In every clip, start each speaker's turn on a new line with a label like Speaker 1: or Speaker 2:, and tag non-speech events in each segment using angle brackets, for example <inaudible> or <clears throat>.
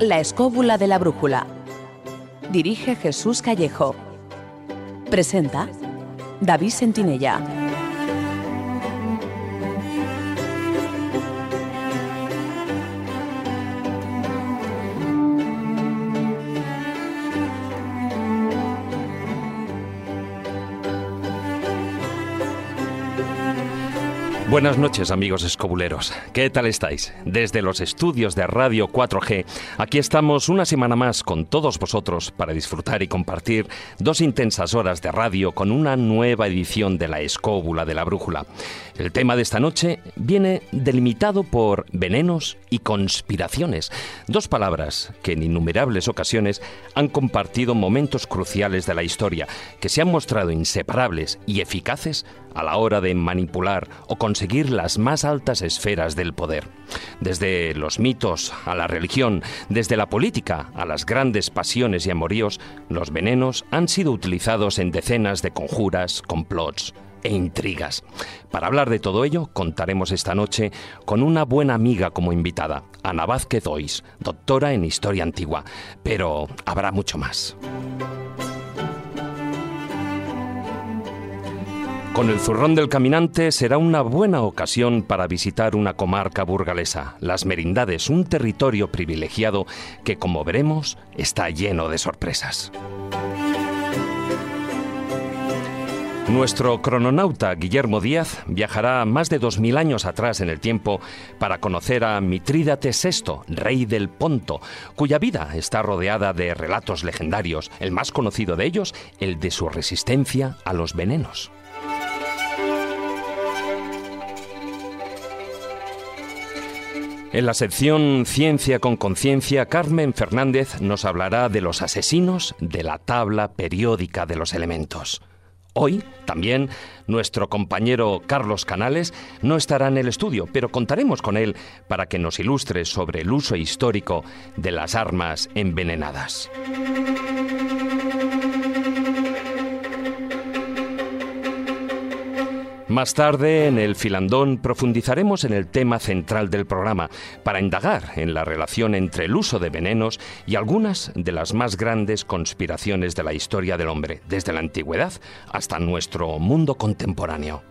Speaker 1: La escóbula de la brújula. Dirige Jesús Callejo. Presenta David Sentinella.
Speaker 2: Buenas noches amigos escobuleros, ¿qué tal estáis? Desde los estudios de Radio 4G, aquí estamos una semana más con todos vosotros para disfrutar y compartir dos intensas horas de radio con una nueva edición de la Escóbula de la Brújula. El tema de esta noche viene delimitado por venenos y conspiraciones, dos palabras que en innumerables ocasiones han compartido momentos cruciales de la historia, que se han mostrado inseparables y eficaces a la hora de manipular o conseguir las más altas esferas del poder. Desde los mitos a la religión, desde la política a las grandes pasiones y amoríos, los venenos han sido utilizados en decenas de conjuras, complots e intrigas. Para hablar de todo ello, contaremos esta noche con una buena amiga como invitada, Ana Vázquez Ois, doctora en Historia Antigua, pero habrá mucho más. Con el zurrón del caminante será una buena ocasión para visitar una comarca burgalesa, Las Merindades, un territorio privilegiado que, como veremos, está lleno de sorpresas. Nuestro crononauta Guillermo Díaz viajará más de dos mil años atrás en el tiempo para conocer a Mitrídates VI, rey del Ponto, cuya vida está rodeada de relatos legendarios, el más conocido de ellos, el de su resistencia a los venenos. En la sección Ciencia con Conciencia, Carmen Fernández nos hablará de los asesinos de la tabla periódica de los elementos. Hoy también nuestro compañero Carlos Canales no estará en el estudio, pero contaremos con él para que nos ilustre sobre el uso histórico de las armas envenenadas. Más tarde, en el filandón, profundizaremos en el tema central del programa para indagar en la relación entre el uso de venenos y algunas de las más grandes conspiraciones de la historia del hombre, desde la antigüedad hasta nuestro mundo contemporáneo.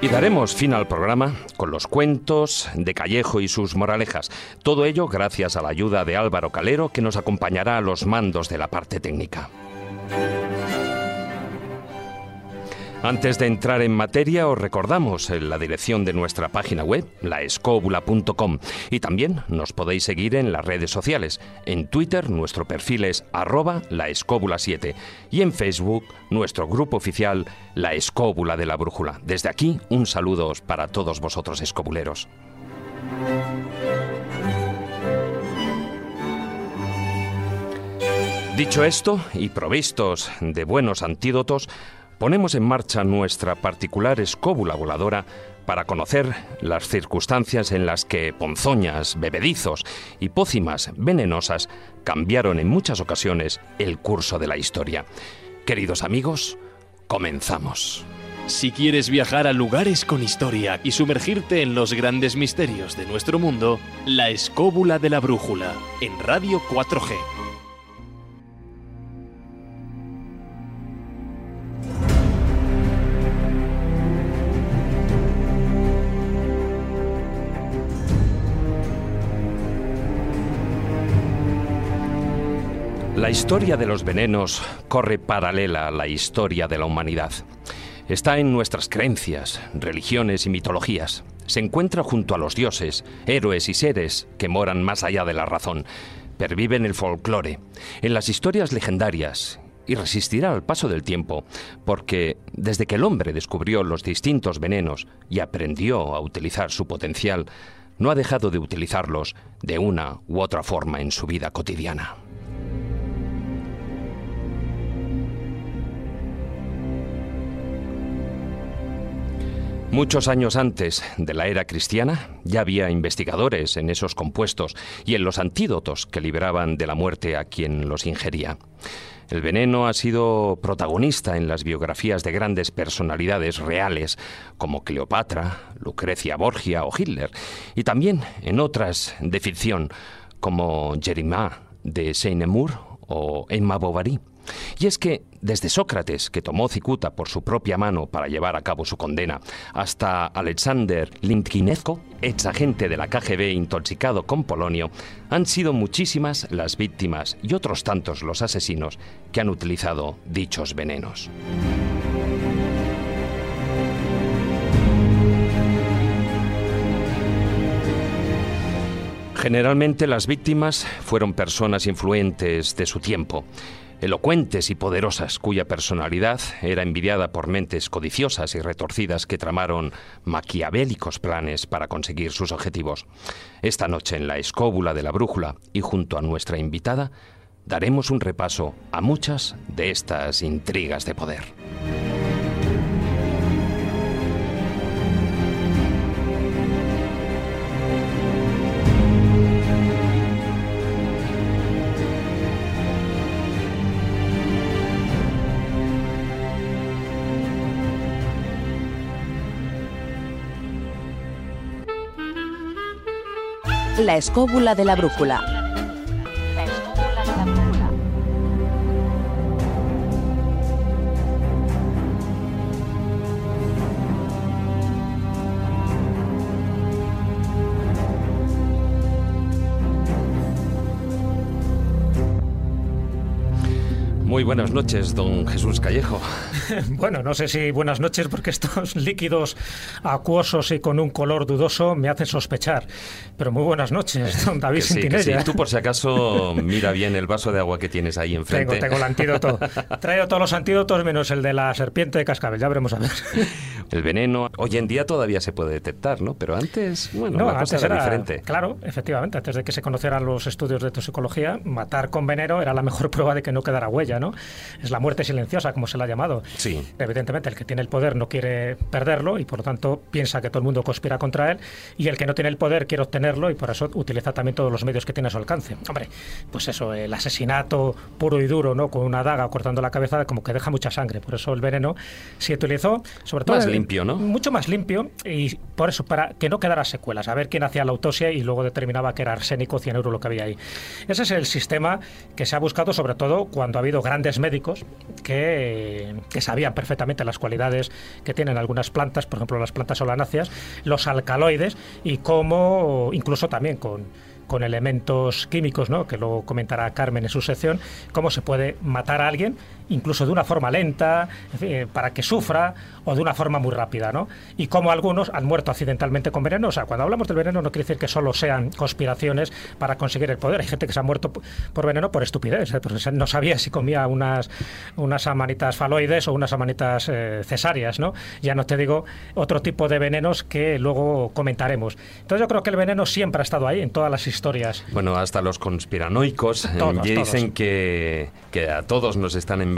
Speaker 2: Y daremos fin al programa con los cuentos de Callejo y sus moralejas. Todo ello gracias a la ayuda de Álvaro Calero que nos acompañará a los mandos de la parte técnica. Antes de entrar en materia, os recordamos la dirección de nuestra página web, laescóbula.com, y también nos podéis seguir en las redes sociales. En Twitter nuestro perfil es arroba laescóbula7 y en Facebook nuestro grupo oficial La Escóbula de la Brújula. Desde aquí, un saludo para todos vosotros escobuleros. Dicho esto, y provistos de buenos antídotos, ponemos en marcha nuestra particular escóbula voladora para conocer las circunstancias en las que ponzoñas, bebedizos y pócimas venenosas cambiaron en muchas ocasiones el curso de la historia. Queridos amigos, comenzamos.
Speaker 3: Si quieres viajar a lugares con historia y sumergirte en los grandes misterios de nuestro mundo, la escóbula de la brújula, en Radio 4G.
Speaker 2: La historia de los venenos corre paralela a la historia de la humanidad. Está en nuestras creencias, religiones y mitologías. Se encuentra junto a los dioses, héroes y seres que moran más allá de la razón. Pervive en el folclore, en las historias legendarias y resistirá al paso del tiempo, porque desde que el hombre descubrió los distintos venenos y aprendió a utilizar su potencial, no ha dejado de utilizarlos de una u otra forma en su vida cotidiana. Muchos años antes de la era cristiana ya había investigadores en esos compuestos y en los antídotos que libraban de la muerte a quien los ingería. El veneno ha sido protagonista en las biografías de grandes personalidades reales como Cleopatra, Lucrecia Borgia o Hitler, y también en otras de ficción como Jeremiah de Seynemur o Emma Bovary. Y es que desde Sócrates, que tomó cicuta por su propia mano para llevar a cabo su condena, hasta Alexander Lintkinezko, ex agente de la KGB intoxicado con polonio, han sido muchísimas las víctimas y otros tantos los asesinos que han utilizado dichos venenos. Generalmente las víctimas fueron personas influentes de su tiempo, elocuentes y poderosas, cuya personalidad era envidiada por mentes codiciosas y retorcidas que tramaron maquiavélicos planes para conseguir sus objetivos. Esta noche en la escóbula de la brújula y junto a nuestra invitada, daremos un repaso a muchas de estas intrigas de poder.
Speaker 1: La escóbula de la brújula.
Speaker 2: Muy buenas noches, don Jesús Callejo. <laughs>
Speaker 4: Bueno, no sé si buenas noches porque estos <laughs> líquidos acuosos y con un color dudoso me hacen sospechar. Pero muy buenas noches, don <laughs> David
Speaker 2: sí,
Speaker 4: Sentinella.
Speaker 2: sí. Tú por si acaso mira bien el vaso de agua que tienes ahí enfrente.
Speaker 4: Tengo, tengo el antídoto. Traigo todos los antídotos menos el de la serpiente de cascabel. Ya veremos a ver.
Speaker 2: El veneno hoy en día todavía se puede detectar, ¿no? Pero antes, bueno,
Speaker 4: No,
Speaker 2: la cosa
Speaker 4: antes
Speaker 2: era,
Speaker 4: era,
Speaker 2: diferente.
Speaker 4: Claro, efectivamente, antes de que se conocieran los estudios de toxicología, matar con veneno era la mejor prueba de que no quedara huella, ¿no? Es la muerte silenciosa, como se la ha llamado.
Speaker 2: Sí.
Speaker 4: Evidentemente, el que tiene el poder no quiere perderlo y por lo tanto piensa que todo el mundo conspira contra él y el que no tiene el poder quiere obtenerlo y por eso utiliza también todos los medios que tiene a su alcance. Hombre, pues eso, el asesinato puro y duro, ¿no? Con una daga cortando la cabeza, como que deja mucha sangre. Por eso el veneno se utilizó, sobre todo.
Speaker 2: Más
Speaker 4: el-
Speaker 2: limpio, ¿no?
Speaker 4: Mucho más limpio y por eso, para que no quedara secuelas. A ver quién hacía la autopsia y luego determinaba que era arsénico, cianuro lo que había ahí. Ese es el sistema que se ha buscado, sobre todo cuando ha habido grandes médicos que, que sabían perfectamente las cualidades que tienen algunas plantas, por ejemplo las plantas solanáceas, los alcaloides y cómo, incluso también con con elementos químicos, ¿no? que luego comentará Carmen en su sección, cómo se puede matar a alguien, incluso de una forma lenta, eh, para que sufra, o de una forma muy rápida. ¿no? Y cómo algunos han muerto accidentalmente con veneno. O sea, cuando hablamos del veneno no quiere decir que solo sean conspiraciones para conseguir el poder. Hay gente que se ha muerto por veneno por estupidez, ¿eh? porque no sabía si comía unas, unas amanitas faloides o unas amanitas eh, cesáreas. ¿no? Ya no te digo otro tipo de venenos que luego comentaremos. Entonces yo creo que el veneno siempre ha estado ahí, en todas las historias.
Speaker 2: Bueno, hasta los conspiranoicos eh,
Speaker 4: Todos,
Speaker 2: dicen
Speaker 4: todos.
Speaker 2: que, que a todos nos están envenenando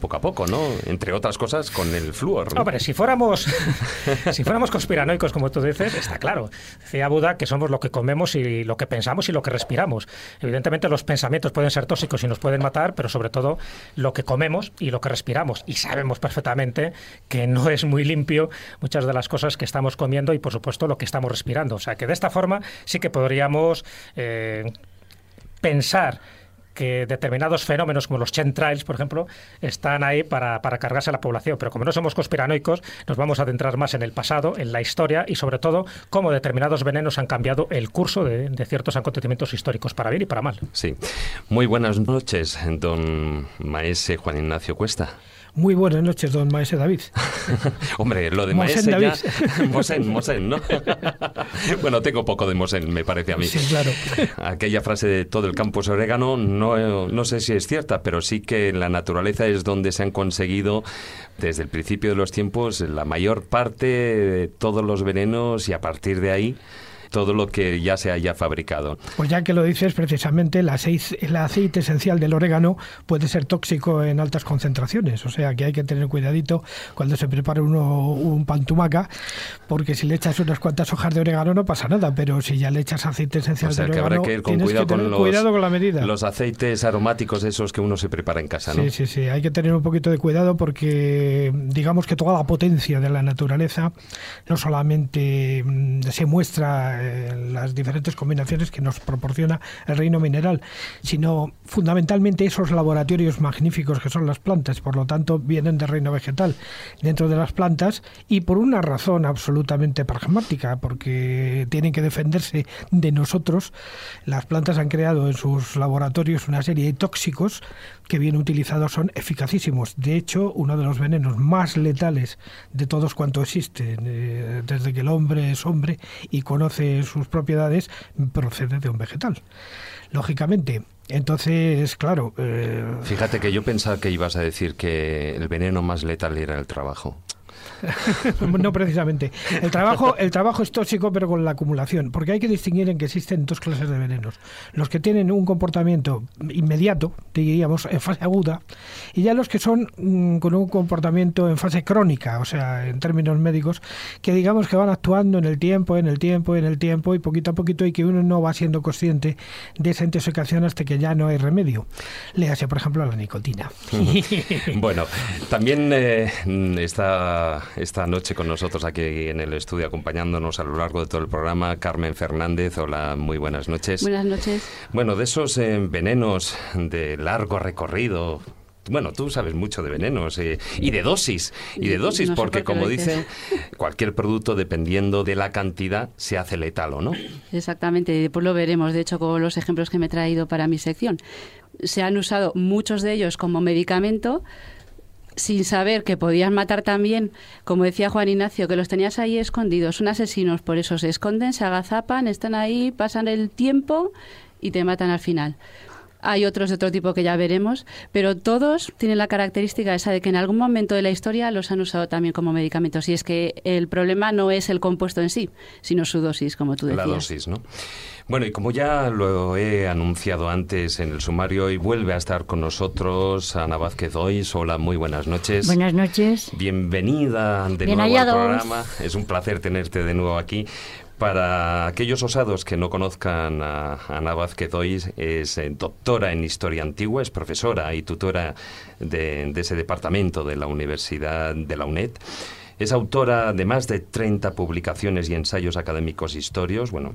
Speaker 2: poco a poco, ¿no? Entre otras cosas con el flúor. ¿no?
Speaker 4: Hombre, si fuéramos, <laughs> si fuéramos conspiranoicos, como tú dices, está claro. Decía Buda que somos lo que comemos y lo que pensamos y lo que respiramos. Evidentemente los pensamientos pueden ser tóxicos y nos pueden matar, pero sobre todo lo que comemos y lo que respiramos. Y sabemos perfectamente que no es muy limpio muchas de las cosas que estamos comiendo y, por supuesto, lo que estamos respirando. O sea, que de esta forma sí que podríamos eh, pensar que determinados fenómenos como los chemtrails, por ejemplo, están ahí para, para cargarse a la población. Pero como no somos conspiranoicos, nos vamos a adentrar más en el pasado, en la historia y sobre todo cómo determinados venenos han cambiado el curso de, de ciertos acontecimientos históricos, para bien y para mal.
Speaker 2: Sí. Muy buenas noches, don Maese Juan Ignacio Cuesta.
Speaker 5: Muy buenas noches, don Maese David. <laughs>
Speaker 2: Hombre, lo de Maese ya...
Speaker 5: David. <laughs>
Speaker 2: Mosén, Mosén, ¿no? <laughs> bueno, tengo poco de Mosén, me parece a mí.
Speaker 5: Sí, claro.
Speaker 2: Aquella frase de todo el campo es orégano, no, no sé si es cierta, pero sí que en la naturaleza es donde se han conseguido desde el principio de los tiempos la mayor parte de todos los venenos y a partir de ahí todo lo que ya se haya fabricado.
Speaker 5: Pues ya que lo dices, precisamente el aceite, el aceite esencial del orégano puede ser tóxico en altas concentraciones, o sea que hay que tener cuidadito cuando se prepara uno un pantumaca, porque si le echas unas cuantas hojas de orégano no pasa nada, pero si ya le echas aceite esencial
Speaker 2: o sea, que habrá que ir con cuidado,
Speaker 5: que
Speaker 2: con los,
Speaker 5: cuidado con la medida.
Speaker 2: los aceites aromáticos esos que uno se prepara en casa, ¿no?
Speaker 5: Sí, sí, sí, hay que tener un poquito de cuidado porque digamos que toda la potencia de la naturaleza no solamente mm, se muestra en las diferentes combinaciones que nos proporciona el reino mineral, sino fundamentalmente esos laboratorios magníficos que son las plantas, por lo tanto vienen del reino vegetal dentro de las plantas y por una razón absolutamente pragmática, porque tienen que defenderse de nosotros, las plantas han creado en sus laboratorios una serie de tóxicos que bien utilizados son eficacísimos. De hecho, uno de los venenos más letales de todos cuanto existen, eh, desde que el hombre es hombre y conoce sus propiedades, procede de un vegetal. Lógicamente, entonces, claro. Eh...
Speaker 2: Fíjate que yo pensaba que ibas a decir que el veneno más letal era el trabajo. <laughs>
Speaker 5: no precisamente. El trabajo, el trabajo es tóxico, pero con la acumulación, porque hay que distinguir en que existen dos clases de venenos. Los que tienen un comportamiento inmediato, diríamos, en fase aguda, y ya los que son mm, con un comportamiento en fase crónica, o sea, en términos médicos, que digamos que van actuando en el tiempo, en el tiempo, en el tiempo, y poquito a poquito, y que uno no va siendo consciente de esa intoxicación hasta que ya no hay remedio. Léase, por ejemplo, la nicotina. <laughs>
Speaker 2: bueno, también eh, está esta noche con nosotros aquí en el estudio, acompañándonos a lo largo de todo el programa, Carmen Fernández. Hola, muy buenas noches.
Speaker 6: Buenas noches.
Speaker 2: Bueno, de esos eh, venenos de largo recorrido, bueno, tú sabes mucho de venenos eh, y de dosis, y de dosis,
Speaker 6: No
Speaker 2: porque
Speaker 6: por
Speaker 2: como dicen, cualquier producto, dependiendo de la cantidad, se hace letal o no.
Speaker 6: Exactamente, después lo veremos, de hecho, con los ejemplos que me he traído para mi sección. Se han usado muchos de ellos como medicamento sin saber que podían matar también, como decía Juan Ignacio, que los tenías ahí escondidos. Son asesinos, por eso se esconden, se agazapan, están ahí, pasan el tiempo y te matan al final. Hay otros de otro tipo que ya veremos, pero todos tienen la característica esa de que en algún momento de la historia los han usado también como medicamentos. Y es que el problema no es el compuesto en sí, sino su dosis, como tú decías.
Speaker 2: La dosis, ¿no? Bueno, y como ya lo he anunciado antes en el sumario, hoy vuelve a estar con nosotros Ana Vázquez Hoyes. Hola, muy buenas noches.
Speaker 7: Buenas noches.
Speaker 2: Bienvenida de
Speaker 7: Bien
Speaker 2: nuevo al programa. Es un placer tenerte de nuevo aquí. Para aquellos osados que no conozcan a Ana Vázquez Hoyes, es eh, doctora en Historia Antigua, es profesora y tutora de, ese departamento de la Universidad de la UNED. Es autora de más de 30 publicaciones y ensayos académicos historios. Bueno,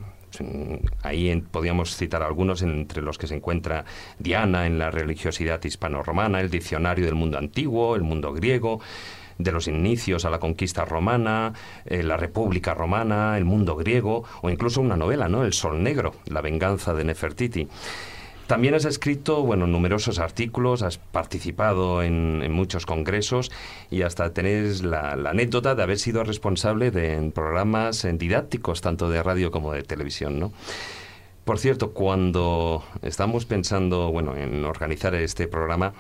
Speaker 2: ahí en- podríamos citar algunos, entre los que se encuentra Diana en la religiosidad hispano-romana, el Diccionario del Mundo Antiguo, el Mundo Griego, de los inicios a la conquista romana, eh, la República Romana, el mundo griego, o incluso una novela, ¿no? El Sol Negro, la venganza de Nefertiti. También has escrito, bueno, numerosos artículos, has participado en, muchos congresos y hasta tenés la, la anécdota de haber sido responsable de programas didácticos, tanto de radio como de televisión, ¿no? Por cierto, cuando estamos pensando, bueno, en organizar este programa,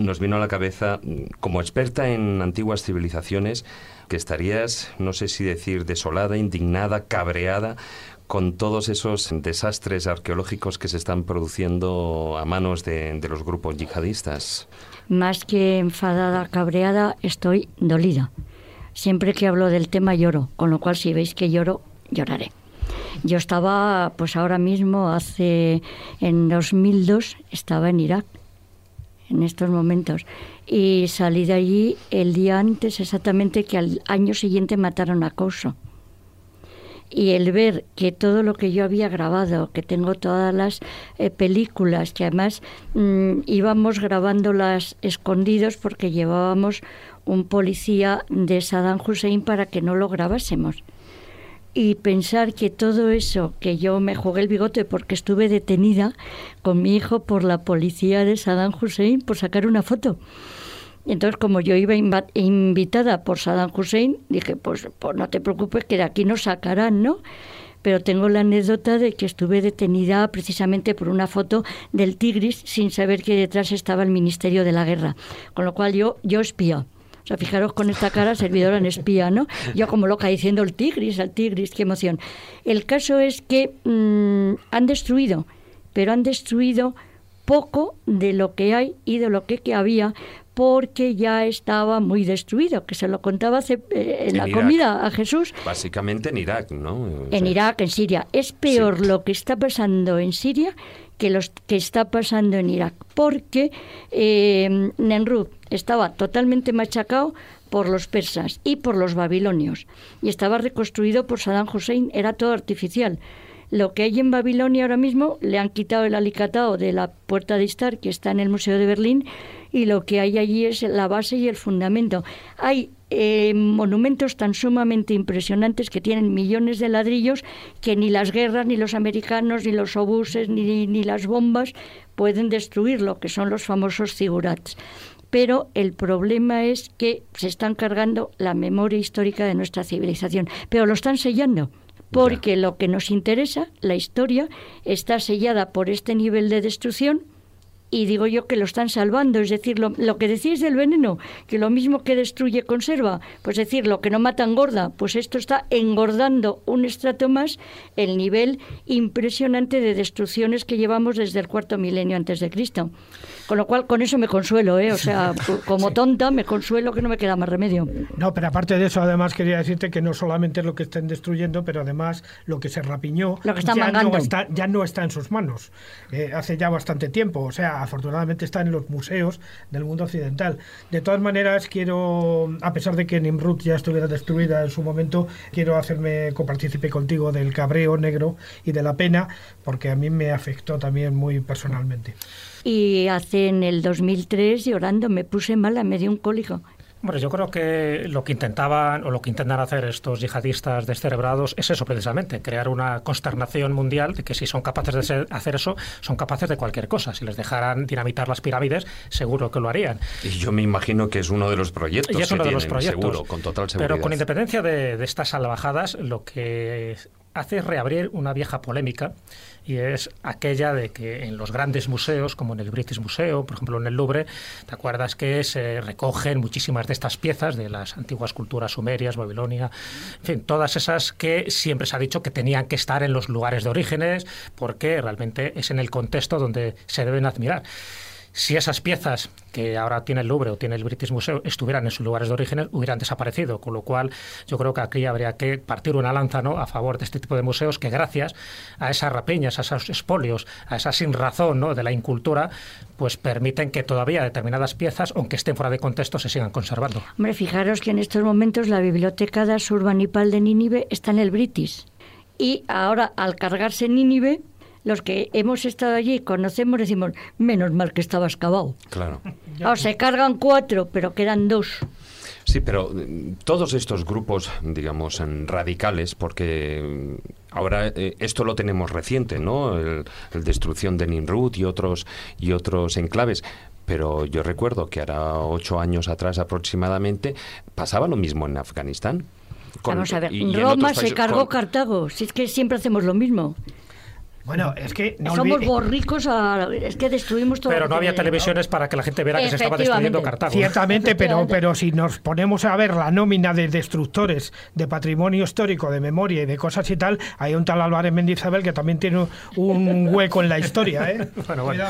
Speaker 2: nos vino a la cabeza, mm, como experta en antiguas civilizaciones, que estarías, no sé si decir, desolada, indignada, cabreada con todos esos desastres arqueológicos que se están produciendo a manos de, los grupos yihadistas.
Speaker 7: Más que enfadada, cabreada, estoy dolida. Siempre que hablo del tema lloro, con lo cual si veis que lloro, lloraré. Yo estaba, pues ahora mismo, hace, en 2002, estaba en Irak, en estos momentos, y salí de allí el día antes, exactamente que al año siguiente mataron a Couso. y el ver que todo lo que yo había grabado, que tengo todas las eh, películas, que además mm, íbamos grabándolas escondidos porque llevábamos un policía de Saddam Hussein para que no lo grabásemos. Y pensar que todo eso, que yo me jugué el bigote porque estuve detenida con mi hijo por la policía de Saddam Hussein por sacar una foto. Entonces, como yo iba invitada por Saddam Hussein, dije, pues, pues no te preocupes, que de aquí nos sacarán, ¿no? Pero tengo la anécdota de que estuve detenida precisamente por una foto del Tigris sin saber que detrás estaba el Ministerio de la Guerra. Con lo cual yo, yo espía. O sea, fijaros con esta cara, servidora en espía, ¿no? Yo como loca diciendo el tigris, el tigris, qué emoción. El caso es que mm, han destruido, pero han destruido poco de lo que hay y de lo que, que había porque ya estaba muy destruido, que se lo contaba hace, eh, en, la comida a Jesús.
Speaker 2: Básicamente en Irak, ¿no?
Speaker 7: en Irak, en Siria. Es peor lo que está pasando en Siria que está pasando en Irak, porque eh, estaba totalmente machacado por los persas y por los babilonios, y estaba reconstruido por Saddam Hussein, era todo artificial. Lo que hay en Babilonia ahora mismo le han quitado el alicatado de la puerta de Istar, que está en el Museo de Berlín, y lo que hay allí es la base y el fundamento. Hay eh, monumentos tan sumamente impresionantes que tienen millones de ladrillos que ni las guerras, ni los americanos, ni los obuses, ni, ni las bombas pueden destruir lo que son los famosos zigurats. Pero el problema es que se están cargando la memoria histórica de nuestra civilización, pero lo están sellando porque lo que nos interesa, la historia, está sellada por este nivel de destrucción y digo yo que lo están salvando. Es decir, lo, que decís del veneno, que lo mismo que destruye conserva, pues decir, lo que no mata engorda, pues esto está engordando un estrato más el nivel impresionante de destrucciones que llevamos desde el cuarto milenio antes de Cristo. Con lo cual, con eso me consuelo, ¿eh? O sea, <laughs> como tonta, me consuelo que no me queda más remedio.
Speaker 5: No, pero aparte de eso, además quería decirte que no solamente es lo que estén destruyendo, pero además lo que se rapiñó
Speaker 7: lo que está
Speaker 5: ya, no está, ya no está en sus manos. Eh, hace ya bastante tiempo. O sea, afortunadamente está en los museos del mundo occidental. De todas maneras, quiero, a pesar de que Nimrud ya estuviera destruida en su momento, quiero hacerme copartícipe contigo del cabreo negro y de la pena, porque a mí me afectó también muy personalmente.
Speaker 7: Y hace en el 2003, llorando, me puse mala, me dio un cólico.
Speaker 4: Bueno, yo creo que lo que intentaban o lo que intentan hacer estos yihadistas descerebrados es eso precisamente, crear una consternación mundial de que si son capaces de hacer eso, son capaces de cualquier cosa. Si les dejaran dinamitar las pirámides, seguro que lo harían.
Speaker 2: Y yo me imagino que es uno de los proyectos.
Speaker 4: Y es uno
Speaker 2: de
Speaker 4: los proyectos.
Speaker 2: Seguro, con total seguridad.
Speaker 4: Pero con independencia de, de estas salvajadas, lo que hace reabrir una vieja polémica y es aquella de que en los grandes museos, como en el British Museum, por ejemplo en el Louvre, ¿te acuerdas que se recogen muchísimas de estas piezas de las antiguas culturas sumerias, Babilonia, en fin, todas esas que siempre se ha dicho que tenían que estar en los lugares de orígenes porque realmente es en el contexto donde se deben admirar si esas piezas que ahora tiene el Louvre o tiene el British Museum estuvieran en sus lugares de origen, hubieran desaparecido. Con lo cual, yo creo que aquí habría que partir una lanza ¿no? a favor de este tipo de museos que, gracias a esas rapiñas, a esos espolios, a esa sin razón ¿no? de la incultura, pues permiten que todavía determinadas piezas, aunque estén fuera de contexto, se sigan conservando.
Speaker 7: Hombre, fijaros que en estos momentos la biblioteca de Surbanipal de Nínive está en el British. Y ahora, al cargarse Nínive, los que hemos estado allí conocemos, decimos, menos mal que estaba excavado.
Speaker 2: Claro.
Speaker 7: O se cargan cuatro, pero quedan dos.
Speaker 2: Sí, pero mm, todos estos grupos, digamos, radicales, porque mm, ahora eh, esto lo tenemos reciente, ¿no? El, destrucción de Nimrud y otros y otros enclaves. Pero yo recuerdo que ahora ocho años atrás aproximadamente pasaba lo mismo en Afganistán.
Speaker 7: Vamos a ver, Roma se cargó Cartago, si es que siempre hacemos lo mismo.
Speaker 5: Bueno, es que
Speaker 7: somos borricos, es que destruimos todo.
Speaker 4: Pero no había televisiones para que la gente viera que se estaba destruyendo Cartago.
Speaker 5: Ciertamente, pero, pero si nos ponemos a ver la nómina de destructores de patrimonio histórico, de memoria y de cosas y tal, hay un tal Álvarez Mendizábal que también tiene un hueco en la historia, ¿eh? <laughs>
Speaker 4: Bueno, bueno,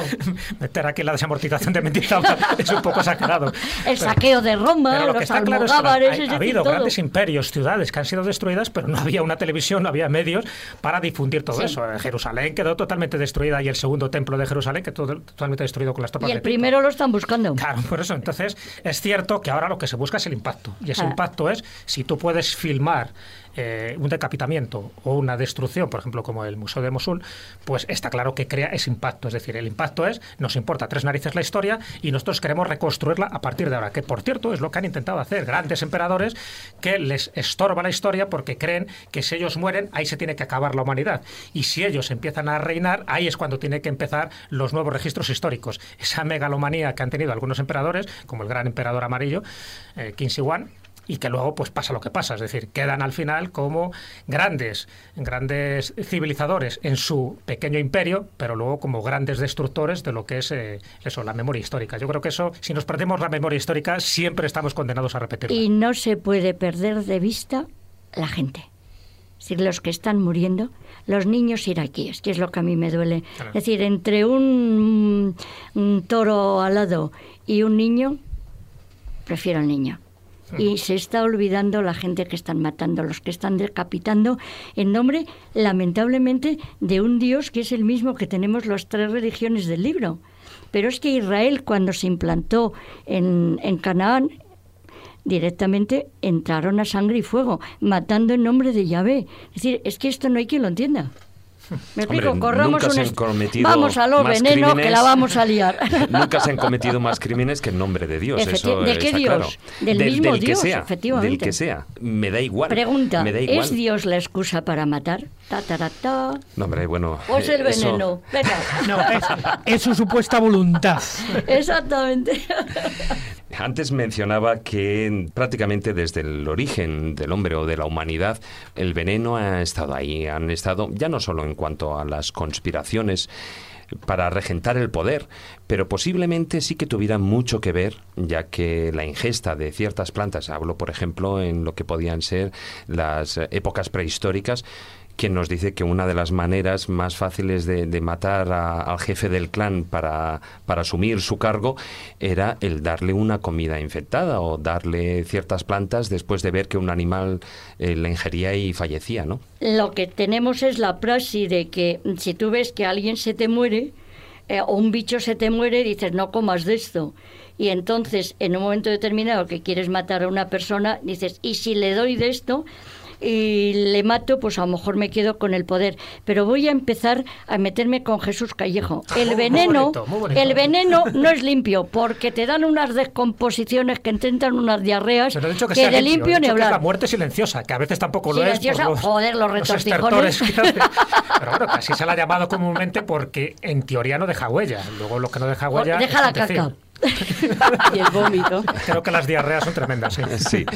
Speaker 4: meter aquí la desamortización de Mendizábal <laughs> es un poco sagrado.
Speaker 7: El saqueo de Roma,
Speaker 4: lo que está claro es que ha, habido grandes imperios, ciudades que han sido destruidas, pero no había una televisión, no había medios para difundir todo eso. Jerusalén quedó totalmente destruida y el segundo templo de Jerusalén quedó totalmente destruido con las tropas
Speaker 7: Y el primero lo están buscando.
Speaker 4: Claro, por eso. Entonces, es cierto que ahora lo que se busca es el impacto. Y ese impacto es si tú puedes filmar eh, un decapitamiento o una destrucción, por ejemplo, como el Museo de Mosul, pues está claro que crea ese impacto. Es decir, el impacto es, nos importa tres narices la historia y nosotros queremos reconstruirla a partir de ahora, que por cierto es lo que han intentado hacer grandes emperadores que les estorba la historia porque creen que si ellos mueren, ahí se tiene que acabar la humanidad. Y si ellos empiezan a reinar, ahí es cuando tiene que empezar los nuevos registros históricos. Esa megalomanía que han tenido algunos emperadores, como el gran emperador amarillo, eh, King y que luego pues pasa lo que pasa, es decir, quedan al final como grandes, grandes civilizadores en su pequeño imperio, pero luego como grandes destructores de lo que es eh, eso, la memoria histórica. Yo creo que eso, si nos perdemos la memoria histórica, siempre estamos condenados a repetirla.
Speaker 7: Y no se puede perder de vista la gente. Es decir, los que están muriendo, los niños iraquíes, que es lo que a mí me duele. Es decir, entre un, un toro alado y un niño, prefiero al niño. Y se está olvidando la gente que están matando, los que están decapitando, en nombre, lamentablemente, de un Dios que es el mismo que tenemos las tres religiones del libro. Pero es que Israel, cuando se implantó en, en Canaán, directamente entraron a sangre y fuego, matando en nombre de Yahvé. Es decir, es que esto no hay quien lo entienda. Me explico,
Speaker 2: Hombre,
Speaker 7: corramos
Speaker 2: nunca
Speaker 7: un
Speaker 2: se han
Speaker 7: est-
Speaker 2: cometido
Speaker 7: Vamos a lo
Speaker 2: más
Speaker 7: veneno que
Speaker 2: crímenes.
Speaker 7: la vamos a liar. <laughs>
Speaker 2: Nunca se han cometido más crímenes que en nombre de Dios.
Speaker 7: Efecti-
Speaker 2: eso
Speaker 7: ¿de qué Dios?
Speaker 2: claro.
Speaker 7: Del mismo
Speaker 2: que
Speaker 7: Dios,
Speaker 2: sea,
Speaker 7: efectivamente.
Speaker 2: Del que sea. Me da igual.
Speaker 7: Pregunta,
Speaker 2: Me da igual.
Speaker 7: ¿es Dios la excusa para matar? Ta, ta, ta, ta.
Speaker 2: No, hombre, bueno.
Speaker 7: ¿O es el
Speaker 2: eh, eso-
Speaker 7: veneno? Venga.
Speaker 5: No, es, es su supuesta voluntad.
Speaker 7: Exactamente.
Speaker 2: Antes mencionaba que prácticamente desde el origen del hombre o de la humanidad, el veneno ha estado ahí. Han estado, ya no solo en cuanto a las conspiraciones para regentar el poder, pero posiblemente sí que tuviera mucho que ver, ya que la ingesta de ciertas plantas, hablo por ejemplo en lo que podían ser las épocas prehistóricas, quien nos dice que una de las maneras más fáciles de, matar al jefe del clan para, para asumir su cargo era el darle una comida infectada o darle ciertas plantas después de ver que un animal eh, la ingería y fallecía, ¿no?
Speaker 7: Lo que tenemos es la praxis de que si tú ves que alguien se te muere eh, o un bicho se te muere, dices no comas de esto. Y entonces, en un momento determinado que quieres matar a una persona, dices, ¿y si le doy de esto? Y le mato, pues a lo mejor me quedo con el poder. Pero voy a empezar a meterme con Jesús Callejo. El
Speaker 4: Muy
Speaker 7: veneno,
Speaker 4: bonito, muy bonito.
Speaker 7: el veneno no es limpio, porque te dan unas descomposiciones que intentan unas diarreas
Speaker 4: Pero dicho que,
Speaker 7: que
Speaker 4: sea
Speaker 7: de
Speaker 4: limpio,
Speaker 7: limpio ni
Speaker 4: dicho que es
Speaker 7: hablar.
Speaker 4: la muerte silenciosa, que a veces tampoco lo
Speaker 7: Silenciosa,
Speaker 4: es. por
Speaker 7: joder, los retortijones. <laughs>
Speaker 4: Pero bueno, así se la ha llamado comúnmente porque en teoría no deja huella. Luego lo que no deja huella.
Speaker 7: Deja
Speaker 4: es
Speaker 7: la caca. <laughs>
Speaker 6: Y el vómito.
Speaker 4: Creo que las diarreas son tremendas, sí.
Speaker 2: Sí.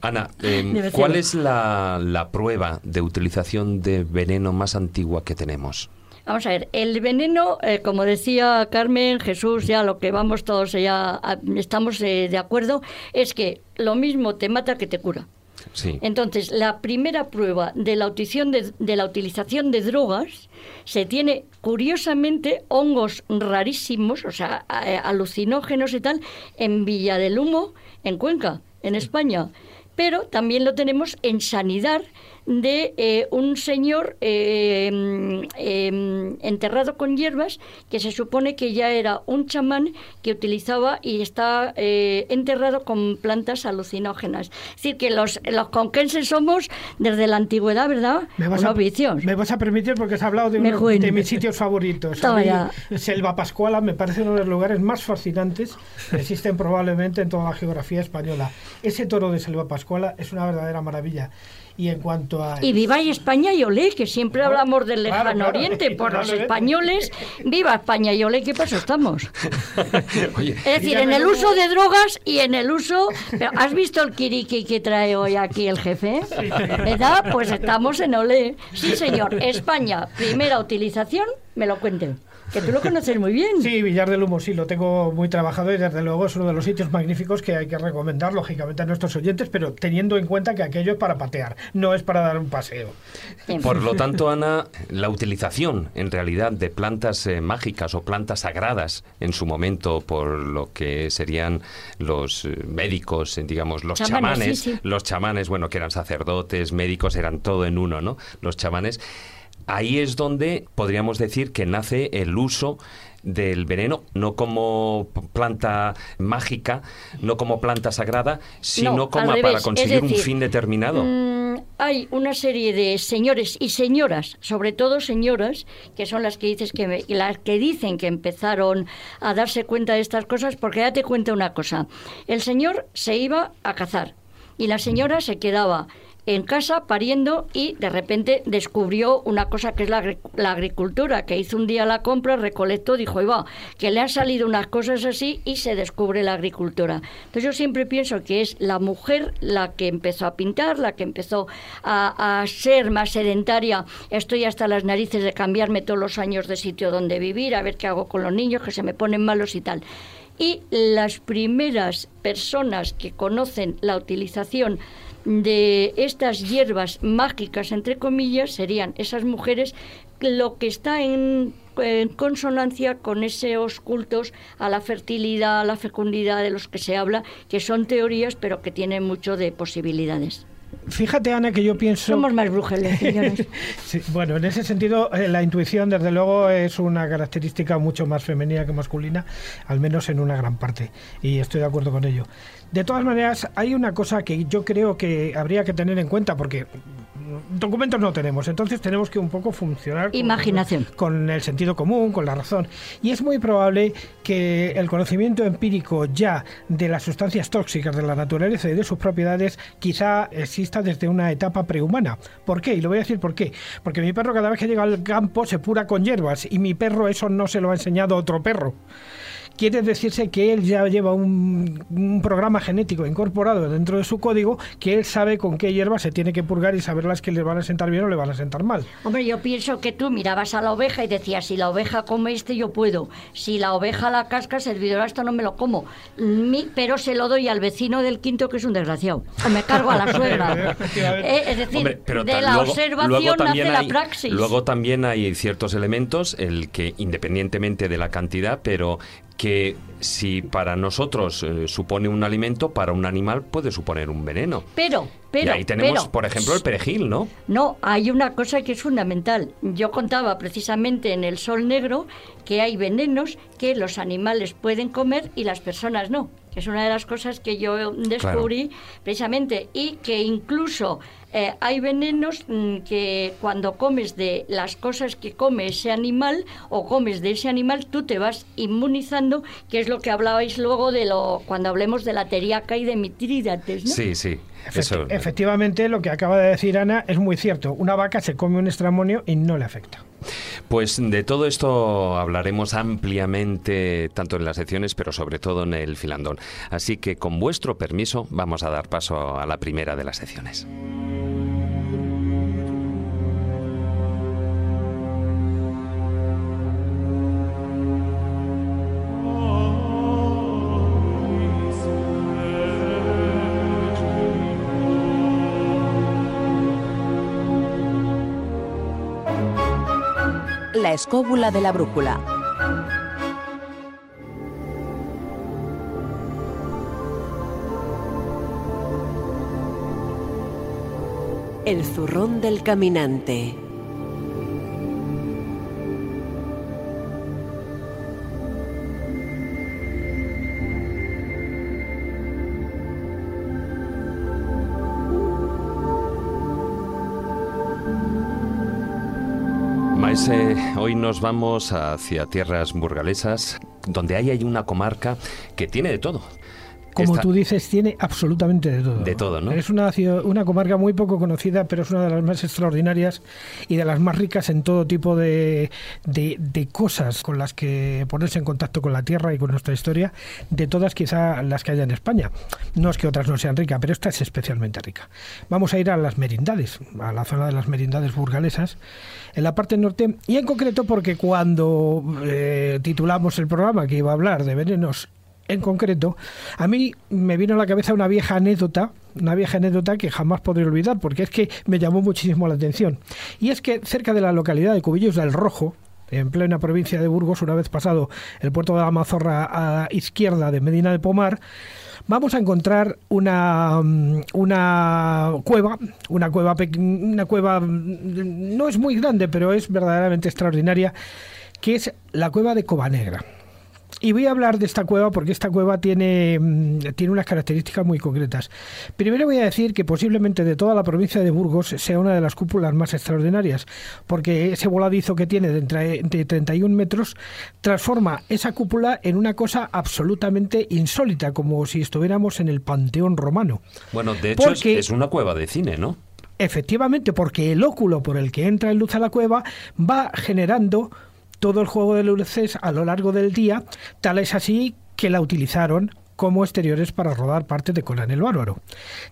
Speaker 2: Ana, eh,
Speaker 7: Debe
Speaker 2: ¿cuál es la, la prueba de utilización de veneno más antigua que tenemos?
Speaker 7: Vamos a ver, el veneno, eh, como decía Carmen, Jesús, ya lo que vamos todos ya a- estamos eh, de acuerdo, es que lo mismo te mata que te cura.
Speaker 2: Sí.
Speaker 7: Entonces, la primera prueba de la, utilización de, de la utilización de drogas se tiene, curiosamente, hongos rarísimos, o sea, eh, alucinógenos y tal, en Villa del Humo, en Cuenca, en España. Pero también lo tenemos en sanidad de eh, un señor eh, eh, enterrado con hierbas que se supone que ya era un chamán que utilizaba y está eh, enterrado con plantas alucinógenas. Es decir, que los, los conquenses somos desde la antigüedad, ¿verdad?
Speaker 5: Me vas,
Speaker 7: Unos
Speaker 5: a,
Speaker 7: vicios.
Speaker 5: me vas a permitir porque has hablado de uno de mis sitios favoritos. Mí. Selva Pascuala me parece uno de los lugares más fascinantes que existen probablemente en toda la geografía española. Ese toro de Selva Pascuala es una verdadera maravilla. Y en cuanto a...
Speaker 7: Y viva y España y olé, que siempre
Speaker 5: Claro,
Speaker 7: hablamos del
Speaker 5: claro,
Speaker 7: lejano
Speaker 5: claro,
Speaker 7: oriente, por los españoles, viva España y olé, ¿qué paso estamos? <laughs>
Speaker 2: Oye,
Speaker 7: Es decir, en el uso de drogas y en el uso... pero, ¿Has visto el kiriki que trae hoy aquí el jefe? ¿Verdad? Pues estamos en olé. Sí, señor. España, primera utilización, me lo cuenten. Que tú lo conoces muy bien.
Speaker 5: Sí, Villar del Humo, sí, lo tengo muy trabajado y desde luego es uno de los sitios magníficos que hay que recomendar, lógicamente, a nuestros oyentes, pero teniendo en cuenta que aquello es para patear, no es para dar un paseo.
Speaker 2: Por lo tanto, Ana, la utilización en realidad de plantas eh, mágicas o plantas sagradas en su momento por lo que serían los eh, médicos, eh, digamos, los
Speaker 7: Chamanes,
Speaker 2: chamanes,
Speaker 7: sí, sí.
Speaker 2: los chamanes, bueno, que eran sacerdotes, médicos, eran todo en uno, ¿no? Los chamanes. Ahí es donde podríamos decir que nace el uso del veneno, no como planta mágica, no como planta sagrada, sino
Speaker 7: No,
Speaker 2: como para conseguir un fin determinado.
Speaker 7: Mm, hay una serie de señores y señoras, sobre todo señoras, que son las que dices que me- las que dicen que empezaron a darse cuenta de estas cosas, porque ya te cuento una cosa. El señor se iba a cazar y la señora se quedaba en casa pariendo y de repente descubrió una cosa que es la, agricultura, que hizo un día la compra, recolectó, dijo, va, que le han salido unas cosas así y se descubre la agricultura. Entonces yo siempre pienso que es la mujer la que empezó a pintar, la que empezó a, a ser más sedentaria. Estoy hasta las narices de cambiarme todos los años de sitio donde vivir, a ver qué hago con los niños que se me ponen malos y tal. Y las primeras personas que conocen la utilización de estas hierbas mágicas, entre comillas, serían esas mujeres, lo que está en, consonancia con esos cultos a la fertilidad, a la fecundidad de los que se habla, que son teorías, pero que tienen mucho de posibilidades.
Speaker 5: Fíjate, Ana, que yo pienso...
Speaker 7: Somos más brujeles, señores. <laughs>
Speaker 5: bueno, en ese sentido, eh, la intuición, desde luego, es una característica mucho más femenina que masculina, al menos en una gran parte, y estoy de acuerdo con ello. De todas maneras, hay una cosa que yo creo que habría que tener en cuenta, porque documentos no tenemos, entonces tenemos que un poco funcionar
Speaker 7: Imaginación.
Speaker 5: Con, el sentido común, con la razón. Y es muy probable que el conocimiento empírico ya de las sustancias tóxicas de la naturaleza y de sus propiedades quizá exista desde una etapa prehumana. ¿Por qué? Y lo voy a decir por qué. Porque mi perro cada vez que llega al campo se pura con hierbas y mi perro eso no se lo ha enseñado otro perro quiere decirse que él ya lleva un, programa genético incorporado dentro de su código que él sabe con qué hierbas se tiene que purgar y saber las que le van a sentar bien o le van a sentar mal.
Speaker 7: Hombre, yo pienso que tú mirabas a la oveja y decías, si la oveja come este, yo puedo. Si la oveja la casca, servidor, esto no me lo como. pero se lo doy al vecino del quinto, que es un desgraciado. O me cargo a la suegra. <laughs> Eh, es decir, de la observación nace la praxis.
Speaker 2: Luego también hay ciertos elementos, el que independientemente de la cantidad, pero que si para nosotros eh, supone un alimento, para un animal puede suponer un veneno.
Speaker 7: Pero, pero.
Speaker 2: Y ahí tenemos, por ejemplo, el perejil, ¿no?
Speaker 7: No, hay una cosa que es fundamental. Yo contaba precisamente en el sol negro que hay venenos que los animales pueden comer y las personas no. Es una de las cosas que yo descubrí precisamente y que incluso eh, hay venenos mm, que cuando comes de las cosas que come ese animal o comes de ese animal, tú te vas inmunizando, que es lo que hablabais luego de lo cuando hablemos de la teriaca y de mitrídates, ¿no?
Speaker 2: Sí, sí.
Speaker 5: Efectivamente, lo que acaba de decir Ana es muy cierto. Una vaca se come un estramonio y no le afecta.
Speaker 2: Pues de todo esto hablaremos ampliamente, tanto en las secciones, pero sobre todo en el filandón. Así que, con vuestro permiso, vamos a dar paso a la primera de las secciones.
Speaker 1: La escóbula de la brújula. El zurrón del caminante.
Speaker 2: Hoy nos vamos hacia tierras burgalesas, donde hay una comarca que tiene de todo
Speaker 5: como tú dices, tiene absolutamente de todo.
Speaker 2: De todo, ¿no?
Speaker 5: Es una, una comarca muy poco conocida, pero es una de las más extraordinarias y de las más ricas en todo tipo de, de, cosas con las que ponerse en contacto con la tierra y con nuestra historia, de todas quizá las que haya en España. No es que otras no sean ricas, pero esta es especialmente rica. Vamos a ir a las merindades, a la zona de las merindades burgalesas, en la parte norte, y en concreto porque cuando eh, titulamos el programa que iba a hablar de venenos en concreto, a mí me vino a la cabeza una vieja anécdota, una vieja anécdota que jamás podré olvidar, porque es que me llamó muchísimo la atención. Y es que cerca de la localidad de Cubillos del Rojo, en plena provincia de Burgos, una vez pasado el puerto de la Mazorra a la izquierda de Medina de Pomar, vamos a encontrar una, una cueva, una cueva, una cueva no es muy grande, pero es verdaderamente extraordinaria, que es la cueva de Negra. Y voy a hablar de esta cueva porque esta cueva tiene, mm, tiene unas características muy concretas. Primero voy a decir que posiblemente de toda la provincia de Burgos sea una de las cúpulas más extraordinarias, porque ese voladizo que tiene de, entre, de 31 metros transforma esa cúpula en una cosa absolutamente insólita, como si estuviéramos en el Panteón Romano.
Speaker 2: Bueno, de hecho es una cueva de cine, ¿no?
Speaker 5: efectivamente, porque el óculo por el que entra en luz a la cueva va generando todo el juego de luces a lo largo del día, tal es así que la utilizaron como exteriores para rodar parte de Conan el Bárbaro.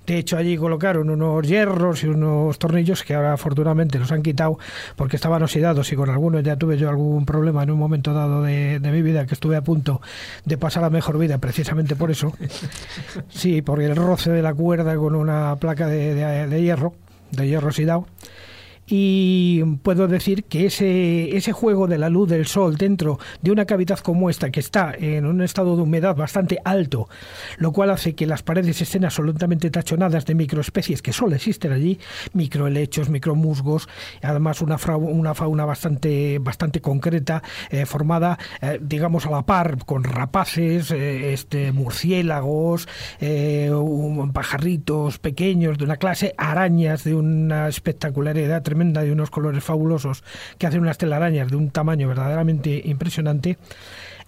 Speaker 5: De hecho, allí colocaron unos hierros y unos tornillos que ahora afortunadamente los han quitado porque estaban oxidados y con algunos ya tuve yo algún problema en un momento dado de, mi vida que estuve a punto de pasar la mejor vida precisamente por eso. <laughs> Sí, por el roce de la cuerda con una placa de, de hierro, de hierro oxidado y puedo decir que ese, ese juego de la luz del sol dentro de una cavidad como esta, que está en un estado de humedad bastante alto, lo cual hace que las paredes estén absolutamente tachonadas de microespecies que solo existen allí, microhelechos, micromusgos, además una, una fauna bastante, bastante concreta, eh, formada, eh, digamos, a la par con rapaces, eh, este, murciélagos, pajarritos pequeños de una clase, arañas de una espectacularidad tremenda de unos colores fabulosos que hacen unas telarañas de un tamaño verdaderamente impresionante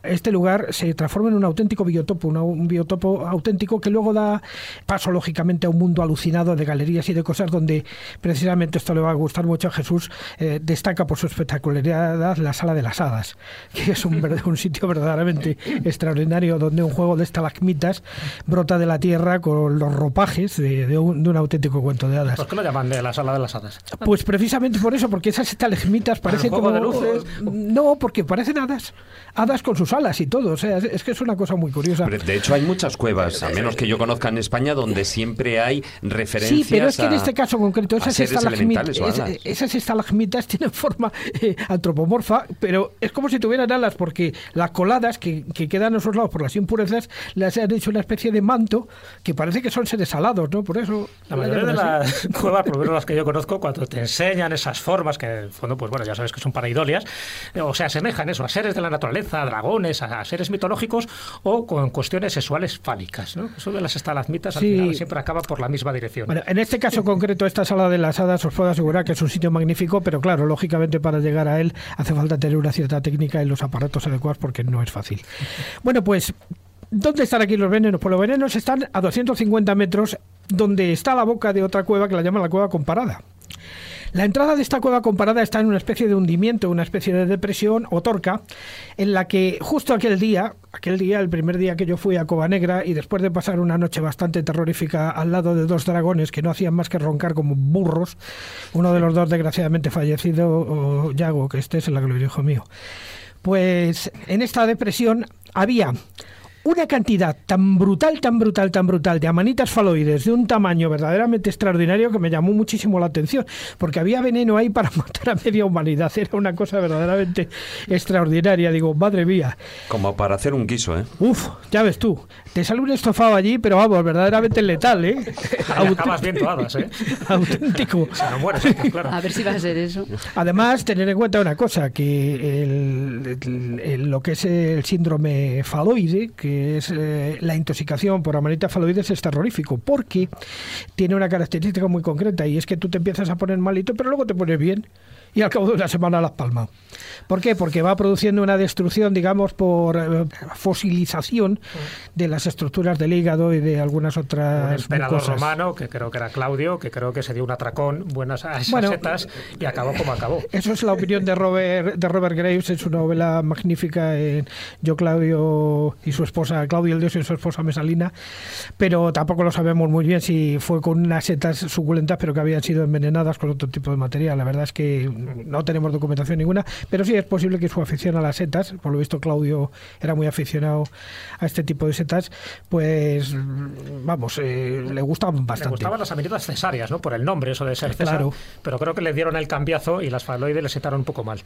Speaker 5: este lugar se transforma en un auténtico biotopo, un biotopo auténtico que luego da paso lógicamente a un mundo alucinado de galerías y de cosas donde precisamente esto le va a gustar mucho a Jesús, eh, destaca por su espectacularidad la sala de las hadas, <laughs> que es un, un sitio verdaderamente extraordinario donde un juego de estalagmitas brota de la tierra con los ropajes de, un, auténtico cuento de hadas.
Speaker 4: ¿Por qué lo llaman de la sala de las hadas?
Speaker 5: Pues precisamente por eso, porque esas estalagmitas parecen como...
Speaker 4: de luces?
Speaker 5: No, porque parecen hadas, hadas con sus alas y todo. O sea, es, que es una cosa muy curiosa.
Speaker 2: de hecho, hay muchas cuevas, a menos que yo conozca en España, donde siempre hay referencias.
Speaker 5: Sí, pero es que en este caso concreto, esas, estalagmitas, esas <laughs> estalagmitas tienen forma eh, antropomorfa, pero es como si tuvieran alas, porque las coladas que, que quedan a esos lados por las impurezas las han hecho una especie de manto que parece que son seres alados, ¿no? Por eso.
Speaker 4: La mayoría de las cuevas, por lo menos <laughs> las que yo conozco, cuando te enseñan esas formas, que en el fondo, pues bueno, ya sabes que son paraidolias, eh, o sea, asemejan eso a seres de la naturaleza, dragones, a, seres mitológicos o con cuestiones sexuales fálicas. ¿no? Eso de las estalagmitas al final siempre acaba por la misma dirección.
Speaker 5: Bueno, en este caso concreto, esta sala de las hadas os puedo asegurar que es un sitio magnífico, pero claro, lógicamente para llegar a él hace falta tener una cierta técnica y los aparatos adecuados porque no es fácil. Bueno, pues ¿Dónde están aquí los venenos? Pues los venenos están a 250 metros donde está la boca de otra cueva que la llaman la cueva comparada. La entrada de esta cueva comparada está en una especie de hundimiento, una especie de depresión o torca, en la que justo aquel día, aquel día, el primer día que yo fui a Cova Negra y después de pasar una noche bastante terrorífica al lado de dos dragones que no hacían más que roncar como burros, uno de los dos desgraciadamente fallecido, o Yago, que este es el hijo mío. Pues en esta depresión había una cantidad tan brutal, tan brutal, tan brutal de amanitas faloides de un tamaño verdaderamente extraordinario que me llamó muchísimo la atención, porque había veneno ahí para <laughs> matar a media humanidad. Era una cosa verdaderamente extraordinaria. Digo, madre mía.
Speaker 2: Como para hacer un guiso, ¿eh?
Speaker 5: Uf, ya ves tú. Te sale un estofado allí, pero vamos, verdaderamente letal, ¿eh? <laughs>
Speaker 4: Acabas bien todas, ¿eh? <laughs>
Speaker 5: Auténtico.
Speaker 6: A ver si va a ser eso.
Speaker 5: Además, tener en cuenta una cosa, que el, lo que es el síndrome faloide, que es eh, la intoxicación por amanita faloides es terrorífico, porque tiene una característica muy concreta y es que tú te empiezas a poner malito, pero luego te pones bien y al cabo de una semana las palmas. ¿Por qué? Porque va produciendo una destrucción, digamos, por eh, fosilización de las estructuras del hígado y de algunas otras
Speaker 4: Un emperador romano, que creo que era Claudio, que creo que se dio un atracón buenas a esas setas y acabó como acabó. <laughs>
Speaker 5: Eso es la opinión de Robert, de Robert Graves en su novela magnífica en Yo, Claudio y su esposa, Claudio el Dios y su esposa Mesalina, pero tampoco lo sabemos muy bien si fue con unas setas suculentas, pero que habían sido envenenadas con otro tipo de material. La verdad es que no tenemos documentación ninguna, pero sí es posible que su afición a las setas, por lo visto Claudio era muy aficionado a este tipo de setas, pues vamos, eh, le gustaban bastante. Le
Speaker 4: gustaban las amenitas cesáreas, ¿no? Por el nombre, eso de ser César, pero creo que le dieron el cambiazo y las faloides le setaron un poco mal.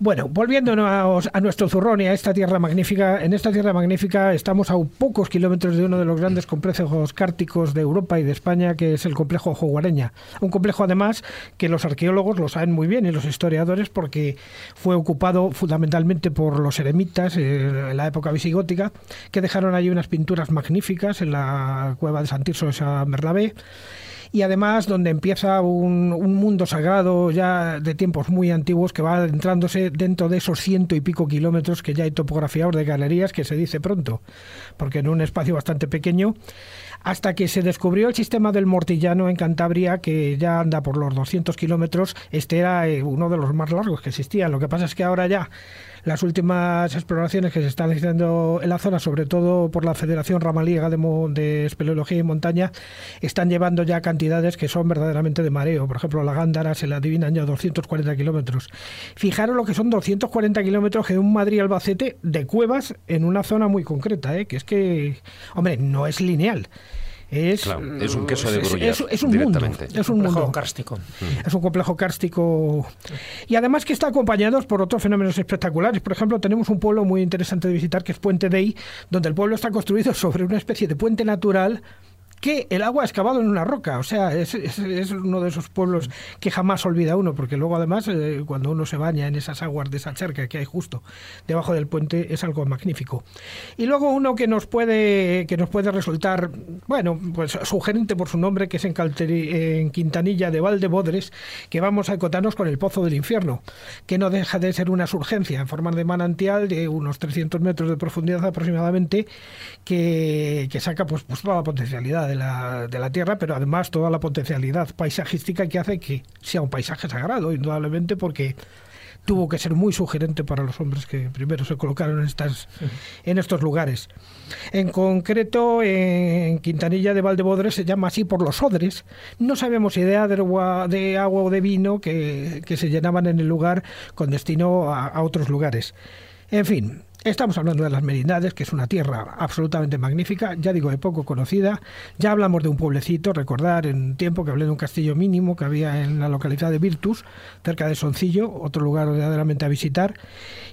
Speaker 5: Bueno, volviéndonos a nuestro zurrón y a esta tierra magnífica, en esta tierra magnífica estamos a pocos kilómetros de uno de los grandes complejos cárticos de Europa y de España, que es el complejo Joguareña. Un complejo, además, que los arqueólogos lo saben muy bien y los historiadores, porque fue ocupado fundamentalmente por los eremitas eh, en la época visigótica, que dejaron allí unas pinturas magníficas en la cueva de San Tirso de San Bernabé y además donde empieza un, un mundo sagrado ya de tiempos muy antiguos que va adentrándose dentro de esos ciento y pico kilómetros que ya hay topografiados de galerías, que se dice pronto, porque en un espacio bastante pequeño hasta que se descubrió el sistema del Mortillano en Cantabria, que ya anda por los 200 kilómetros. Este era eh, uno de los más largos que existían. Lo que pasa es que ahora ya las últimas exploraciones que se están haciendo en la zona, sobre todo por la Federación Ramaliega de, de Espeleología y Montaña, están llevando ya cantidades que son verdaderamente de mareo. Por ejemplo, la Gándara se la adivinan ya 240 kilómetros. Fijaros lo que son 240 kilómetros de un Madrid-Albacete de cuevas en una zona muy concreta, ¿eh? que es que, hombre, no es lineal. Es,
Speaker 2: es un queso de gruyère,
Speaker 5: es, es, un mundo, es un
Speaker 4: complejo
Speaker 5: mundo.
Speaker 4: kárstico.
Speaker 5: Mm. Es un complejo kárstico. Y además que está acompañado por otros fenómenos espectaculares. Por ejemplo, tenemos un pueblo muy interesante de visitar que es Puente Dei, donde el pueblo está construido sobre una especie de puente natural que el agua ha excavado en una roca. O sea, es, es, uno de esos pueblos que jamás olvida uno, porque luego además eh, cuando uno se baña en esas aguas de esa charca que hay justo debajo del puente es algo magnífico. Y luego uno que nos puede que nos puede resultar, bueno, pues sugerente por su nombre, que es en, Calteri, en Quintanilla de Valdebodres, que vamos a acotarnos con el Pozo del Infierno, que no deja de ser una surgencia en forma de manantial de unos 300 metros de profundidad aproximadamente, que, que saca pues, pues toda la potencialidad de la, de la Tierra, pero además toda la potencialidad paisajística que hace que sea un paisaje sagrado, indudablemente, porque tuvo que ser muy sugerente para los hombres que primero se colocaron en, estas, en estos lugares. En concreto, en Quintanilla de Valdebodres se llama así por los odres. No sabemos si de agua, de agua o de vino que, que se llenaban en el lugar con destino a otros lugares. En fin, Estamos hablando de las Merindades, que es una tierra absolutamente magnífica, ya digo, de poco conocida. Ya hablamos de un pueblecito, recordar en un tiempo que hablé de un castillo mínimo que había en la localidad de Virtus, cerca de Soncillo, otro lugar verdaderamente a visitar,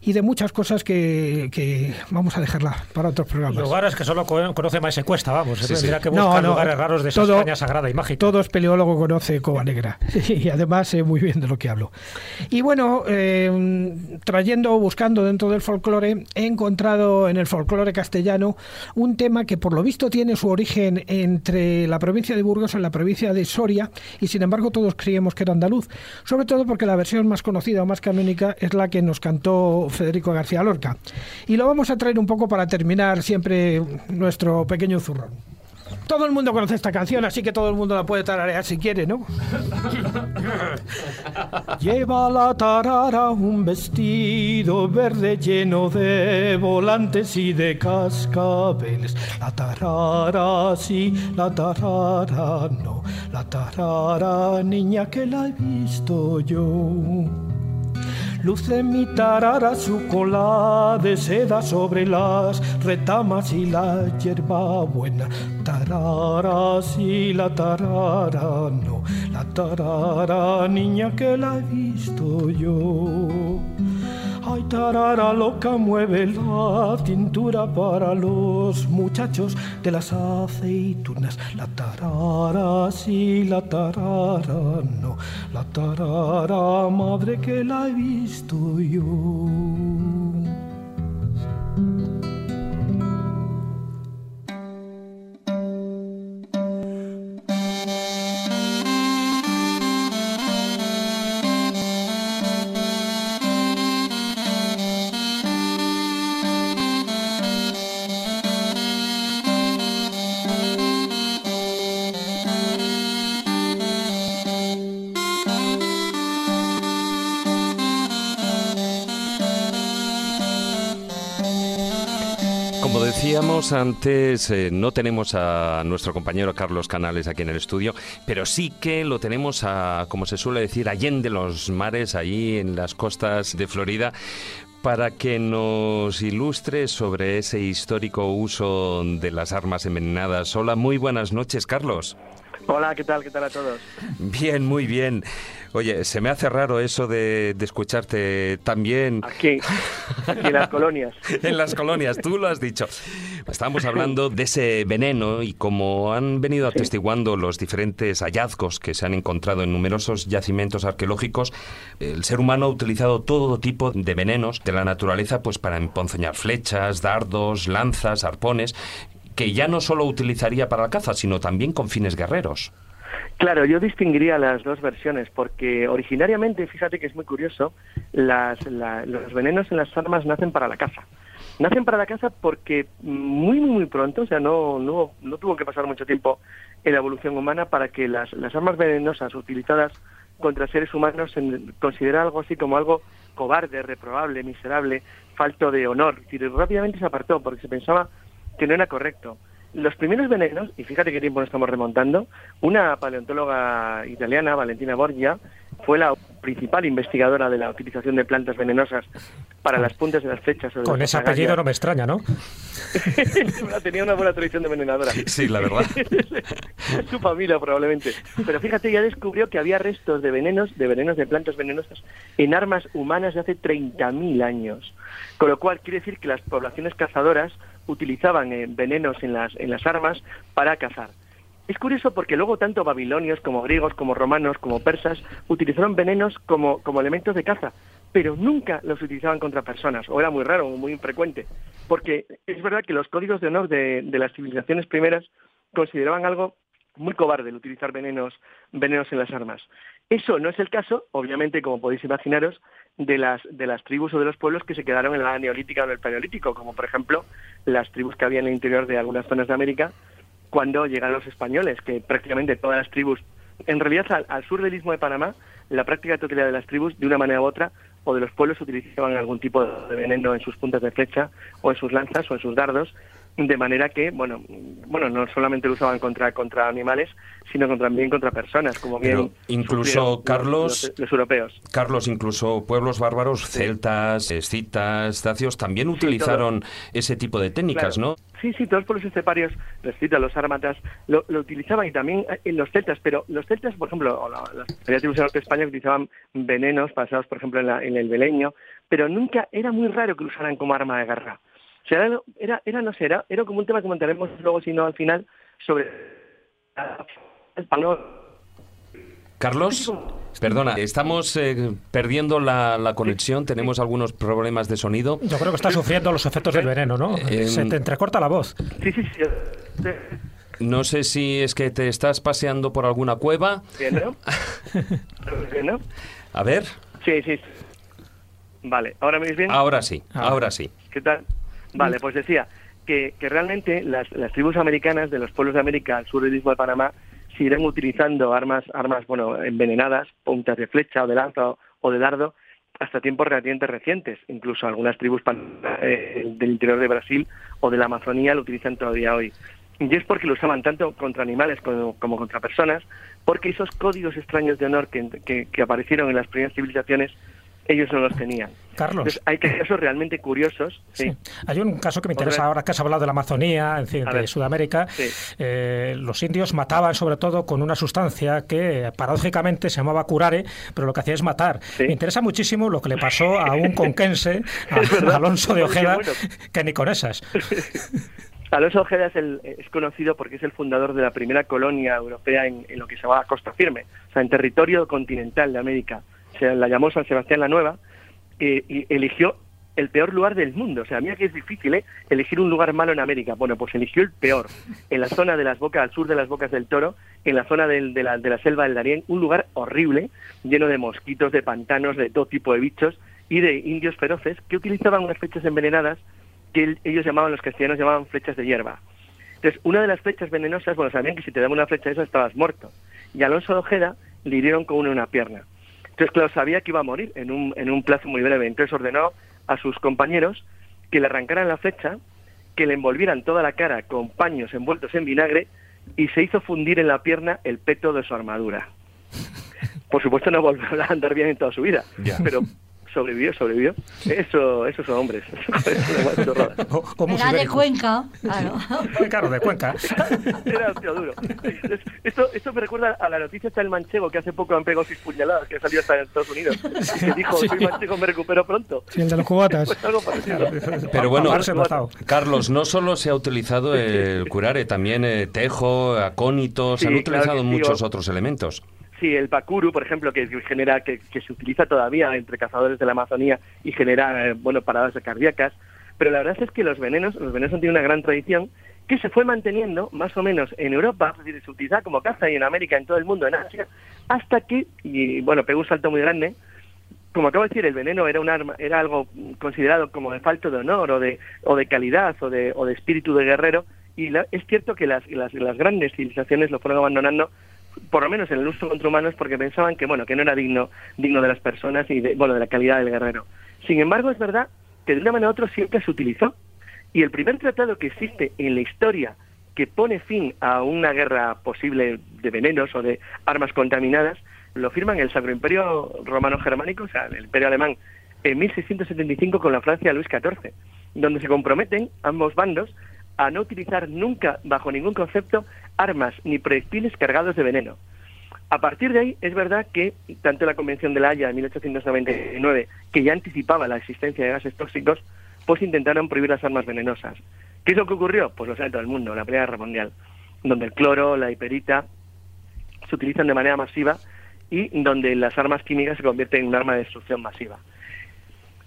Speaker 5: y de muchas cosas que, que vamos a dejarla para otros programas.
Speaker 4: Lugares que solo conoce más se cuesta, vamos. Sí, sí. que buscar no, no, lugares raros de esa
Speaker 5: todo,
Speaker 4: España sagrada y mágica.
Speaker 5: Todo espeleólogo conoce Cova Negra, <laughs> y además sé muy bien de lo que hablo. Y bueno, eh, trayendo o buscando dentro del folclore, he encontrado en el folclore castellano un tema que por lo visto tiene su origen entre la provincia de Burgos y la provincia de Soria y sin embargo todos creíamos que era andaluz, sobre todo porque la versión más conocida o más canónica es la que nos cantó Federico García Lorca. Y lo vamos a traer un poco para terminar siempre nuestro pequeño zurrón. Todo el mundo conoce esta canción, así que todo el mundo la puede tararear si quiere, ¿no? <laughs> Lleva la tarara un vestido verde lleno de volantes y de cascabeles. La tarara sí, la tarara no. La tarara, niña que la he visto yo. Luce mi tarara su cola de seda sobre las retamas y la hierba buena. Tarara, sí, la tarara, no. La tarara, niña que la he visto yo. Ay, tarara loca, mueve la cintura para los muchachos de las aceitunas. La tarara, sí, la tarara, no. La tarara, madre que la he visto yo.
Speaker 2: Antes, eh, no tenemos a nuestro compañero Carlos Canales aquí en el estudio, pero sí que lo tenemos a, como se suele decir, allende los mares, ahí en las costas de Florida, para que nos ilustre sobre ese histórico uso de las armas envenenadas. Hola, muy buenas noches, Carlos.
Speaker 8: Hola, ¿qué tal? ¿Qué tal a todos?
Speaker 2: Bien, muy bien. Oye, se me hace raro eso de, de escucharte tan bien.
Speaker 8: Aquí, aquí en las colonias. <laughs>
Speaker 2: en las colonias, tú lo has dicho. Estábamos hablando de ese veneno y como han venido atestiguando los diferentes hallazgos que se han encontrado en numerosos yacimientos arqueológicos, el ser humano ha utilizado todo tipo de venenos de la naturaleza pues para emponzoñar flechas, dardos, lanzas, arpones, que ya no solo utilizaría para la caza, sino también con fines guerreros.
Speaker 8: Claro, yo distinguiría las dos versiones porque originariamente, fíjate que es muy curioso, las, la- los venenos en las armas nacen para la caza. Nacen para la caza porque muy, muy, muy pronto, o sea, no, no, no tuvo que pasar mucho tiempo en la evolución humana para que las, las armas venenosas utilizadas contra seres humanos se considera algo así como algo cobarde, reprobable, miserable, falto de honor. Decir, rápidamente se apartó porque se pensaba que no era correcto. Los primeros venenos, y fíjate qué tiempo nos estamos remontando, una paleontóloga italiana, Valentina Borgia, fue la principal investigadora de la utilización de plantas venenosas para las puntas de las flechas. o de
Speaker 4: Con
Speaker 8: las
Speaker 4: ese apellido no me extraña, ¿no? <laughs>
Speaker 8: Tenía una buena tradición de envenenadora.
Speaker 2: Sí, la verdad. <laughs>
Speaker 8: Su familia probablemente. Pero fíjate, ya descubrió que había restos de venenos, de venenos de plantas venenosas, en armas humanas de hace 30.000 años. Con lo cual quiere decir que las poblaciones cazadoras utilizaban eh, venenos en las, en las armas para cazar. Es curioso porque luego tanto babilonios como griegos, como romanos, como persas utilizaron venenos como, como elementos de caza, pero nunca los utilizaban contra personas, o era muy raro, muy infrecuente, porque es verdad que los códigos de honor de, de las civilizaciones primeras consideraban algo muy cobarde el utilizar venenos, venenos en las armas. Eso no es el caso, obviamente, como podéis imaginaros, de las, de las tribus o de los pueblos que se quedaron en la neolítica o en el paleolítico, como por ejemplo las tribus que había en el interior de algunas zonas de América cuando llegaron los españoles, que prácticamente todas las tribus, en realidad al, al sur del istmo de Panamá, la práctica totalidad de las tribus, de una manera u otra, o de los pueblos utilizaban algún tipo de veneno en sus puntas de flecha, o en sus lanzas, o en sus dardos, de manera que, bueno, bueno, no solamente lo usaban contra, contra animales, sino contra- también contra personas, como bien
Speaker 2: Pero incluso, Carlos-
Speaker 8: los, los europeos.
Speaker 2: Carlos, incluso pueblos bárbaros, celtas, escitas, dacios, también utilizaron ese tipo de técnicas,
Speaker 8: Claro.
Speaker 2: ¿no?
Speaker 8: Sí, sí, todos los pueblos esteparios, los citas, los ármatas, lo, lo utilizaban y también eh, en los celtas, pero los celtas, por ejemplo, o la- las tribus norte de España utilizaban venenos basados, por ejemplo, en, la- en el beleño, pero nunca, era muy raro que lo usaran como arma de guerra. O sea, era, era, era, no sé, era, era como un tema que comentaremos luego, si no, al final, sobre el valor
Speaker 2: Carlos, perdona, estamos eh, perdiendo la, la conexión, tenemos algunos problemas de sonido.
Speaker 4: Yo creo que está sufriendo los efectos del veneno, ¿no?
Speaker 2: Eh,
Speaker 4: Se te entrecorta la voz.
Speaker 8: Sí, sí, sí.
Speaker 2: No sé si es que te estás paseando por alguna cueva.
Speaker 8: Bien, ¿no? Bien, ¿no?
Speaker 2: A ver,
Speaker 8: Sí, sí. Vale, ¿ahora me oís bien?
Speaker 2: ahora sí,
Speaker 4: Ah.
Speaker 2: ahora sí.
Speaker 8: ¿Qué tal? Vale, pues decía que, que realmente las, las tribus americanas de los pueblos de América al sur del istmo de Panamá seguirán utilizando armas, armas bueno, envenenadas, puntas de flecha o de lanza o, o de dardo, hasta tiempos relativamente recientes. Incluso algunas tribus pan- eh, del interior de Brasil o de la Amazonía lo utilizan todavía hoy. Y es porque lo usaban tanto contra animales como, como contra personas, porque esos códigos extraños de honor que, que- que aparecieron en las primeras civilizaciones, ellos no los tenían.
Speaker 4: Carlos.
Speaker 8: Entonces, hay casos realmente curiosos. Sí.
Speaker 4: Sí. Hay un caso que me interesa ahora que has hablado de la Amazonía, en fin, de
Speaker 8: ver.
Speaker 4: Sudamérica.
Speaker 8: Sí.
Speaker 4: Eh, los indios mataban sobre todo con una sustancia que paradójicamente se llamaba curare, pero lo que hacía es matar. Me interesa muchísimo lo que le pasó a un <laughs> conquense, a, Alonso de Ojeda,
Speaker 8: bueno.
Speaker 4: que ni con esas. <laughs>
Speaker 8: Alonso Ojeda es, el- es conocido porque es el fundador de la primera colonia europea en, en lo que se llamaba Costa Firme, o sea, en territorio continental de América. Se la llamó San Sebastián la Nueva eh, y eligió el peor lugar del mundo. O sea, mira que es difícil ¿eh? elegir un lugar malo en América. Bueno, pues eligió el peor, en la zona de las bocas, al sur de las bocas del Toro, en la zona de, la, de la selva del Darién, un lugar horrible, lleno de mosquitos, de pantanos, de todo tipo de bichos y de indios feroces que utilizaban unas flechas envenenadas que el- ellos llamaban, los castellanos llamaban flechas de hierba. Entonces, una de las flechas venenosas, bueno, sabían que si te daban una flecha de esas estabas muerto. Y Alonso de Ojeda le hirieron con una pierna. Entonces, claro, sabía que iba a morir en un, en un plazo muy breve. Entonces ordenó a sus compañeros que le arrancaran la flecha, que le envolvieran toda la cara con paños envueltos en vinagre y se hizo fundir en la pierna el peto de su armadura. Por supuesto no volvió a andar bien en toda su vida, pero sobrevivió, sobrevivió. Eso, esos son hombres. <laughs>
Speaker 4: Como <laughs>
Speaker 7: Era de
Speaker 4: ibéricos.
Speaker 7: Cuenca, claro.
Speaker 4: Claro, de Cuenca. <laughs>
Speaker 8: Era un tío duro. Esto, esto me recuerda a la noticia está el manchego que hace poco han pegado seis puñaladas, que salió hasta en Estados Unidos. Que dijo, soy manchego, me recupero pronto.
Speaker 5: Sí, el de los cubatas.
Speaker 8: Pues algo parecido.
Speaker 2: Pero bueno. Carlos, no solo se ha utilizado el curare, también eh, tejo, acónitos,
Speaker 8: Sí,
Speaker 2: han utilizado
Speaker 8: sí,
Speaker 2: muchos
Speaker 8: o-
Speaker 2: otros elementos.
Speaker 8: Sí, el pakuru, por ejemplo, que genera, que, se utiliza todavía entre cazadores de la Amazonía y genera, eh, bueno, paradas cardíacas. Pero la verdad es que los venenos, los venenos tenido una gran tradición que se fue manteniendo más o menos en Europa, es decir, se utilizaba como caza y en América, en todo el mundo, en Asia, hasta que, y bueno, pegó un salto muy grande, como acabo de decir, el veneno era un arma, era algo considerado como de falto de honor o de, o de calidad o de, o de espíritu de guerrero, y es cierto que las, las, las grandes civilizaciones lo fueron abandonando por lo menos en el uso contra humanos porque pensaban que bueno que no era digno digno de las personas y de, bueno de la calidad del guerrero. Sin embargo es verdad que de una manera u otra siempre se utilizó. Y el primer tratado que existe en la historia que pone fin a una guerra posible de venenos o de armas contaminadas, lo firman el Sacro Imperio Romano Germánico, o sea, el Imperio Alemán, en 1675 con la Francia de Luis XIV, donde se comprometen ambos bandos a no utilizar nunca, bajo ningún concepto, armas ni proyectiles cargados de veneno. A partir de ahí, es verdad que tanto la Convención de la Haya de 1899, que ya anticipaba la existencia de gases tóxicos, pues intentaron prohibir las armas venenosas. ¿Qué es lo que ocurrió? Pues lo sabe todo el mundo, la Primera Guerra Mundial, donde el cloro, la hiperita se utilizan de manera masiva y donde las armas químicas se convierten en un arma de destrucción masiva.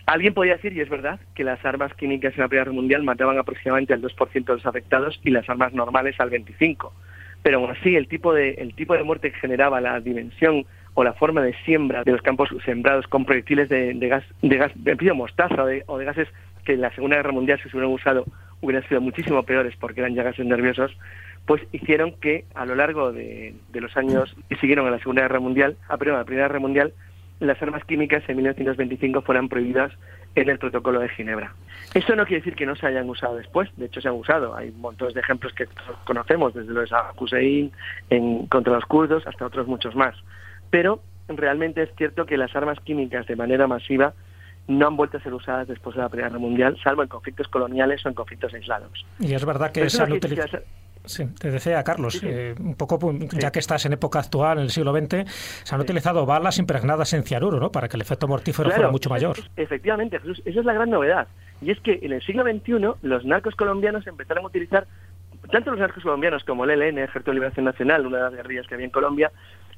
Speaker 8: Alguien podría decir, y es verdad, que las armas químicas en la Primera Guerra Mundial mataban aproximadamente al 2% de los afectados y las armas normales al 25%. Pero aún así, el tipo, de, el tipo de muerte que generaba la dimensión o la forma de siembra de los campos sembrados con proyectiles de, gas, de gas, de mostaza o de gases que en la Segunda Guerra Mundial si se hubieran usado hubieran sido muchísimo peores porque eran ya gases nerviosos, pues hicieron que a lo largo de, los años que siguieron a la Segunda Guerra Mundial, a, perdón, a la Primera Guerra Mundial, las armas químicas en 1925 fueran prohibidas en el protocolo de Ginebra. Eso no quiere decir que no se hayan usado después, de hecho se han usado. Hay montones de ejemplos que conocemos, desde los de Hussein en, contra los kurdos hasta otros muchos más. Pero realmente es cierto que las armas químicas de manera masiva no han vuelto a ser usadas después de la Primera Guerra Mundial, salvo en conflictos coloniales o en conflictos aislados.
Speaker 4: Y es verdad que se han utilizado... Sí, te decía Carlos, eh, un poco pues, ya que estás en época actual, en el siglo XX, se han utilizado balas impregnadas en cianuro, ¿no? Para que el efecto mortífero fuera mucho mayor.
Speaker 8: Efectivamente, Jesús, esa es la gran novedad. Y es que en el siglo XXI los narcos colombianos empezaron a utilizar, tanto los narcos colombianos como el ELN, Ejército de Liberación Nacional, una de las guerrillas que había en Colombia,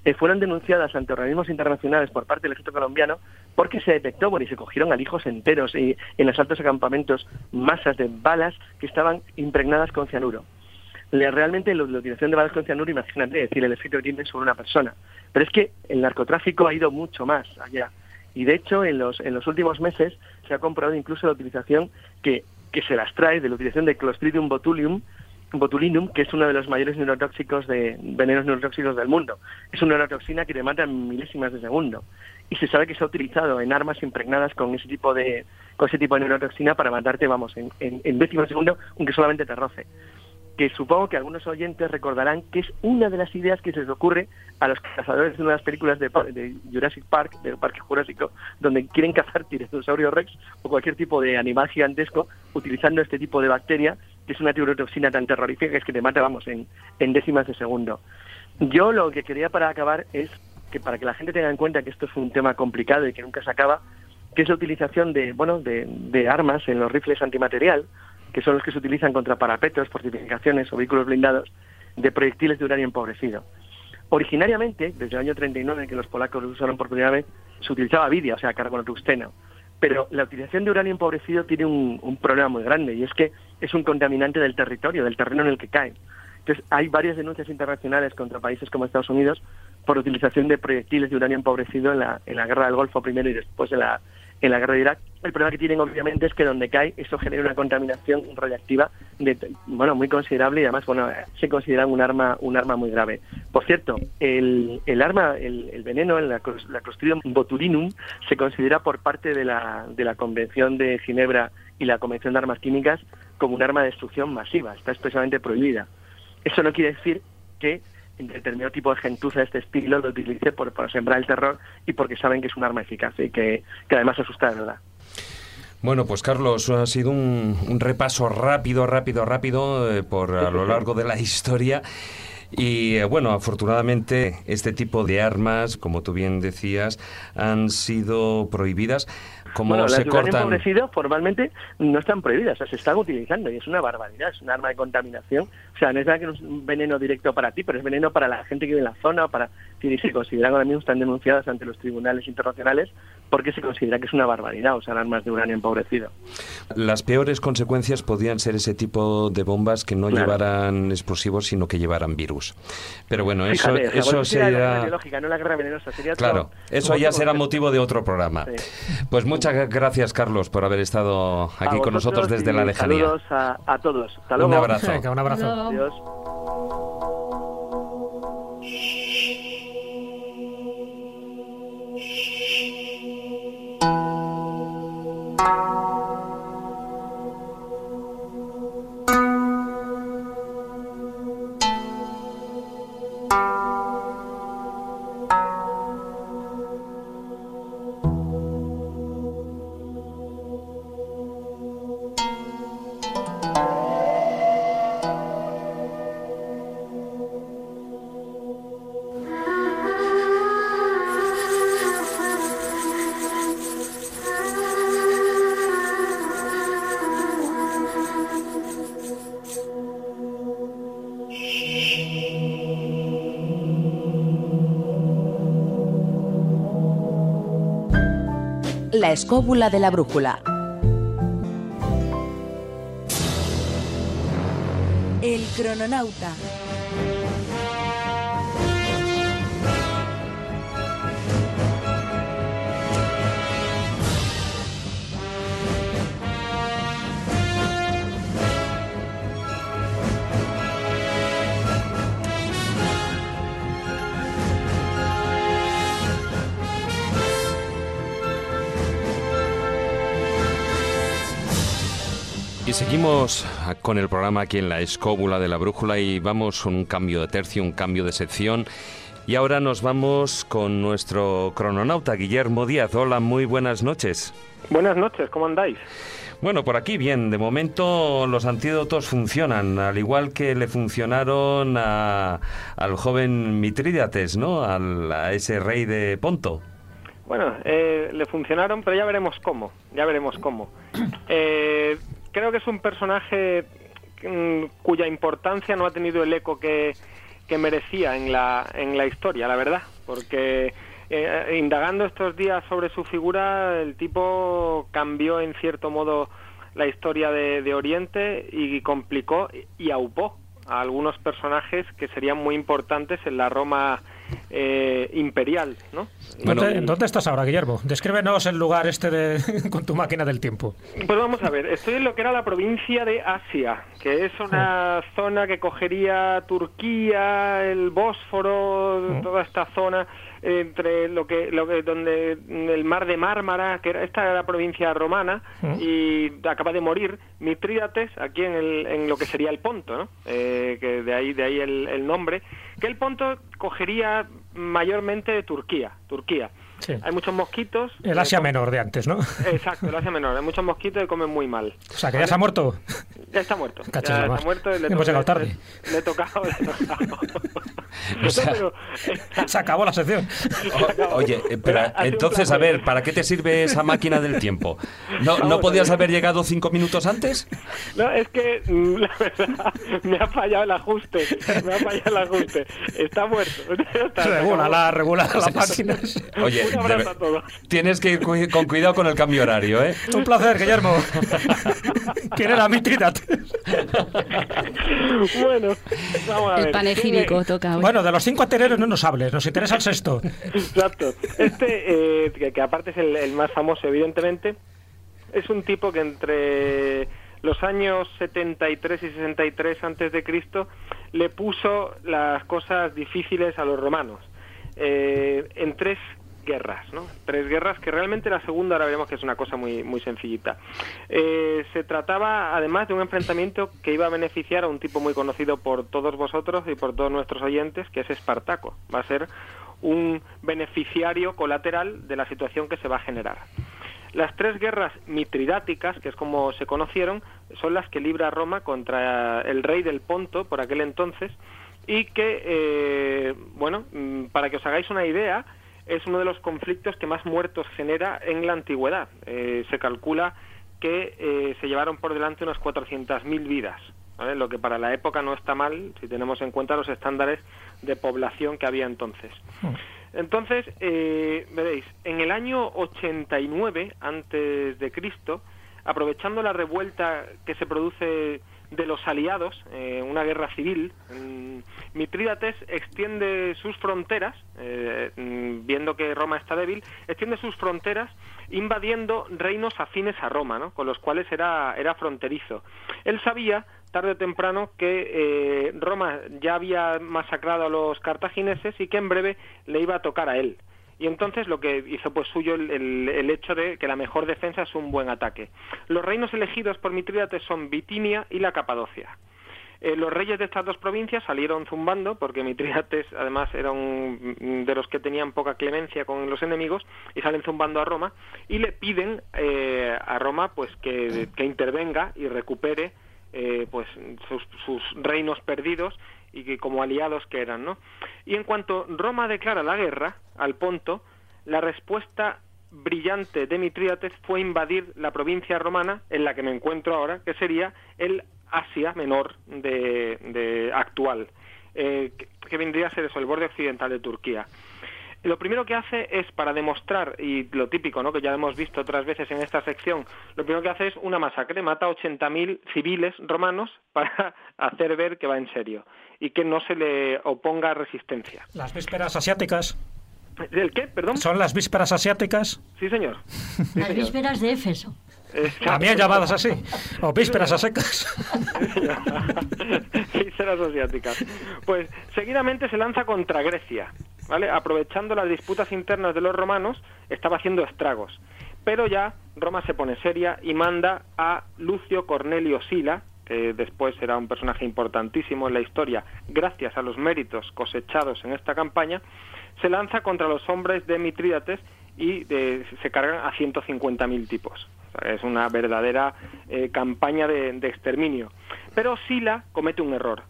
Speaker 8: eh, fueron denunciadas ante organismos internacionales por parte del ejército colombiano porque se detectó bueno, y se cogieron alijos enteros y en los altos acampamentos masas de balas que estaban impregnadas con cianuro. Realmente la, utilización de balas con cianuro, imagínate, decir el efecto que tiene sobre una persona. Pero es que el narcotráfico ha ido mucho más allá. Y de hecho, en los, en los últimos meses se ha comprobado incluso la utilización que, que se las trae de la utilización de Clostridium botulium botulinum, que es uno de los mayores neurotóxicos de venenos neurotóxicos del mundo. Es una neurotoxina que te mata en milésimas de segundo. Y se sabe que se ha utilizado en armas impregnadas con ese tipo de, con ese tipo de neurotoxina para matarte, vamos, en, en, décimos de segundo, aunque solamente te roce. Que supongo que algunos oyentes recordarán que es una de las ideas que se les ocurre a los cazadores de una de las películas de, Jurassic Park, del Parque Jurásico, donde quieren cazar tiranosaurios rex o cualquier tipo de animal gigantesco utilizando este tipo de bacteria que es una neurotoxina tan terrorífica que es que te mata, vamos, en, décimas de segundo. Yo lo que quería para acabar es que para que la gente tenga en cuenta que esto es un tema complicado y que nunca se acaba, que es la utilización de, bueno, de armas en los rifles antimaterial, que son los que se utilizan contra parapetos, fortificaciones o vehículos blindados, de proyectiles de uranio empobrecido. Originariamente, desde el año 39, que los polacos lo usaron por primera vez, se utilizaba vidia, o sea, carbono tungsteno. Pero la utilización de uranio empobrecido tiene un, problema muy grande y es que es un contaminante del territorio, del terreno en el que cae. Entonces, hay varias denuncias internacionales contra países como Estados Unidos por utilización de proyectiles de uranio empobrecido en la, en la guerra del Golfo primero y después en la, en la guerra de Irak. El problema que tienen obviamente es que donde cae eso genera una contaminación radiactiva de, bueno muy considerable y además bueno se considera un arma un arma muy grave. Por cierto, el, el arma el, veneno la, la Clostridium botulinum se considera por parte de la de la Convención de Ginebra y la Convención de Armas Químicas como un arma de destrucción masiva, está expresamente prohibida. Eso no quiere decir que determinado tipo de gentuza de este estilo lo utilice por, para sembrar el terror y porque saben que es un arma eficaz y que, además asusta de verdad.
Speaker 2: Bueno, pues Carlos, ha sido un, repaso rápido, rápido, rápido eh, por a lo largo de la <laughs> historia. Y eh, bueno, afortunadamente este tipo de armas, como tú bien decías, han sido prohibidas. Como
Speaker 8: bueno,
Speaker 2: se
Speaker 8: las
Speaker 2: cortan...
Speaker 8: empobrecido formalmente no están prohibidas, o sea, se están utilizando y es una barbaridad, es un arma de contaminación. O sea, no es verdad que no es un veneno directo para ti, pero es veneno para la gente que vive en la zona, para si se consideran ahora mismo están denunciadas ante los tribunales internacionales porque se considera que es una barbaridad usar armas de uranio empobrecido.
Speaker 2: Las peores consecuencias podían ser ese tipo de bombas que no llevaran explosivos, sino que llevaran virus. Pero bueno, eso, eso sería...
Speaker 8: no la guerra venenosa, sería
Speaker 2: Claro, eso ya será motivo de otro programa. Pues muchas gracias, Carlos, por haber estado aquí con nosotros desde la lejanía.
Speaker 8: Saludos a, todos.
Speaker 2: Un abrazo.
Speaker 4: un abrazo.
Speaker 8: Adiós.
Speaker 1: La escóbula de la brújula.
Speaker 9: El crononauta.
Speaker 2: Seguimos con el programa aquí en la escóbula de la brújula y vamos un cambio de tercio, un cambio de sección. Y ahora nos vamos con nuestro crononauta Guillermo Díaz. Hola, muy buenas noches.
Speaker 10: Buenas noches, ¿cómo andáis?
Speaker 2: Bueno, por aquí bien. De momento los antídotos funcionan, al igual que le funcionaron a, al joven Mitrídates, ¿no? Al, a ese rey de Ponto.
Speaker 10: Bueno, eh, le funcionaron, pero ya veremos cómo. Ya veremos cómo. Eh, creo que es un personaje mm, cuya importancia no ha tenido el eco que, merecía en la, en la historia, la verdad, porque eh, indagando estos días sobre su figura, el tipo cambió en cierto modo la historia de Oriente y complicó y aupó a algunos personajes que serían muy importantes en la Roma eh, imperial, ¿no?
Speaker 4: ¿Dónde, estás ahora, Guillermo? Descríbenos el lugar este de, <laughs> con tu máquina del tiempo.
Speaker 10: Pues vamos a ver, estoy en lo que era la provincia de Asia, que es una zona que cogería Turquía, el Bósforo, toda esta zona entre lo que, lo que donde el mar de Mármara, que era, esta era la provincia romana, y acaba de morir Mitrídates aquí en, el, en lo que sería el Ponto, ¿no? Eh, que de ahí de ahí el, el nombre, que el Ponto cogería mayormente de Turquía, Turquía. Hay muchos mosquitos.
Speaker 4: El Asia Menor de antes, ¿no?
Speaker 10: Exacto, el Asia Menor. Hay muchos mosquitos que comen muy mal.
Speaker 4: O sea, que ya se ha muerto.
Speaker 10: Ya está muerto. ya está muerto.
Speaker 4: Le Hemos llegado tarde.
Speaker 10: Le, he tocado, le he tocado. <laughs> <laughs>
Speaker 4: se acabó la sección. <laughs>
Speaker 2: oye, eh, pero, entonces, a ver, ¿para qué te sirve esa máquina del tiempo? ¿No, ¿no podías haber llegado cinco minutos antes?
Speaker 10: No, es que la verdad me ha fallado el ajuste. Me ha fallado el ajuste. Está muerto.
Speaker 4: regula la, regula las máquinas.
Speaker 2: Oye, tienes que ir con cuidado con el cambio horario, ¿eh?
Speaker 4: Un placer, Guillermo. ¿Quién era mi
Speaker 10: bueno, vamos a ver.
Speaker 6: El panegírico toca
Speaker 4: Bueno, de los cinco anteriores no nos hables, nos interesa el sexto.
Speaker 10: Exacto. Este, eh, que, aparte es el, más famoso, evidentemente, es un tipo que entre los años 73 y 63 antes de Cristo le puso las cosas difíciles a los romanos eh, en tres guerras, ¿no? Tres guerras que realmente la segunda ahora veremos que es una cosa muy muy sencillita. Eh, se trataba además de un enfrentamiento que iba a beneficiar a un tipo muy conocido por todos vosotros y por todos nuestros oyentes, que es Espartaco. Va a ser un beneficiario colateral de la situación que se va a generar. Las tres guerras mitridáticas, que es como se conocieron, son las que libra Roma contra el rey del Ponto por aquel entonces y que, eh, bueno, mm, para que os hagáis una idea, es uno de los conflictos que más muertos genera en la antigüedad. Eh, se calcula que eh, se llevaron por delante unas 400.000 vidas, lo que para la época no está mal si tenemos en cuenta los estándares de población que había entonces. Entonces, eh, veréis, en el año 89 antes de Cristo, aprovechando la revuelta que se produce de los aliados, eh, una guerra civil, mm, Mitrídates extiende sus fronteras, eh, mm, viendo que Roma está débil, extiende sus fronteras invadiendo reinos afines a Roma, ¿no? con los cuales era, era fronterizo. Él sabía tarde o temprano que eh, Roma ya había masacrado a los cartagineses y que en breve le iba a tocar a él y entonces lo que hizo pues suyo el, hecho de que la mejor defensa es un buen ataque. Los reinos elegidos por Mitrídates son Bitinia y la Capadocia. Eh, los reyes de estas dos provincias salieron zumbando, porque Mitrídates además era un de los que tenían poca clemencia con los enemigos, y salen zumbando a Roma, y le piden eh, a Roma pues que, intervenga y recupere eh, pues sus, sus reinos perdidos y que como aliados que eran, ¿no? Y en cuanto Roma declara la guerra al Ponto, la respuesta brillante de Mitrídates fue invadir la provincia romana en la que me encuentro ahora, que sería el Asia Menor de, actual, eh, que vendría a ser eso, el borde occidental de Turquía. Lo primero que hace es para demostrar, y lo típico, ¿no? que ya hemos visto otras veces en esta sección, lo primero que hace es una masacre, mata a 80.000 civiles romanos <laughs> para hacer ver que va en serio y que no se le oponga resistencia.
Speaker 4: Las vísperas asiáticas.
Speaker 10: ¿El qué? Perdón.
Speaker 4: ¿Son las vísperas asiáticas?
Speaker 10: Sí, señor. <laughs>
Speaker 7: las vísperas de Éfeso.
Speaker 4: También llamadas así. O vísperas asecas. <laughs>
Speaker 10: vísperas asiáticas. Pues seguidamente se lanza contra Grecia. ¿vale? Aprovechando las disputas internas de los romanos, estaba haciendo estragos. Pero ya Roma se pone seria y manda a Lucio Cornelio Sila, que después será un personaje importantísimo en la historia, gracias a los méritos cosechados en esta campaña, se lanza contra los hombres de Mitrídates y se cargan a 150.000 tipos. es una verdadera eh, campaña de, exterminio. Pero Sila comete un error.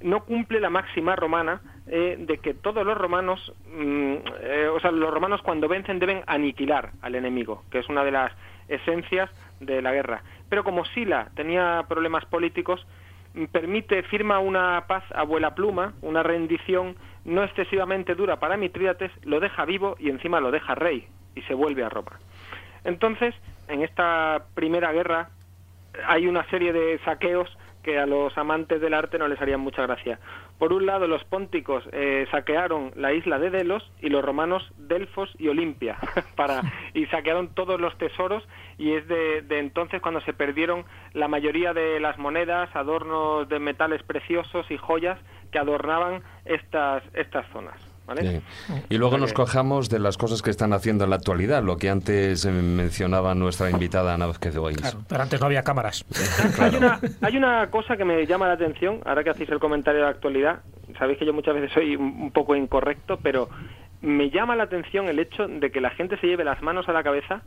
Speaker 10: No cumple la máxima romana eh, de que todos los romanos, mm, eh, o sea, los romanos cuando vencen deben aniquilar al enemigo, que es una de las esencias de la guerra. Pero como Sila tenía problemas políticos, permite, firma una paz a vuela pluma, una rendición no excesivamente dura para Mitrídates, lo deja vivo y encima lo deja rey y se vuelve a Roma. Entonces, en esta primera guerra hay una serie de saqueos que a los amantes del arte no les harían mucha gracia. Por un lado, los pónticos eh, saquearon la isla de Delos y los romanos Delfos y Olimpia <laughs> para, y saquearon todos los tesoros y es de, de, entonces cuando se perdieron la mayoría de las monedas, adornos de metales preciosos y joyas que adornaban estas, estas zonas.
Speaker 2: Y luego nos cojamos de las cosas que están haciendo en la actualidad, lo que antes eh, mencionaba nuestra invitada Ana Vázquez de
Speaker 4: Claro, pero antes no había cámaras. <laughs>
Speaker 10: hay, una, hay una cosa que me llama la atención, ahora que hacéis el comentario de la actualidad, sabéis que yo muchas veces soy un poco incorrecto, pero me llama la atención el hecho de que la gente se lleve las manos a la cabeza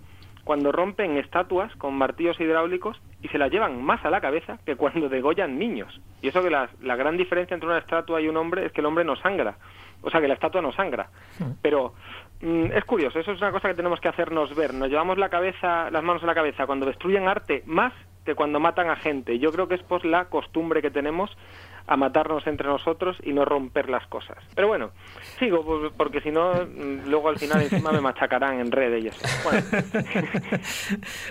Speaker 10: cuando rompen estatuas con martillos hidráulicos y se las llevan más a la cabeza que cuando degollan niños. Y eso que la, la gran diferencia entre una estatua y un hombre es que el hombre no sangra o sea que la estatua no sangra. Pero mm, es curioso, eso es una cosa que tenemos que hacernos ver. Nos llevamos la cabeza, las manos a la cabeza cuando destruyen arte más que cuando matan a gente. Yo creo que es por la costumbre que tenemos a matarnos entre nosotros y no romper las cosas. Pero bueno, sigo pues, porque si no, mm, luego al final encima me machacarán en redes y eso.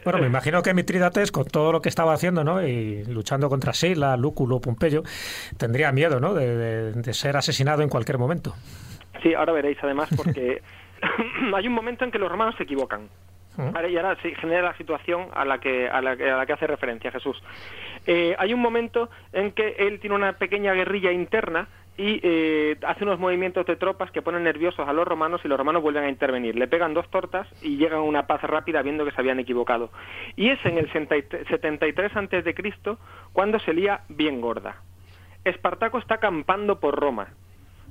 Speaker 4: Bueno. me imagino que Mitridates, con todo lo que estaba haciendo, ¿no? Y luchando contra Sila, Lúculo, Pompeyo, tendría miedo, ¿no? De, de ser asesinado en cualquier momento.
Speaker 10: Sí, ahora veréis además porque <laughs> hay un momento en que los romanos se equivocan. Y ahora se genera la situación a la que, a la, que hace referencia Jesús. Eh, hay un momento en que él tiene una pequeña guerrilla interna y eh, hace unos movimientos de tropas que ponen nerviosos a los romanos y los romanos vuelven a intervenir. Le pegan dos tortas y llegan a una paz rápida viendo que se habían equivocado. Y es en el 73 antes de Cristo cuando se lía bien gorda. Espartaco está acampando por Roma.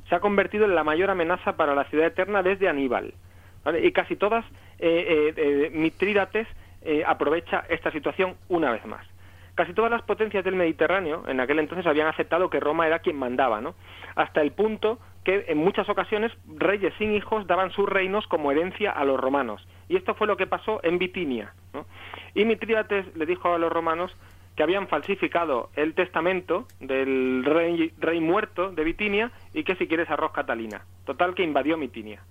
Speaker 10: Se ha convertido en la mayor amenaza para la ciudad eterna desde Aníbal. Y casi todas, eh, eh, eh Mitrídates aprovecha esta situación una vez más. Casi todas las potencias del Mediterráneo en aquel entonces habían aceptado que Roma era quien mandaba, ¿no? Hasta el punto que en muchas ocasiones reyes sin hijos daban sus reinos como herencia a los romanos. Y esto fue lo que pasó en Bitinia. Y Mitrídates le dijo a los romanos que habían falsificado el testamento del rey, rey muerto de Bitinia y que si quieres arroz Catalina. Total que invadió Bitinia.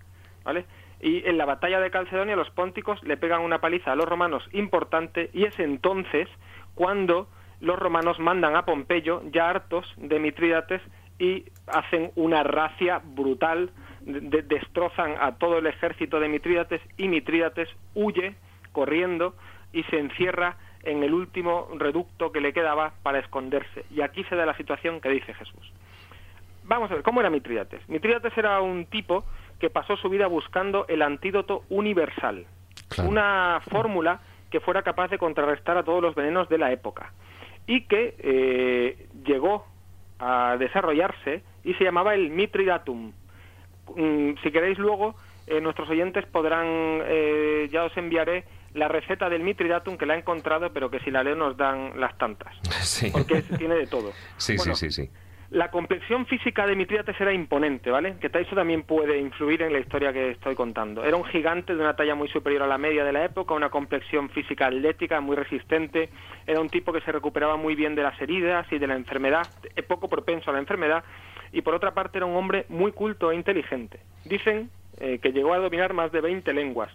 Speaker 10: ¿vale? Y en la batalla de Calcedonia los pónticos le pegan una paliza a los romanos importante y es entonces cuando los romanos mandan a Pompeyo, ya hartos de Mitrídates, y hacen una racia brutal, destrozan a todo el ejército de Mitrídates y Mitrídates huye corriendo y se encierra en el último reducto que le quedaba para esconderse. Y aquí se da la situación que dice Jesús. Vamos a ver, ¿cómo era Mitrídates? Mitrídates era un tipo que pasó su vida buscando el antídoto universal, una fórmula que fuera capaz de contrarrestar a todos los venenos de la época y que eh, llegó a desarrollarse y se llamaba el Mitridatum. Mm, si queréis luego, eh, nuestros oyentes podrán, eh, ya os enviaré la receta del Mitridatum que la he encontrado, pero que si la leo nos dan las tantas. <laughs> Porque tiene de todo.
Speaker 2: Sí, sí, sí, sí.
Speaker 10: La complexión física de Mitrídates era imponente, ¿vale? Que eso también puede influir en la historia que estoy contando. Era un gigante de una talla muy superior a la media de la época, una complexión física atlética, muy resistente. Era un tipo que se recuperaba muy bien de las heridas y de la enfermedad, eh, poco propenso a la enfermedad. Y por otra parte era un hombre muy culto e inteligente. Dicen eh, que llegó a dominar más de 20 lenguas.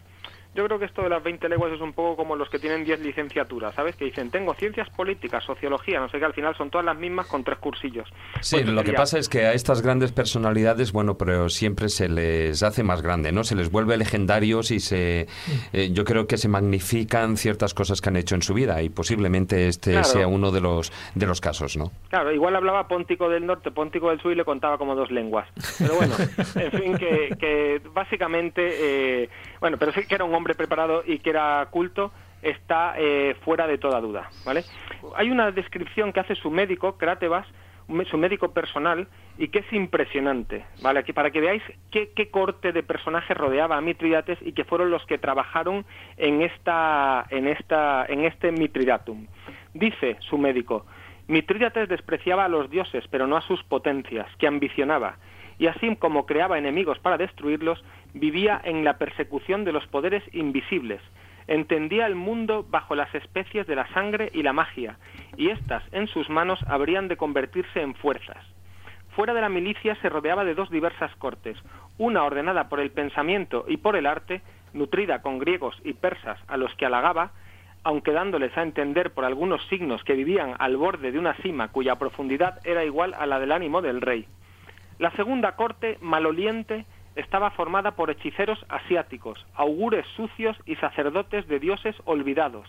Speaker 10: Yo creo que esto de las 20 lenguas es un poco como los que tienen 10 licenciaturas, ¿sabes? Que dicen, tengo ciencias políticas, sociología, no sé qué, al final son todas las mismas con tres cursillos.
Speaker 2: Sí, pues lo que pasa es que a estas grandes personalidades, bueno, pero siempre se les hace más grande, ¿no? Se les vuelve legendarios y se, eh, yo creo que se magnifican ciertas cosas que han hecho en su vida y posiblemente este sea uno de los, de los casos, ¿no?
Speaker 10: Claro, igual hablaba Póntico del Norte, Póntico del Sur y le contaba como dos lenguas. Pero bueno, <laughs> en fin, que, que básicamente, eh, bueno, pero sí que era un hombre preparado y que era culto está eh, fuera de toda duda, ¿vale? Hay una descripción que hace su médico, Cratebas, su médico personal, y que es impresionante, ¿vale? Aquí para que veáis qué, corte de personajes rodeaba a Mitridates y que fueron los que trabajaron en esta, en esta, en este Mitridatum. Dice su médico, Mitridates despreciaba a los dioses, pero no a sus potencias, que ambicionaba, y así como creaba enemigos para destruirlos, vivía en la persecución de los poderes invisibles, entendía el mundo bajo las especies de la sangre y la magia, y éstas en sus manos habrían de convertirse en fuerzas. Fuera de la milicia se rodeaba de dos diversas cortes, una ordenada por el pensamiento y por el arte, nutrida con griegos y persas a los que halagaba, aunque dándoles a entender por algunos signos que vivían al borde de una cima cuya profundidad era igual a la del ánimo del rey. La segunda corte, maloliente, estaba formada por hechiceros asiáticos, augures sucios y sacerdotes de dioses olvidados,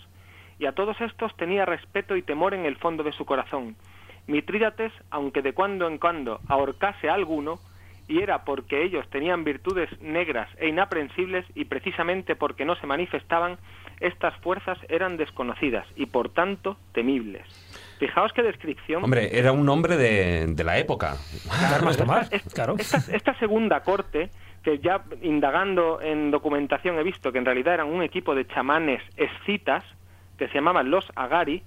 Speaker 10: y a todos estos tenía respeto y temor en el fondo de su corazón. Mitrídates, aunque de cuando en cuando ahorcase a alguno, y era porque ellos tenían virtudes negras e inaprensibles y precisamente porque no se manifestaban, estas fuerzas eran desconocidas y por tanto temibles. Fijaos qué descripción.
Speaker 2: Hombre, era un hombre de, la época.
Speaker 10: claro. Esta, segunda corte, que ya indagando en documentación he visto que en realidad eran un equipo de chamanes escitas, que se llamaban los Agari,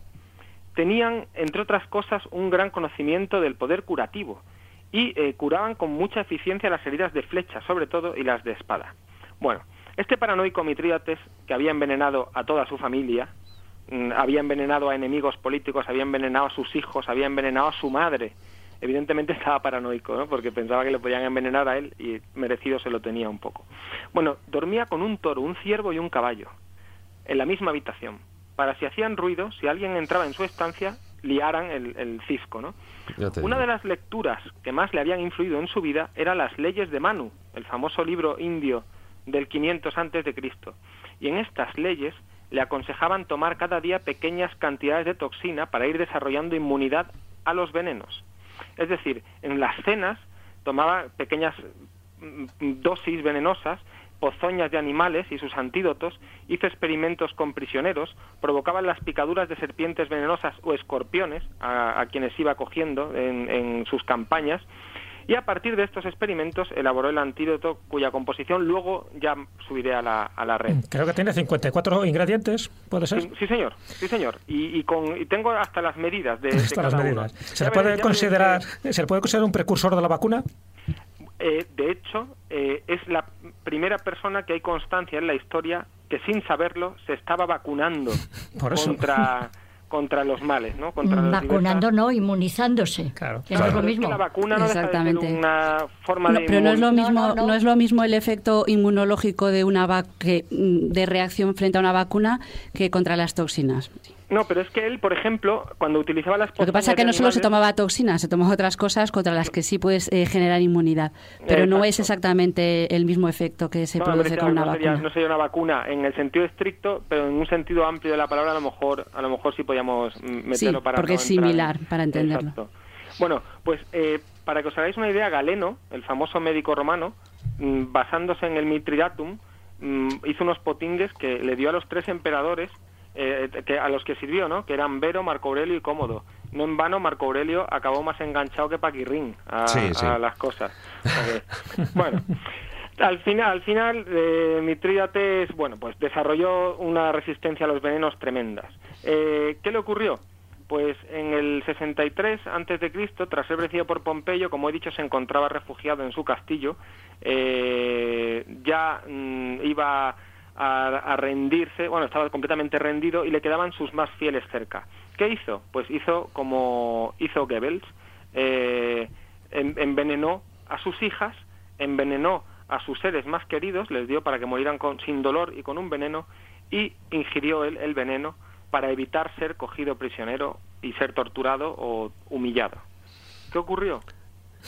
Speaker 10: tenían, entre otras cosas, un gran conocimiento del poder curativo y eh, curaban con mucha eficiencia las heridas de flecha, sobre todo, y las de espada. Bueno, este paranoico Mitrídates, que había envenenado a toda su familia, había envenenado a enemigos políticos, había envenenado a sus hijos, había envenenado a su madre. Evidentemente <laughs> estaba paranoico, ¿no? porque pensaba que le podían envenenar a él y merecido se lo tenía un poco. Bueno, dormía con un toro, un ciervo y un caballo en la misma habitación, para si hacían ruido, si alguien entraba en su estancia, liaran el, el cisco. ¿no? Una de las lecturas que más le habían influido en su vida era las leyes de Manu, el famoso libro indio del 500 antes de Cristo. Y en estas leyes le aconsejaban tomar cada día pequeñas cantidades de toxina para ir desarrollando inmunidad a los venenos. Es decir, en las cenas tomaba pequeñas mm, dosis venenosas, pozoñas de animales y sus antídotos, hizo experimentos con prisioneros, provocaban las picaduras de serpientes venenosas o escorpiones a, quienes iba cogiendo en sus campañas y a partir de estos experimentos elaboró el antídoto cuya composición luego ya subiré a la, a la red.
Speaker 4: Creo que tiene 54 ingredientes, ¿puede ser?
Speaker 10: Sí, señor, sí señor. Y, con, y tengo hasta las medidas de, <laughs>
Speaker 4: hasta las medidas. ¿Se le, puede considerar, ¿Se le puede considerar un precursor de la vacuna?
Speaker 10: Eh, de hecho, eh, es la primera persona que hay constancia en la historia que sin saberlo se estaba vacunando <laughs> contra <laughs> contra los males, ¿no? Contra
Speaker 7: Vacunando no, inmunizándose.
Speaker 4: Claro.
Speaker 7: Que no
Speaker 10: Claro,
Speaker 7: es lo
Speaker 10: pero es que
Speaker 7: mismo.
Speaker 10: la vacuna no deja de ser
Speaker 6: Exactamente.
Speaker 10: una forma
Speaker 6: No,
Speaker 10: de
Speaker 6: pero no es lo mismo,
Speaker 7: No,
Speaker 6: no,
Speaker 7: no, no.
Speaker 6: es lo mismo el efecto inmunológico de una vac- que, mm, de reacción frente a una vacuna que contra las toxinas.
Speaker 10: No, pero es que él, por ejemplo, cuando utilizaba las
Speaker 6: Lo que pasa es que no solo se tomaba toxinas, se tomaba otras cosas contra las que sí puedes eh, generar inmunidad, pero no es exactamente el mismo efecto que se
Speaker 10: No,
Speaker 6: produce con una
Speaker 10: no sería,
Speaker 6: vacuna.
Speaker 10: no sería una vacuna en el sentido estricto, pero en un sentido amplio de la palabra a lo mejor, a lo mejor sí podíamos mm, meterlo
Speaker 6: Sí,
Speaker 10: para
Speaker 6: porque
Speaker 10: no
Speaker 6: es
Speaker 10: en-
Speaker 6: similar, para entenderlo.
Speaker 10: Exacto. Bueno, pues eh, para que os hagáis una idea, Galeno, el famoso médico romano, mm, basándose en el Mitridatum, mm, hizo unos potingues que le dio a los tres emperadores eh, que, a los que sirvió, ¿no? Que eran Vero, Marco Aurelio y Cómodo. No en vano, Marco Aurelio acabó más enganchado que Paquirrín a,
Speaker 2: Sí, sí.
Speaker 10: a las cosas. Bueno, al final, al final eh, Mitrídates, bueno, pues desarrolló una resistencia a los venenos tremendas. Eh, ¿Qué le ocurrió? Pues en el 63 antes de Cristo, tras ser vencido por Pompeyo, como he dicho, se encontraba refugiado en su castillo. eh, ya mm, iba a, rendirse, bueno, estaba completamente rendido y le quedaban sus más fieles cerca. ¿Qué hizo? Pues hizo como hizo Goebbels, eh, en- envenenó a sus hijas, envenenó a sus seres más queridos, les dio para que murieran con- sin dolor y con un veneno, y ingirió él el veneno para evitar ser cogido prisionero y ser torturado o humillado. ¿Qué ocurrió?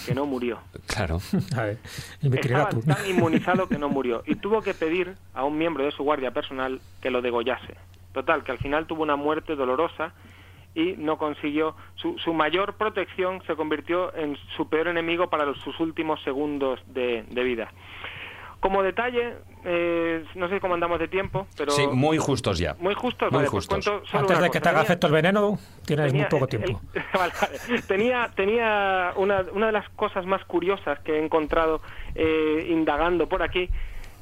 Speaker 10: Que no murió.
Speaker 2: Claro.
Speaker 4: A ver,
Speaker 10: Estaba
Speaker 4: tú.
Speaker 10: tan inmunizado que no murió y tuvo que pedir a un miembro de su guardia personal que lo degollase. Total, que al final tuvo una muerte dolorosa y no consiguió su, su mayor protección se convirtió en su peor enemigo para los- sus últimos segundos de, de vida. Como detalle, eh, no sé cómo andamos de tiempo, pero
Speaker 2: Sí, muy justos ya.
Speaker 10: muy justos.
Speaker 2: Muy
Speaker 10: vale, pues
Speaker 2: justos.
Speaker 10: cuento solo
Speaker 4: Antes de que
Speaker 10: cosa.
Speaker 4: te haga efecto el veneno, tienes muy
Speaker 10: tenía-
Speaker 4: poco
Speaker 10: el-
Speaker 4: tiempo.
Speaker 10: el- <laughs> vale, vale. tenía tenía una, una de las cosas más curiosas que he encontrado eh, indagando por aquí.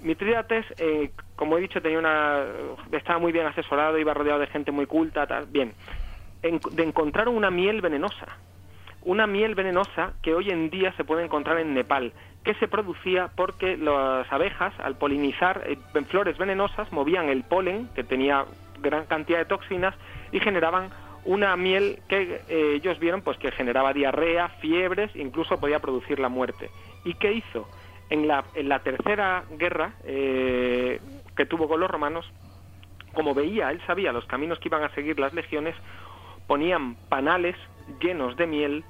Speaker 10: Mitrídates, eh, como he dicho, tenía una estaba muy bien asesorado, iba rodeado de gente muy culta, tal. Bien, En- de encontraron una miel venenosa una miel venenosa que hoy en día se puede encontrar en Nepal, que se producía porque las abejas, al polinizar eh, flores venenosas, movían el polen, que tenía gran cantidad de toxinas, y generaban una miel que eh, ellos vieron pues que generaba diarrea, fiebres, incluso podía producir la muerte. ¿Y qué hizo? En la, en la tercera guerra eh, que tuvo con los romanos, como veía, él sabía los caminos que iban a seguir las legiones, ponían panales llenos de miel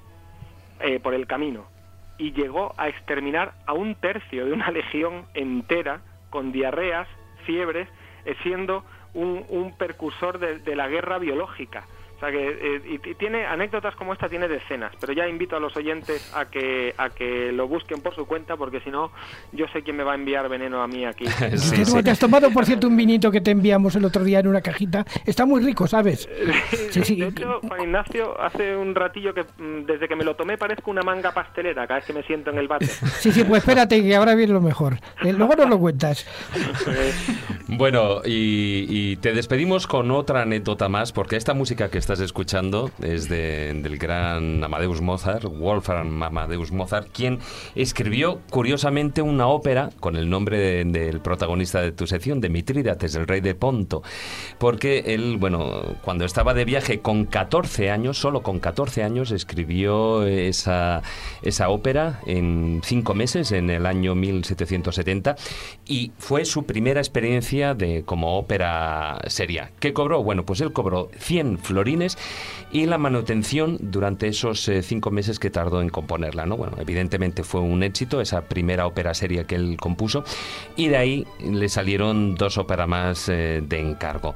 Speaker 10: eh, por el camino y llegó a exterminar a un tercio de una <laughs> legión entera con diarreas, fiebres, eh, siendo un, precursor de la guerra biológica. O sea que eh, y, y tiene anécdotas como esta tiene decenas, pero ya invito a los oyentes a que a que lo busquen por su cuenta porque si no yo sé quién me va a enviar veneno a mí aquí. <laughs>
Speaker 2: Sí,
Speaker 5: Te-
Speaker 2: sí.
Speaker 5: Te has tomado, por cierto, un vinito que te enviamos el otro día en una cajita. Está muy rico, ¿sabes? <laughs> Sí, sí.
Speaker 10: De hecho, Juan Ignacio, hace un ratillo que mm, desde que me lo tomé parezco una manga pastelera cada vez que me siento en el bate. <laughs>
Speaker 5: Sí, sí, pues espérate, que ahora viene lo mejor. Eh, luego nos lo cuentas.
Speaker 2: Bueno, y, y te despedimos con otra anécdota más, porque esta música que estás escuchando es de- del gran Amadeus Mozart, Wolfgang Amadeus Mozart, quien escribió curiosamente una ópera con el nombre de- del protagonista de tu sección, de Mitrídates, el rey de Ponto, porque él, bueno, cuando estaba de viaje con 14 años, solo con 14 años, escribió esa, esa ópera en cinco meses, en el año 1770, y fue su primera experiencia de como ópera seria. ¿Qué cobró? Bueno, pues él cobró 100 florines y la manutención durante esos eh, cinco meses que tardó en componerla, ¿no? Bueno, evidentemente fue un éxito esa primera ópera seria que él compuso y de ahí le salieron dos óperas más eh, de encargo.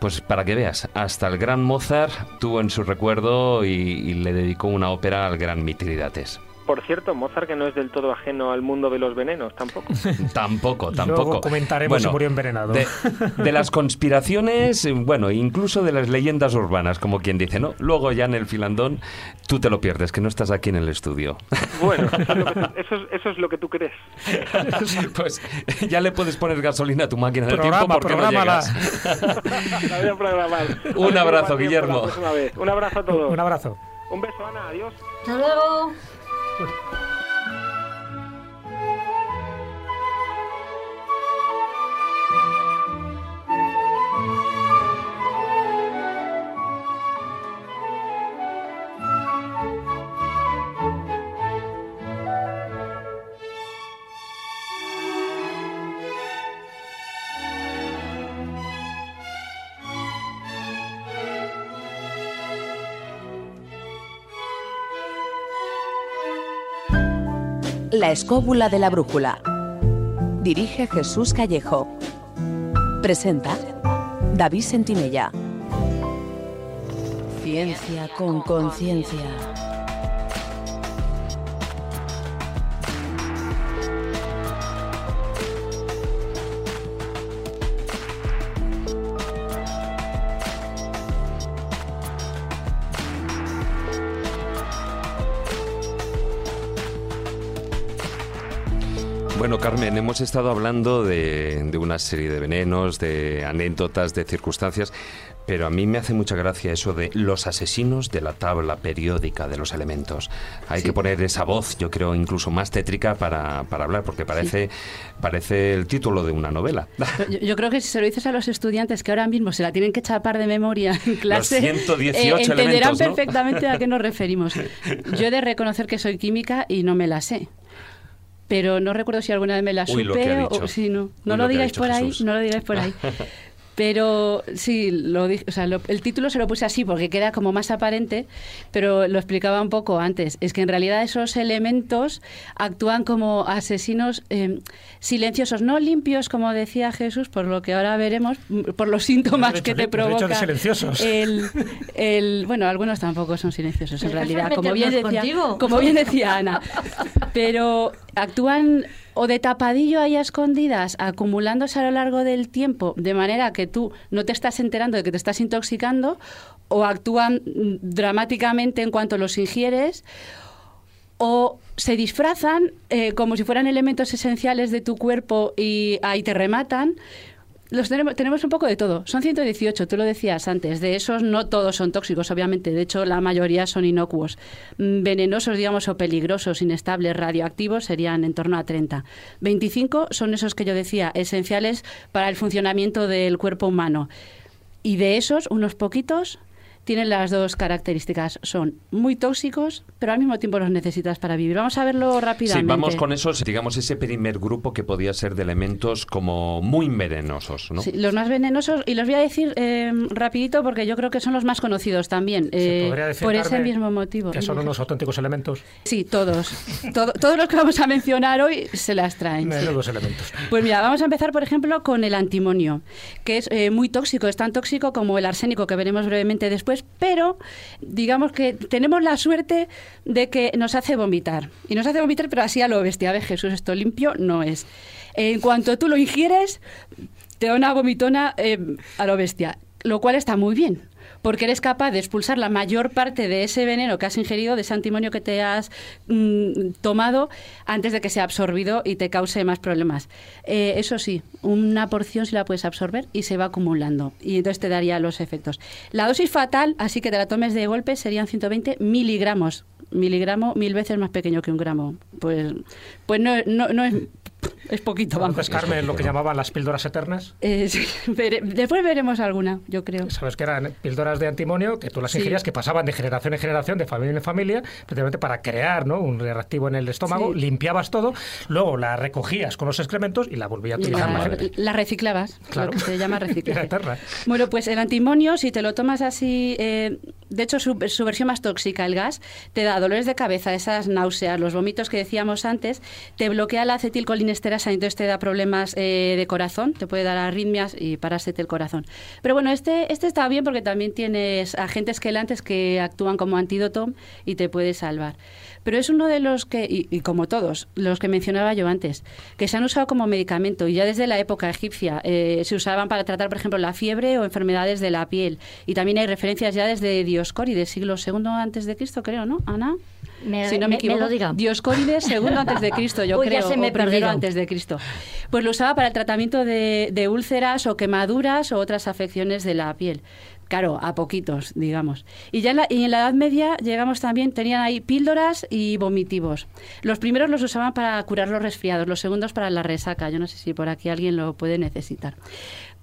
Speaker 2: Pues para que veas, hasta el gran Mozart tuvo en su recuerdo y, le dedicó una ópera al gran Mitrídates.
Speaker 10: Por cierto, Mozart que no es del todo ajeno al mundo de los venenos tampoco. <laughs>
Speaker 2: Tampoco,
Speaker 4: Luego
Speaker 2: tampoco.
Speaker 4: comentaremos si murió envenenado.
Speaker 2: De, <laughs> de las conspiraciones, eh, bueno, incluso de las leyendas urbanas, como quien dice, ¿no? Luego ya en el filandón tú te lo pierdes, que no estás aquí en el estudio.
Speaker 10: Bueno, <laughs> eso es lo que tú- eso es, eso es lo que tú crees.
Speaker 2: pues ya le puedes poner gasolina a tu máquina del
Speaker 4: Programa,
Speaker 2: tiempo porque no llegas.
Speaker 10: voy a programar.
Speaker 2: Un abrazo,
Speaker 10: tiempo
Speaker 2: Guillermo.
Speaker 10: Un abrazo a todos.
Speaker 4: Un abrazo.
Speaker 10: Un beso, Ana. Adiós.
Speaker 7: Hasta luego.
Speaker 1: 坐 <laughs> La escóbula de la brújula. Dirige Jesús Callejo. Presenta David Sentinella. Ciencia con conciencia.
Speaker 2: Bueno, Carmen, hemos estado hablando de, de, una serie de venenos, de anécdotas, de circunstancias, pero a mí me hace mucha gracia eso de los asesinos de la tabla periódica de los elementos. Hay sí. que poner esa voz, yo creo, incluso más tétrica para, para hablar, porque parece, sí. parece el título de una novela. <laughs>
Speaker 6: Yo, yo, creo que si se lo dices a los estudiantes que ahora mismo se la tienen que chapar de memoria en clase,
Speaker 2: los 118
Speaker 6: eh, entenderán
Speaker 2: elementos, ¿no?
Speaker 6: perfectamente a qué nos referimos. <laughs> Yo he de reconocer que soy química y no me la sé pero no recuerdo si alguna vez me la
Speaker 2: Uy,
Speaker 6: supe o si no. No
Speaker 2: Uy,
Speaker 6: lo,
Speaker 2: lo
Speaker 6: digáis por ahí, no lo digáis por ahí. <laughs> Pero sí, lo, o sea, lo, el título se lo puse así porque queda como más aparente, pero lo explicaba un poco antes. Es que en realidad esos elementos actúan como asesinos eh, silenciosos, no limpios, como decía Jesús, por lo que ahora veremos, por los síntomas
Speaker 4: Hecho,
Speaker 6: que te
Speaker 4: de
Speaker 6: provoca.
Speaker 4: silenciosos.
Speaker 6: El, <laughs> el, bueno, algunos tampoco son silenciosos en realidad, como bien, decía,
Speaker 7: contigo?
Speaker 6: como bien decía Ana. Pero actúan o de tapadillo ahí a escondidas, acumulándose a lo largo del tiempo, de manera que tú no te estás enterando de que te estás intoxicando, o actúan dramáticamente en cuanto los ingieres, o se disfrazan eh, como si fueran elementos esenciales de tu cuerpo y ahí te rematan. Los tenemos, tenemos un poco de todo. Son 118, tú lo decías antes. De esos no todos son tóxicos, obviamente. De hecho, la mayoría son inocuos. Mm, Venenosos, digamos, o peligrosos, inestables, radioactivos serían en torno a 30. 25 son esos que yo decía, esenciales para el funcionamiento del cuerpo humano. Y de esos, unos poquitos tienen las dos características. Son muy tóxicos, pero al mismo tiempo los necesitas para vivir. Vamos a verlo rápidamente.
Speaker 2: Sí, vamos con esos, digamos, ese primer grupo que podía ser de elementos como muy venenosos, ¿no?
Speaker 6: Sí, los más venenosos, y los voy a decir eh, rapidito porque yo creo que son los más conocidos también,
Speaker 4: ¿Se
Speaker 6: eh,
Speaker 4: podría decir,
Speaker 6: por ese mismo motivo.
Speaker 4: Que son unos auténticos elementos.
Speaker 6: Sí, todos. Todo- todos los que vamos a mencionar hoy se las traen.
Speaker 4: Menudos elementos.
Speaker 6: Pues mira, vamos a empezar, por ejemplo, con el antimonio, que es eh, muy tóxico, es tan tóxico como el arsénico, que veremos brevemente después, pero digamos que tenemos la suerte de que nos hace vomitar. Y nos hace vomitar, pero así a lo bestia. A ver, Jesús, esto limpio no es. En cuanto tú lo ingieres, te da una vomitona eh, a lo bestia, lo cual está muy bien. Porque eres capaz de expulsar la mayor parte de ese veneno que has ingerido, de ese antimonio que te has mm, tomado, antes de que sea absorbido y te cause más problemas. Eh, eso sí, una porción sí la puedes absorber y se va acumulando. Y entonces te daría los efectos. La dosis fatal, así que te la tomes de golpe, serían 120 miligramos. Miligramo mil veces más pequeño que un gramo. Pues, pues no, no, no es, es poquito, vamos.
Speaker 4: Entonces, Carmen, lo que llamaban las píldoras eternas.
Speaker 6: Eh, <laughs> sí, vere- después veremos alguna, yo creo.
Speaker 4: Sabes que eran píldoras de antimonio que tú las
Speaker 6: Sí.
Speaker 4: ingerías, que pasaban de generación en generación, de familia en familia, precisamente para crear ¿no? un reactivo en el estómago,
Speaker 6: Sí.
Speaker 4: limpiabas todo, luego la recogías con los excrementos y la volvías a utilizar.
Speaker 6: la, la reciclabas,
Speaker 4: Claro.
Speaker 6: lo que se llama <laughs>
Speaker 4: Era
Speaker 6: reciclaje.
Speaker 4: eterna.
Speaker 6: Bueno, pues el antimonio, si te lo tomas así, eh, de hecho su, su versión más tóxica, el gas, te da dolores de cabeza, esas náuseas, los vómitos que decíamos antes, te bloquea la acetilcolinesterasa, entonces te da problemas eh, de corazón, te puede dar arritmias y parásete el corazón. Pero bueno, este, este está bien porque también tienes agentes quelantes que actúan como antídoto y te puede salvar. Pero es uno de los que, y, y como todos, los que mencionaba yo antes, que se han usado como medicamento y ya desde la época egipcia eh, se usaban para tratar, por ejemplo, la fiebre o enfermedades de la piel. Y también hay referencias ya desde Dioscórides, siglo II antes de Cristo, creo, ¿no, Ana?
Speaker 7: Me,
Speaker 6: si no me,
Speaker 7: me- me
Speaker 6: equivoco.
Speaker 7: lo diga.
Speaker 6: Dioscórides, segundo antes de Cristo, yo <laughs>
Speaker 7: Uy, ya
Speaker 6: creo,
Speaker 7: se me
Speaker 6: o primero antes de Cristo. Pues lo usaba para el tratamiento de, de úlceras o quemaduras o otras afecciones de la piel. Claro, a poquitos, digamos. Y ya en la, y en la Edad Media llegamos también, tenían ahí píldoras y vomitivos. Los primeros los usaban para curar los resfriados, los segundos para la resaca. Yo no sé si por aquí alguien lo puede necesitar.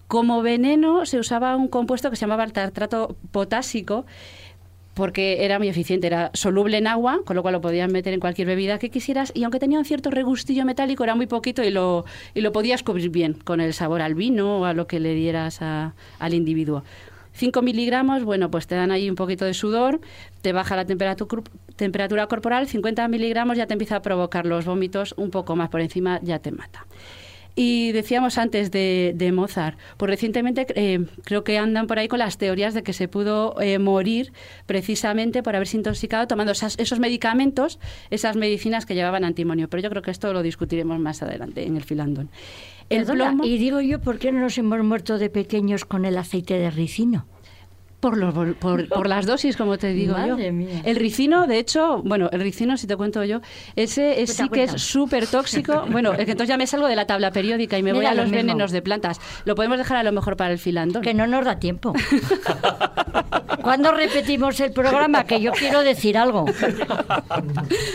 Speaker 6: Como veneno se usaba un compuesto que se llamaba el tartrato potásico, porque era muy eficiente, era soluble en agua, con lo cual lo podías meter en cualquier bebida que quisieras, y aunque tenía un cierto regustillo metálico, era muy poquito y lo, y lo podías cubrir bien con el sabor al vino o a lo que le dieras a- al individuo. 5 miligramos, bueno, pues te dan ahí un poquito de sudor, te baja la temperatura, corporal, 50 miligramos ya te empieza a provocar los vómitos, un poco más por encima ya te mata. Y decíamos antes de, Mozart, pues recientemente eh, creo que andan por ahí con las teorías de que se pudo eh, morir precisamente por haberse intoxicado tomando esos medicamentos, esas medicinas que llevaban antimonio. Pero yo creo que esto lo discutiremos más adelante en el filandón.
Speaker 7: El y digo yo, ¿por qué no nos hemos muerto de pequeños con el aceite de ricino?
Speaker 6: Por, por, por, las dosis, como te digo yo. El ricino, de hecho, bueno, el ricino, si te cuento yo, ese sí que es súper tóxico. <laughs> Bueno, es que entonces ya me salgo de la tabla periódica y me voy a los venenos de plantas. Lo podemos dejar a lo mejor para el filandón.
Speaker 7: Que no nos da tiempo. <laughs> ¿Cuándo repetimos el programa? Que yo quiero decir algo.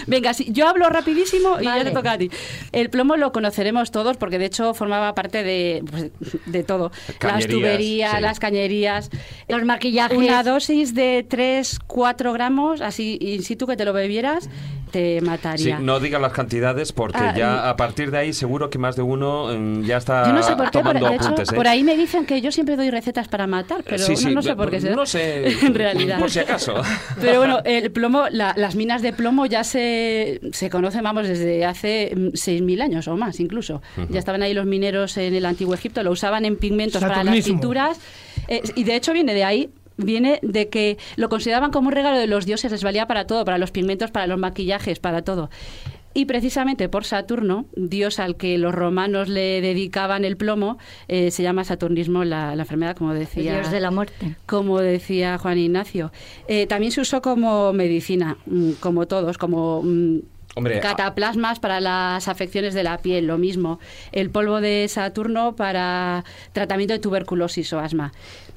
Speaker 6: Venga, sí, yo hablo rapidísimo y ya te toca a ti. El plomo lo conoceremos todos porque de hecho formaba parte de, pues, de todo. las tuberías, las cañerías.
Speaker 7: Los maquillajes
Speaker 6: una dosis de 3, 4 gramos, así in situ que te lo bebieras, te mataría.
Speaker 2: Sí, no digas las cantidades porque ah, ya mm. a partir de ahí seguro que más de uno mm, ya está no sé por qué, tomando apuntes.
Speaker 6: ¿eh? Por ahí me dicen que yo siempre doy recetas para matar, pero no, sé por qué.
Speaker 2: No sé, <laughs>
Speaker 6: en realidad.
Speaker 2: Por si acaso. <laughs>
Speaker 6: Pero bueno, el plomo, las minas de plomo ya se, se conocen, vamos, desde hace 6.000 mm, años o más incluso. Ya estaban ahí los mineros en el antiguo Egipto, lo usaban en pigmentos para las pinturas. Eh, y de hecho viene de ahí viene de que lo consideraban como un regalo de los dioses, les valía para todo, para los pigmentos, para los maquillajes, para todo. Y precisamente por Saturno, dios al que los romanos le dedicaban el plomo, eh, se llama saturnismo la, enfermedad, como decía.
Speaker 7: dios de la muerte.
Speaker 6: Como decía Juan Ignacio. Eh, también se usó como medicina, mm, como todos, como. Mm, Cataplasmas para las afecciones de la piel, lo mismo. El polvo de Saturno para tratamiento de tuberculosis o asma.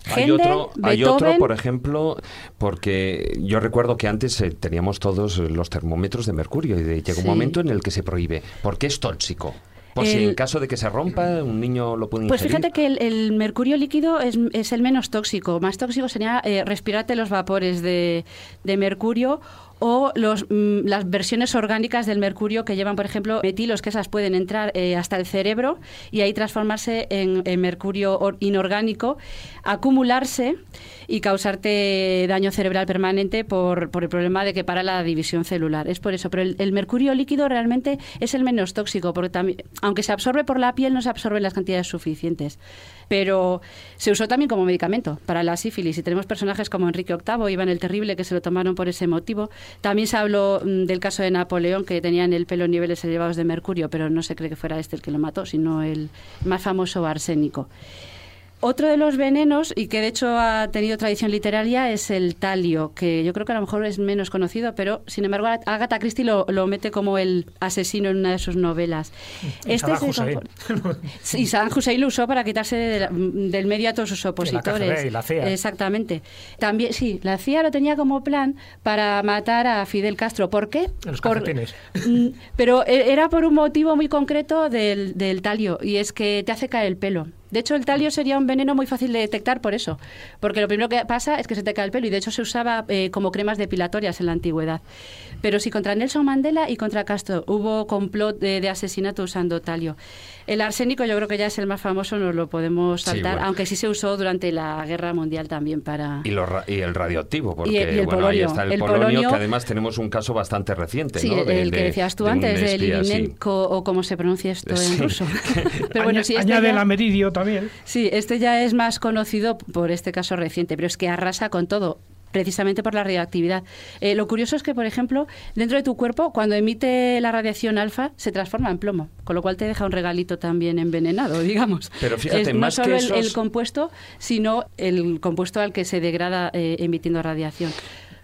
Speaker 2: Hay otro, hay otro, por ejemplo, porque yo recuerdo que antes eh, teníamos todos los termómetros de mercurio y llega un momento en el que se prohíbe, porque es tóxico. Por si en caso de que se rompa, un niño lo puede
Speaker 6: Pues fíjate que el, mercurio líquido es, es, el menos tóxico. Más tóxico sería eh, respirarte los vapores de, de mercurio o los, mm, las versiones orgánicas del mercurio que llevan, por ejemplo, metilos, que esas pueden entrar eh, hasta el cerebro y ahí transformarse en, mercurio inorgánico, acumularse y causarte daño cerebral permanente por, por, el problema de que para la división celular. Es por eso. Pero el, mercurio líquido realmente es el menos tóxico, porque aunque se absorbe por la piel, no se absorben las cantidades suficientes pero se usó también como medicamento para la sífilis. Y tenemos personajes como Enrique VIII, Iván el Terrible, que se lo tomaron por ese motivo. También se habló mm, del caso de Napoleón, que tenía en el pelo niveles elevados de mercurio, pero no se cree que fuera este el que lo mató, sino el más famoso arsénico. Otro de los venenos, y que de hecho ha tenido tradición literaria, es el talio, que yo creo que a lo mejor es menos conocido, pero sin embargo Agatha Christie lo, mete como el asesino en una de sus novelas.
Speaker 4: Y este Saddam Hussein.
Speaker 6: Y Saddam Hussein lo usó para quitarse del medio a todos sus opositores.
Speaker 4: la CIA.
Speaker 6: Exactamente. También, sí, la CIA lo tenía como plan para matar a Fidel Castro. ¿Por qué?
Speaker 4: Los
Speaker 6: por, mm, pero e, era por un motivo muy concreto del, del talio, y es que te hace caer el pelo. De hecho, el talio sería un veneno muy fácil de detectar por eso, porque lo primero que pasa es que se te cae el pelo y de hecho se usaba eh, como cremas depilatorias en la antigüedad. Pero si contra Nelson Mandela y contra Castro hubo complot de, asesinato usando talio. El arsénico yo creo que ya es el más famoso, nos lo podemos saltar, aunque sí se usó durante la Guerra Mundial también para...
Speaker 2: Y, el radioactivo, porque bueno, ahí está el, polonio, que además tenemos un caso bastante reciente,
Speaker 6: sí, el que decías tú antes, el Ilimenko, o como se pronuncia esto en ruso. <laughs> <laughs>
Speaker 5: pero bueno, sí, este Añade la meridio también.
Speaker 6: Sí, este ya es más conocido por este caso reciente, pero es que arrasa con todo precisamente por la radioactividad. Eh, lo curioso es que, por ejemplo, dentro de tu cuerpo, cuando emite la radiación alfa, se transforma en plomo, con lo cual te deja un regalito también envenenado, <laughs> digamos.
Speaker 2: Pero fíjate, más
Speaker 6: no
Speaker 2: solo
Speaker 6: el, compuesto, sino el compuesto al que se degrada eh, emitiendo radiación.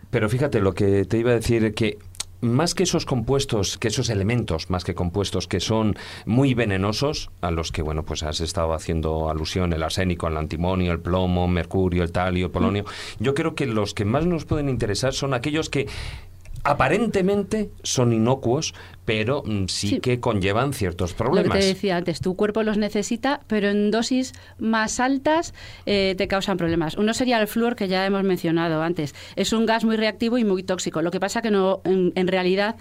Speaker 2: Pero fíjate, lo que te iba a decir que más que esos compuestos, que esos elementos, más que compuestos que son muy venenosos, a los que, bueno, pues has estado haciendo alusión, el arsénico, el antimonio, el plomo, mercurio, el talio, el polonio, mm. yo creo que los que más nos pueden interesar son aquellos que aparentemente son inocuos, pero mm, sí, que conllevan ciertos problemas.
Speaker 6: Lo que te decía antes, tu cuerpo los necesita, pero en dosis más altas eh, te causan problemas. Uno sería el flúor, que ya hemos mencionado antes. Es un gas muy reactivo y muy tóxico. Lo que pasa que no, en realidad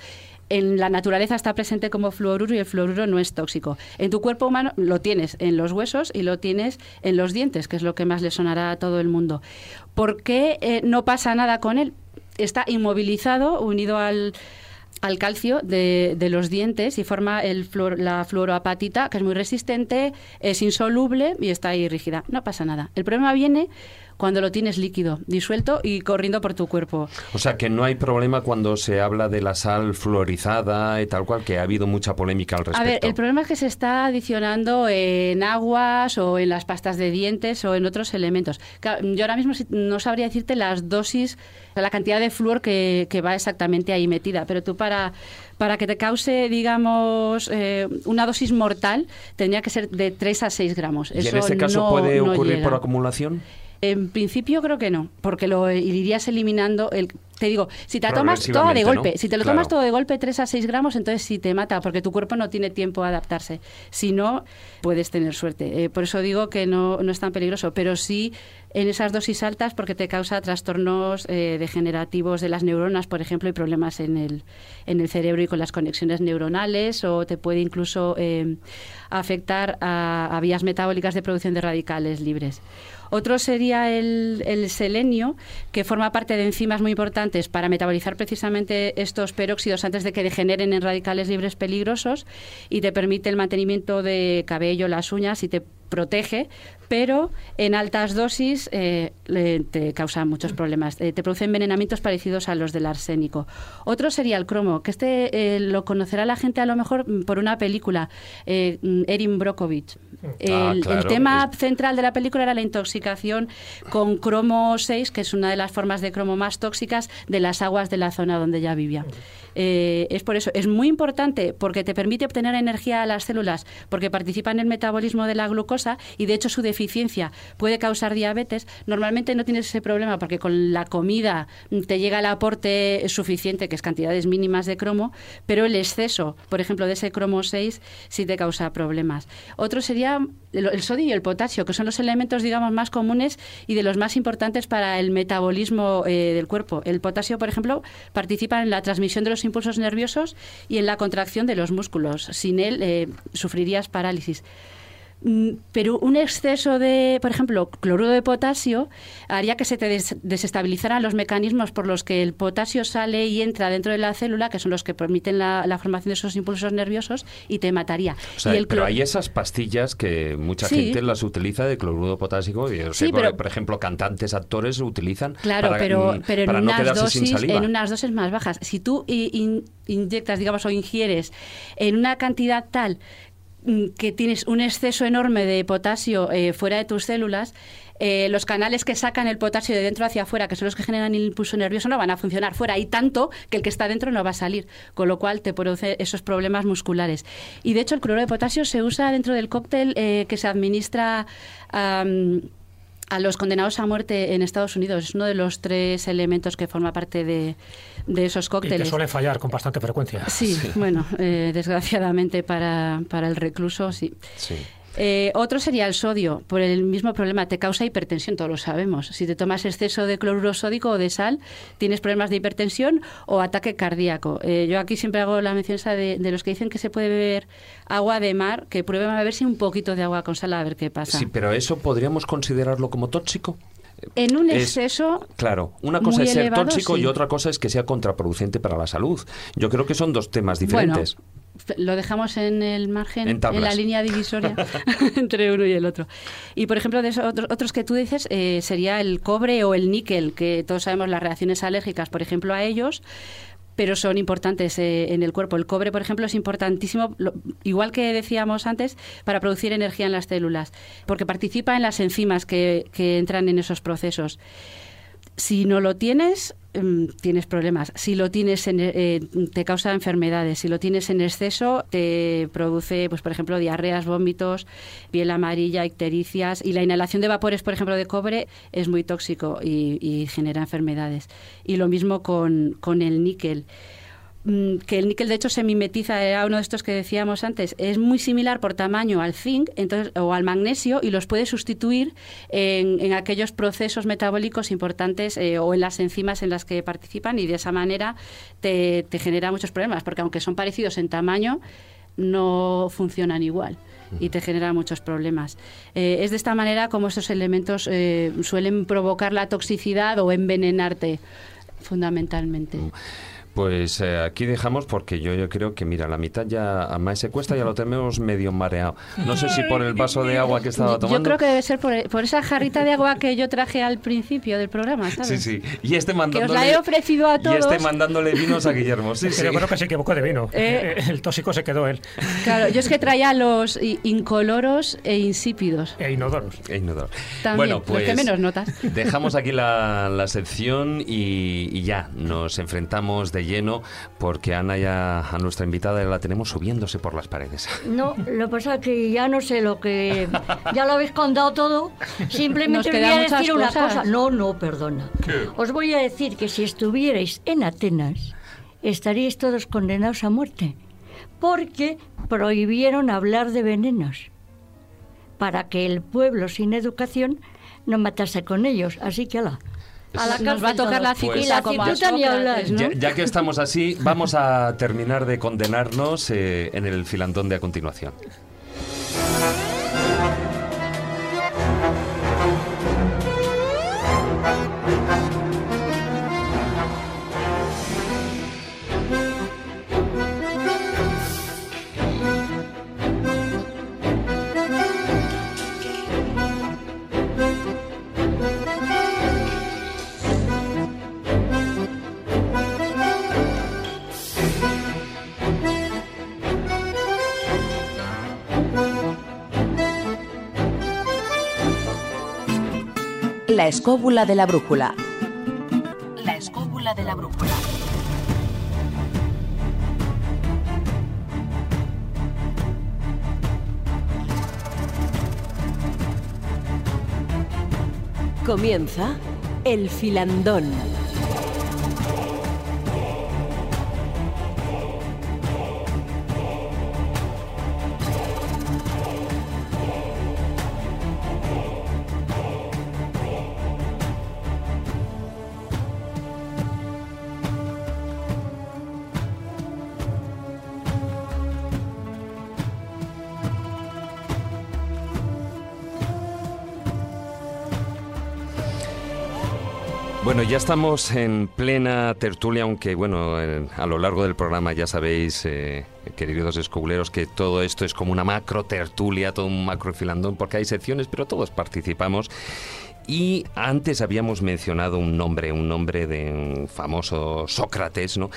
Speaker 6: en la naturaleza está presente como fluoruro y el fluoruro no es tóxico. En tu cuerpo humano lo tienes en los huesos y lo tienes en los dientes, que es lo que más le sonará a todo el mundo. ¿Por qué eh, no pasa nada con él? Está inmovilizado, unido al, al calcio de, de, los dientes y forma el fluor, la fluoroapatita, que es muy resistente, es insoluble y está ahí rígida. No pasa nada. El problema viene cuando lo tienes líquido, disuelto y corriendo por tu cuerpo.
Speaker 2: O sea que no hay problema cuando se habla de la sal fluorizada y tal cual, que ha habido mucha polémica al respecto.
Speaker 6: A ver, el problema es que se está adicionando en aguas o en las pastas de dientes o en otros elementos. Yo ahora mismo no sabría decirte las dosis, la cantidad de flúor que, que va exactamente ahí metida, pero tú para para que te cause, digamos, eh, una dosis mortal, tendría que ser de 3 a 6 gramos.
Speaker 2: ¿Y en este caso
Speaker 6: no,
Speaker 2: puede ocurrir por acumulación?
Speaker 6: En principio creo que no, porque lo irías eliminando. El, te digo, si te la tomas todo de golpe,
Speaker 2: ¿no?
Speaker 6: si te lo
Speaker 2: Claro.
Speaker 6: tomas todo de golpe 3 a 6 gramos, entonces sí te mata, porque tu cuerpo no tiene tiempo a adaptarse. Si no, puedes tener suerte. Eh, por eso digo que no, no es tan peligroso, pero sí en esas dosis altas porque te causa trastornos eh, degenerativos de las neuronas, por ejemplo, y problemas en el, en el cerebro y con las conexiones neuronales, o te puede incluso eh, afectar a, a vías metabólicas de producción de radicales libres. Otro sería el, el selenio, que forma parte de enzimas muy importantes para metabolizar precisamente estos peróxidos antes de que degeneren en radicales libres peligrosos y te permite el mantenimiento de cabello, las uñas y te protege, pero en altas dosis eh, te causa muchos problemas. Eh, te produce envenenamientos parecidos a los del arsénico. Otro sería el cromo, que este eh, lo conocerá la gente a lo mejor mm, por una película, eh, Erin Brockovich. El,
Speaker 2: Ah,
Speaker 6: el tema central de la película era la intoxicación con cromo 6, que es una de las formas de cromo más tóxicas de las aguas de la zona donde ella vivía. Eh, es por eso, es muy importante porque te permite obtener energía a las células, porque participa en el metabolismo de la glucosa y de hecho su deficiencia puede causar diabetes. Normalmente no tienes ese problema porque con la comida te llega el aporte suficiente, que es cantidades mínimas de cromo, pero el exceso, por ejemplo, de ese cromo 6 sí te causa problemas. Otro sería el sodio y el potasio, que son los elementos, digamos, más comunes y de los más importantes para el metabolismo eh, del cuerpo. El potasio, por ejemplo, participa en la transmisión de los impulsos nerviosos y en la contracción de los músculos. Sin él eh, sufrirías parálisis. Mm, Pero un exceso de, por ejemplo, cloruro de potasio haría que se te des- desestabilizaran los mecanismos por los que el potasio sale y entra dentro de la célula, que son los que permiten la, la formación de esos impulsos nerviosos, y te mataría.
Speaker 2: O sea,
Speaker 6: y el
Speaker 2: pero hay esas pastillas que mucha
Speaker 6: Sí.
Speaker 2: gente las utiliza de cloruro potásico y
Speaker 6: Sí,
Speaker 2: por-
Speaker 6: pero-
Speaker 2: por ejemplo, cantantes, actores lo utilizan
Speaker 6: Claro,
Speaker 2: para,
Speaker 6: pero,
Speaker 2: mm,
Speaker 6: pero en,
Speaker 2: no
Speaker 6: unas dosis, en unas dosis más bajas. Si tú in- inyectas, digamos, o ingieres en una cantidad tal que tienes un exceso enorme de potasio eh, fuera de tus células, eh, los canales que sacan el potasio de dentro hacia afuera, que son los que generan el impulso nervioso, no van a funcionar fuera. Hay tanto que el que está dentro no va a salir, con lo cual te produce esos problemas musculares. Y de hecho, el cloruro de potasio se usa dentro del cóctel eh, que se administra. A los condenados a muerte en Estados Unidos. Es uno de los tres elementos que forma parte de, de esos
Speaker 4: Y que
Speaker 6: cócteles.
Speaker 4: suelen fallar con bastante frecuencia.
Speaker 6: Sí, bueno, eh, desgraciadamente para, para el recluso, sí.
Speaker 2: Sí.
Speaker 6: Eh, otro sería el sodio, por el mismo problema, te causa hipertensión, todos lo sabemos. Si te tomas exceso de cloruro sódico o de sal, tienes problemas de hipertensión o ataque cardíaco. Eh, yo aquí siempre hago la mención de, de los que dicen que se puede beber agua de mar, que prueben a beberse un poquito de agua con sal a ver qué pasa.
Speaker 2: Sí, pero eso podríamos considerarlo como tóxico.
Speaker 6: En un
Speaker 2: Es-
Speaker 6: exceso,
Speaker 2: Claro, una cosa es ser
Speaker 6: elevado,
Speaker 2: tóxico
Speaker 6: sí.
Speaker 2: y otra cosa es que sea contraproducente para la salud. Yo creo que son dos temas
Speaker 6: bueno,
Speaker 2: diferentes.
Speaker 6: Lo dejamos en el margen,
Speaker 2: En
Speaker 6: la línea divisoria <laughs> entre uno y el otro. Y por ejemplo, de esos otros, otros que tú dices, eh, sería el cobre o el níquel, que todos sabemos las reacciones alérgicas, por ejemplo, a ellos pero son importantes eh, en el cuerpo. El cobre, por ejemplo, es importantísimo, lo- igual que decíamos antes, para producir energía en las células, porque participa en las enzimas que, que entran en esos procesos. Si no lo tienes, em, tienes problemas. Si lo tienes, en, eh, te causa enfermedades. Si lo tienes en exceso, te produce, pues por ejemplo, diarreas, vómitos, piel amarilla, ictericias. Y la inhalación de vapores, por ejemplo, de cobre es muy tóxico y, y genera enfermedades. Y lo mismo con, con el níquel. Mm, que el níquel de hecho se mimetiza, era uno de estos que decíamos antes, es muy similar por tamaño al zinc entonces, o al magnesio y los puede sustituir en, en aquellos procesos metabólicos importantes eh, o en las enzimas en las que participan y de esa manera te, te genera muchos problemas, porque aunque son parecidos en tamaño, no funcionan igual y te generan muchos problemas. Eh, es de esta manera como estos elementos eh, suelen provocar la toxicidad o envenenarte fundamentalmente.
Speaker 2: Pues eh, aquí dejamos porque yo, yo creo que, mira, la mitad ya a más se cuesta ya lo tenemos medio mareado. No sé si por el vaso de agua que estaba tomando.
Speaker 6: Yo creo que debe ser por, por esa jarrita de agua que yo traje al principio del programa, ¿sabes?
Speaker 2: Sí, sí. Y este
Speaker 6: Que
Speaker 2: mandándole,
Speaker 6: os la he ofrecido a
Speaker 2: y
Speaker 6: todos.
Speaker 2: este mandándole vinos a Guillermo. Sí, sí.
Speaker 4: Pero creo que se equivocó de vino.
Speaker 6: Eh. <laughs>
Speaker 4: El tóxico se quedó él.
Speaker 6: Claro, yo es que traía los incoloros e insípidos.
Speaker 4: E inodoros.
Speaker 2: E inodoro.
Speaker 6: También,
Speaker 2: bueno,
Speaker 6: los
Speaker 2: pues
Speaker 6: que menos notas.
Speaker 2: dejamos aquí la, la sección y, y ya nos enfrentamos de lleno porque Ana ya a nuestra invitada ya la tenemos subiéndose por las paredes. <laughs>
Speaker 7: No, lo que pasa es que ya no sé lo que... Ya lo habéis contado todo. Simplemente os voy a decir una
Speaker 6: cosas.
Speaker 7: cosa. No, no, perdona. Os voy a decir que si estuvierais en Atenas, estaríais todos condenados a muerte. Porque prohibieron hablar de venenos. Para que el pueblo sin educación no matase con ellos. Así que ala. A la
Speaker 6: Nos va a tocar la cicuta
Speaker 7: Y la
Speaker 6: como a
Speaker 7: cicuta ni hablar.
Speaker 2: Ya, ya que estamos así, vamos a terminar de condenarnos eh, en el filandón de a continuación.
Speaker 1: La escóbula de la brújula. La escóbula de la brújula. Comienza el filandón.
Speaker 2: Bueno, ya estamos en plena tertulia, aunque bueno, eh, a lo largo del programa ya sabéis, eh, queridos escobuleros, que todo esto es como una macro tertulia, todo un macro filandón, porque hay secciones, pero todos participamos. Y antes habíamos mencionado un nombre, un nombre de un famoso Sócrates, ¿no?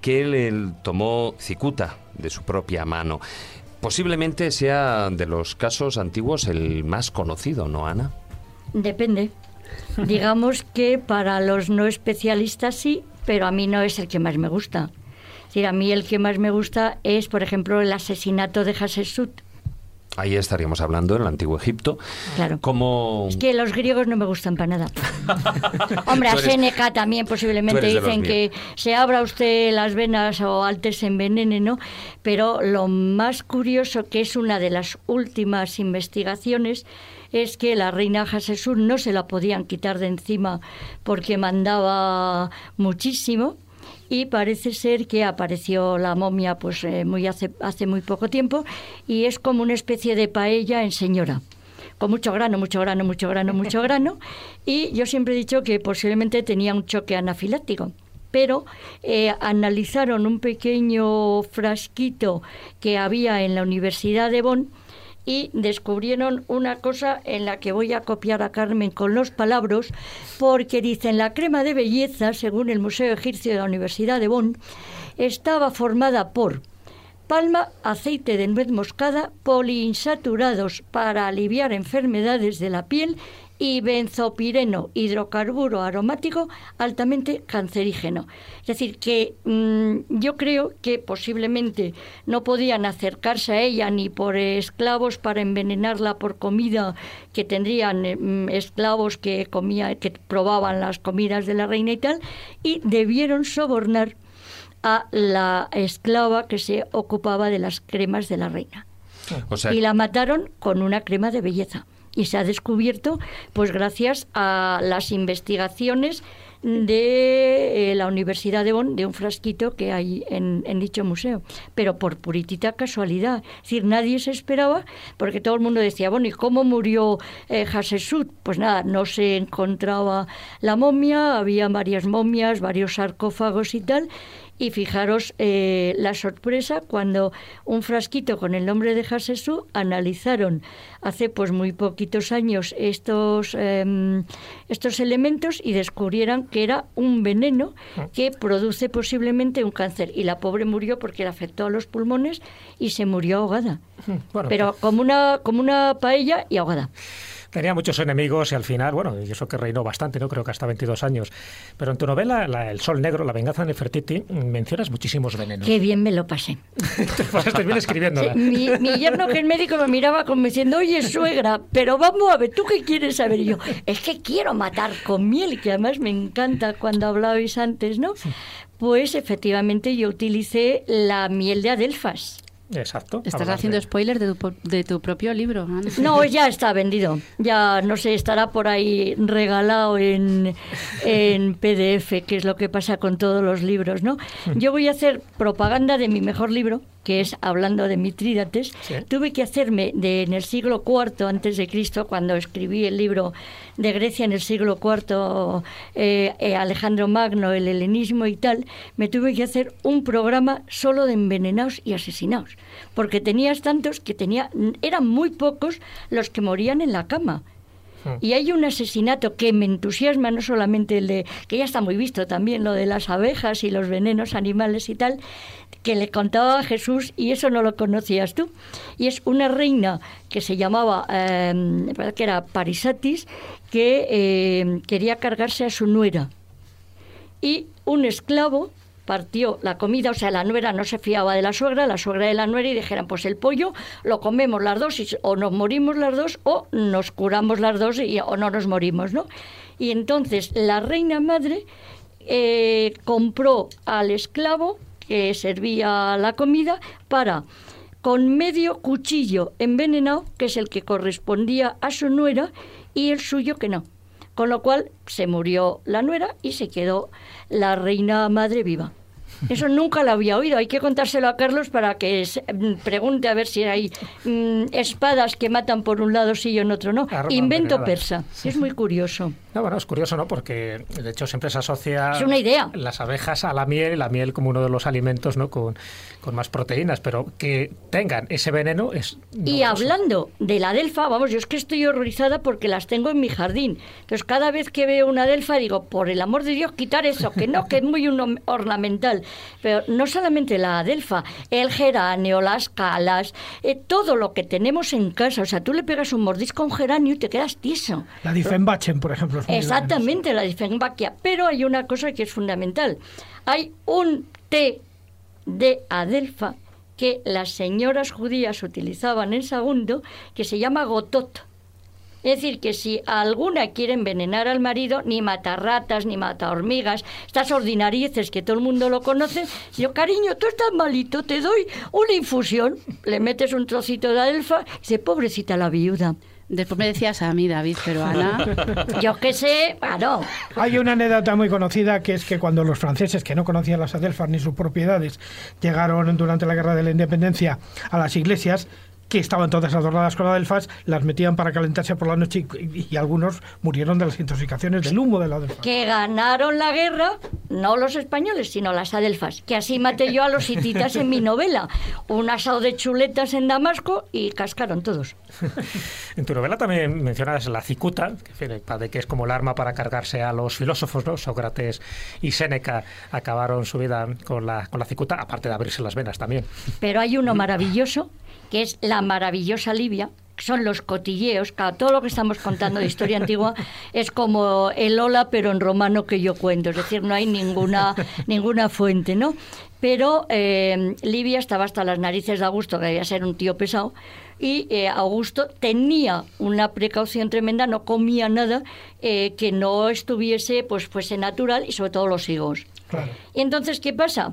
Speaker 2: Que él, él tomó cicuta de su propia mano. Posiblemente sea de los casos antiguos el más conocido, ¿no, Ana?
Speaker 7: Depende. Digamos que para los no especialistas sí, pero a mí no es el que más me gusta. Es decir, a mí el que más me gusta es, por ejemplo, el asesinato de Hatshepsut.
Speaker 2: Ahí estaríamos hablando, en el antiguo Egipto.
Speaker 7: Claro.
Speaker 2: Como...
Speaker 7: Es que los griegos no me gustan para nada. <laughs> Hombre, a
Speaker 2: eres-
Speaker 7: Séneca también posiblemente dicen que se abra usted las venas o antes se envenene, ¿no? Pero lo más curioso, que es una de las últimas investigaciones, es que la reina Hatshepsut no se la podían quitar de encima porque mandaba muchísimo y parece ser que apareció la momia pues eh, muy hace, hace muy poco tiempo y es como una especie de paella en señora con mucho grano, mucho grano, mucho grano, mucho <laughs> grano. Y yo siempre he dicho que posiblemente tenía un choque anafiláctico. Pero eh, analizaron un pequeño frasquito que había en la Universidad de Bonn y descubrieron una cosa en la que voy a copiar a Carmen con los palabras, porque dicen la crema de belleza, según el Museo Egipcio de la Universidad de Bonn, estaba formada por palma, aceite de nuez moscada, poliinsaturados para aliviar enfermedades de la piel y benzopireno, hidrocarburo aromático altamente cancerígeno. Es decir, que mm, yo creo que posiblemente no podían acercarse a ella ni por esclavos para envenenarla por comida que tendrían eh, mm, esclavos que comía, que probaban las comidas de la reina y tal, y debieron sobornar a la esclava que se ocupaba de las cremas de la reina.
Speaker 2: O sea,
Speaker 7: Y la mataron con una crema de belleza. Y se ha descubierto, pues gracias a las investigaciones de eh, la Universidad de Bonn, de un frasquito que hay en, dicho museo, pero por puritita casualidad. Es decir, nadie se esperaba, porque todo el mundo decía, bueno, ¿y cómo murió eh? Pues nada, no se encontraba la momia, había varias momias, varios sarcófagos y tal, y fijaros eh, la sorpresa cuando un frasquito con el nombre de Hatshepsut analizaron hace pues muy poquitos años estos, em, estos elementos y descubrieran que era un veneno que produce posiblemente un cáncer. Y la pobre murió porque le afectó a los pulmones y se murió ahogada.
Speaker 4: Bueno,
Speaker 7: Pero como una, como una paella y ahogada.
Speaker 4: Tenía muchos enemigos y al final, bueno, y eso que reinó bastante, ¿no? Creo que hasta 22 años. Pero en tu novela, la- El Sol Negro, La venganza de Nefertiti, mencionas muchísimos venenos.
Speaker 7: Qué bien me lo pasé.
Speaker 4: Te pasaste bien escribiéndola.
Speaker 7: Sí, mi, mi yerno, que es médico, me miraba como diciendo, oye, suegra, pero vamos a ver, ¿tú qué quieres saber? Y yo, es que quiero matar con miel, que además me encanta cuando hablabais antes, ¿no? Pues efectivamente yo utilicé la miel de adelfas.
Speaker 4: Exacto.
Speaker 6: Estás haciendo
Speaker 4: de-
Speaker 6: spoiler de tu, de tu propio libro. Ana.
Speaker 7: No, ya está vendido. Ya no sé, estará por ahí regalado en, en PDF, que es lo que pasa con todos los libros, ¿no? <laughs> Yo voy a hacer propaganda de mi mejor libro, que es Hablando de Mitrídates.
Speaker 4: Sí.
Speaker 7: Tuve que hacerme de, en el siglo IV antes de Cristo, cuando escribí el libro de Grecia en el siglo IV, eh, eh, Alejandro Magno, el helenismo y tal, me tuve que hacer un programa solo de envenenados y asesinados, porque tenías tantos que tenía, eran muy pocos los que morían en la cama. Y hay un asesinato que me entusiasma, no solamente el de, que ya está muy visto también, lo de las abejas y los venenos animales y tal, que le contaba a Jesús y eso no lo conocías tú. Y es una reina que se llamaba, eh, que era Parisatis, que eh, quería cargarse a su nuera. Y un esclavo partió la comida, o sea, la nuera no se fiaba de la suegra, la suegra de la nuera y dijeran, pues el pollo lo comemos las dos y, o nos morimos las dos o nos curamos las dos y, o no nos morimos, ¿no? Y entonces la reina madre eh, compró al esclavo que servía la comida para con medio cuchillo envenenado, que es el que correspondía a su nuera, y el suyo que no. Con lo cual se murió la nuera y se quedó la reina madre viva. Eso nunca lo había oído. Hay que contárselo a Carlos para que se- mm, pregunte a ver si hay mm, espadas que matan por un lado sí y en otro no.
Speaker 4: Arma
Speaker 7: Invento
Speaker 4: envenenada.
Speaker 7: persa. Es muy curioso.
Speaker 4: No, bueno, es curioso, ¿no? Porque de hecho siempre se asocia
Speaker 7: Es una idea.
Speaker 4: las abejas a la miel y la miel como uno de los alimentos, ¿no? Con, con más proteínas, pero que tengan ese veneno es.
Speaker 7: Y hablando de la delfa, vamos, yo es que estoy horrorizada porque las tengo en mi jardín. Entonces, cada vez que veo una delfa digo, por el amor de Dios, quitar eso, que no, que es muy uno- ornamental. Pero no solamente la delfa, el geranio, las calas, eh, todo lo que tenemos en casa. O sea, tú le pegas un mordisco a un geranio y te quedas tieso.
Speaker 5: La Diefenbachen, por ejemplo. es
Speaker 7: Exactamente, la difenbaquia. Pero hay una cosa que es fundamental. Hay un té de adelfa que las señoras judías utilizaban en segundo que se llama gotot. Es decir, que si alguna quiere envenenar al marido, ni mata ratas, ni mata hormigas, estas ordinarieces que todo el mundo lo conoce, yo, cariño, tú estás malito, te doy una infusión, le metes un trocito de adelfa, y dice, pobrecita la viuda.
Speaker 6: Después me decías a mí, David, pero Ana. <laughs>
Speaker 7: Yo qué sé, claro.
Speaker 5: Hay una anécdota muy conocida que es que cuando los franceses, que no conocían las adelfas ni sus propiedades, llegaron durante la Guerra de la Independencia a las iglesias, que estaban todas adornadas con adelfas, las metían para calentarse por la noche y, y algunos murieron de las intoxicaciones del humo de la adelfa.
Speaker 7: que ganaron la guerra, no los españoles, sino las adelfas. Que así maté yo a los hititas en mi novela. Un asado de chuletas en Damasco y cascaron todos.
Speaker 4: En tu novela también mencionas la cicuta, que es como el arma para cargarse a los filósofos, ¿no? Sócrates y Séneca acabaron su vida con la, con la cicuta, aparte de abrirse las venas también.
Speaker 7: Pero hay uno maravilloso, que es la maravillosa Libia. que Son los cotilleos, todo lo que estamos contando de historia <laughs> antigua es como el hola, pero en romano que yo cuento, es decir, no hay ninguna, ninguna fuente, ¿no? Pero eh, Libia estaba hasta las narices de Augusto, que debía ser un tío pesado, y eh, Augusto tenía una precaución tremenda, no comía nada eh, que no estuviese, pues fuese natural y sobre todo los higos. Y entonces, ¿qué pasa?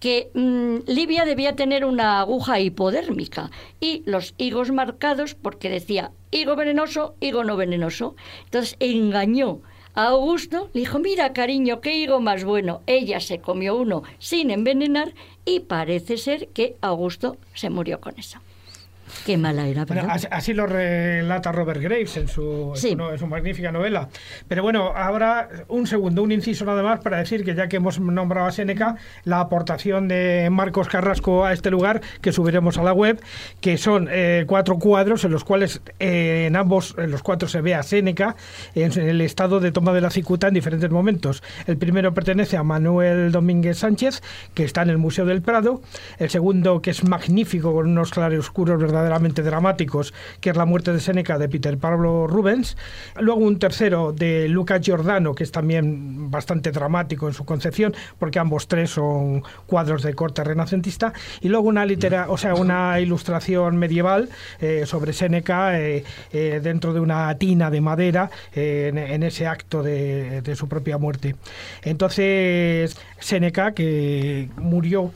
Speaker 7: Que mm, Livia debía tener una aguja hipodérmica y los higos marcados porque decía higo venenoso, higo no venenoso. Entonces engañó a Augusto, le dijo, mira cariño, qué higo más bueno. Ella se comió uno sin envenenar y parece ser que Augusto se murió con eso. Qué mala era, ¿verdad?
Speaker 5: así, así lo relata Robert Graves en su, en
Speaker 7: Sí.
Speaker 5: su no- en su magnífica novela. Pero bueno, ahora un segundo, un inciso nada más para decir que ya que hemos nombrado a Seneca, la aportación de Marcos Carrasco a este lugar, que subiremos a la web, que son eh, cuatro cuadros en los cuales eh, en ambos, en los cuatro se ve a Seneca en el estado de toma de la cicuta en diferentes momentos. El primero pertenece a Manuel Domínguez Sánchez, que está en el Museo del Prado. El segundo, que es magnífico, con unos claroscuros verdaderamente dramáticos, que es La muerte de Séneca de Peter Pablo Rubens. Luego un tercero de Luca Giordano, que es también bastante dramático en su concepción, porque ambos tres son cuadros de corte renacentista. Y luego una litera, o sea, una ilustración medieval eh, sobre Séneca eh, eh, dentro de una tina de madera eh, en, ese acto de, de su propia muerte. Entonces, Séneca, que murió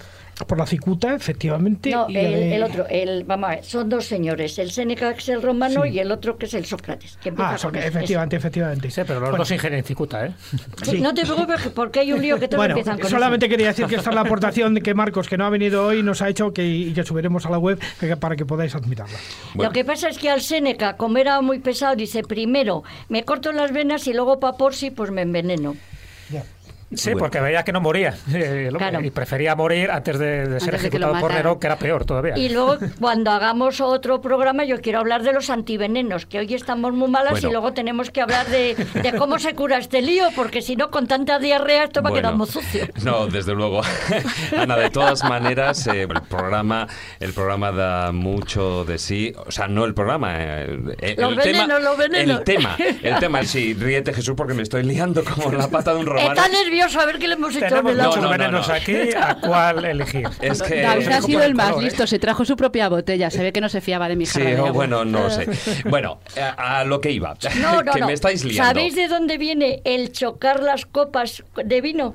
Speaker 5: por la cicuta, efectivamente.
Speaker 7: No,
Speaker 5: y
Speaker 7: el,
Speaker 5: de-
Speaker 7: el otro, el, vamos a ver, son dos señores, el Séneca que es el romano
Speaker 5: Sí.
Speaker 7: y el otro que es el Sócrates. Que empieza
Speaker 5: Ah,
Speaker 7: ese.
Speaker 5: efectivamente, efectivamente.
Speaker 4: Sí, pero los
Speaker 5: Bueno,
Speaker 4: dos cicuta, ¿eh?
Speaker 7: Sí, No te preocupes porque hay un lío que todos
Speaker 5: Bueno,
Speaker 7: empiezan con
Speaker 5: solamente
Speaker 7: eso.
Speaker 5: quería decir que esta es la aportación de que Marcos, que no ha venido hoy, nos ha hecho que, y que subiremos a la web que- para que podáis admirarla.
Speaker 7: Lo que pasa es que al Séneca, como era muy pesado, dice primero me corto las venas y luego pa' por si pues me enveneno.
Speaker 4: Sí,
Speaker 2: Bueno.
Speaker 4: porque veía que no moría. <laughs> eh, lo-
Speaker 7: Claro.
Speaker 4: Y prefería morir antes de, de ser
Speaker 6: Antes de
Speaker 4: ejecutado por. Nerón, que era peor todavía.
Speaker 7: Y luego cuando hagamos otro programa yo quiero hablar de los antivenenos, que hoy estamos muy malas
Speaker 2: Bueno.
Speaker 7: y luego tenemos que hablar de, de cómo se cura este lío, porque si no con tanta diarrea esto va a quedar
Speaker 2: Bueno,
Speaker 7: muy sucio.
Speaker 2: No, desde luego. <laughs> Ana, de todas maneras, eh, el programa el programa da mucho de sí. O sea, no el programa. eh, el,
Speaker 7: Los
Speaker 2: el
Speaker 7: venenos,
Speaker 2: tema,
Speaker 7: los venenos.
Speaker 2: El tema, el <laughs> tema, sí, ríete Jesús porque me estoy liando como la pata de un romano.
Speaker 7: Está nervioso a ver qué le hemos hecho en
Speaker 4: Tenemos muchos
Speaker 2: no,
Speaker 4: venenos
Speaker 2: no.
Speaker 4: aquí, a cuál elegir. <laughs>
Speaker 2: Es que...
Speaker 6: David ha
Speaker 4: se
Speaker 6: sido el más
Speaker 4: color, ¿eh?
Speaker 6: listo, se trajo su propia botella, se ve que no se fiaba de mi
Speaker 2: Sí,
Speaker 6: jarra de
Speaker 2: o
Speaker 6: agua.
Speaker 2: bueno, no sé. <laughs> Bueno, a, a lo que iba.
Speaker 7: No, <laughs> no,
Speaker 2: que
Speaker 7: no.
Speaker 2: me estáis liando.
Speaker 7: ¿Sabéis de dónde viene el chocar las copas de vino?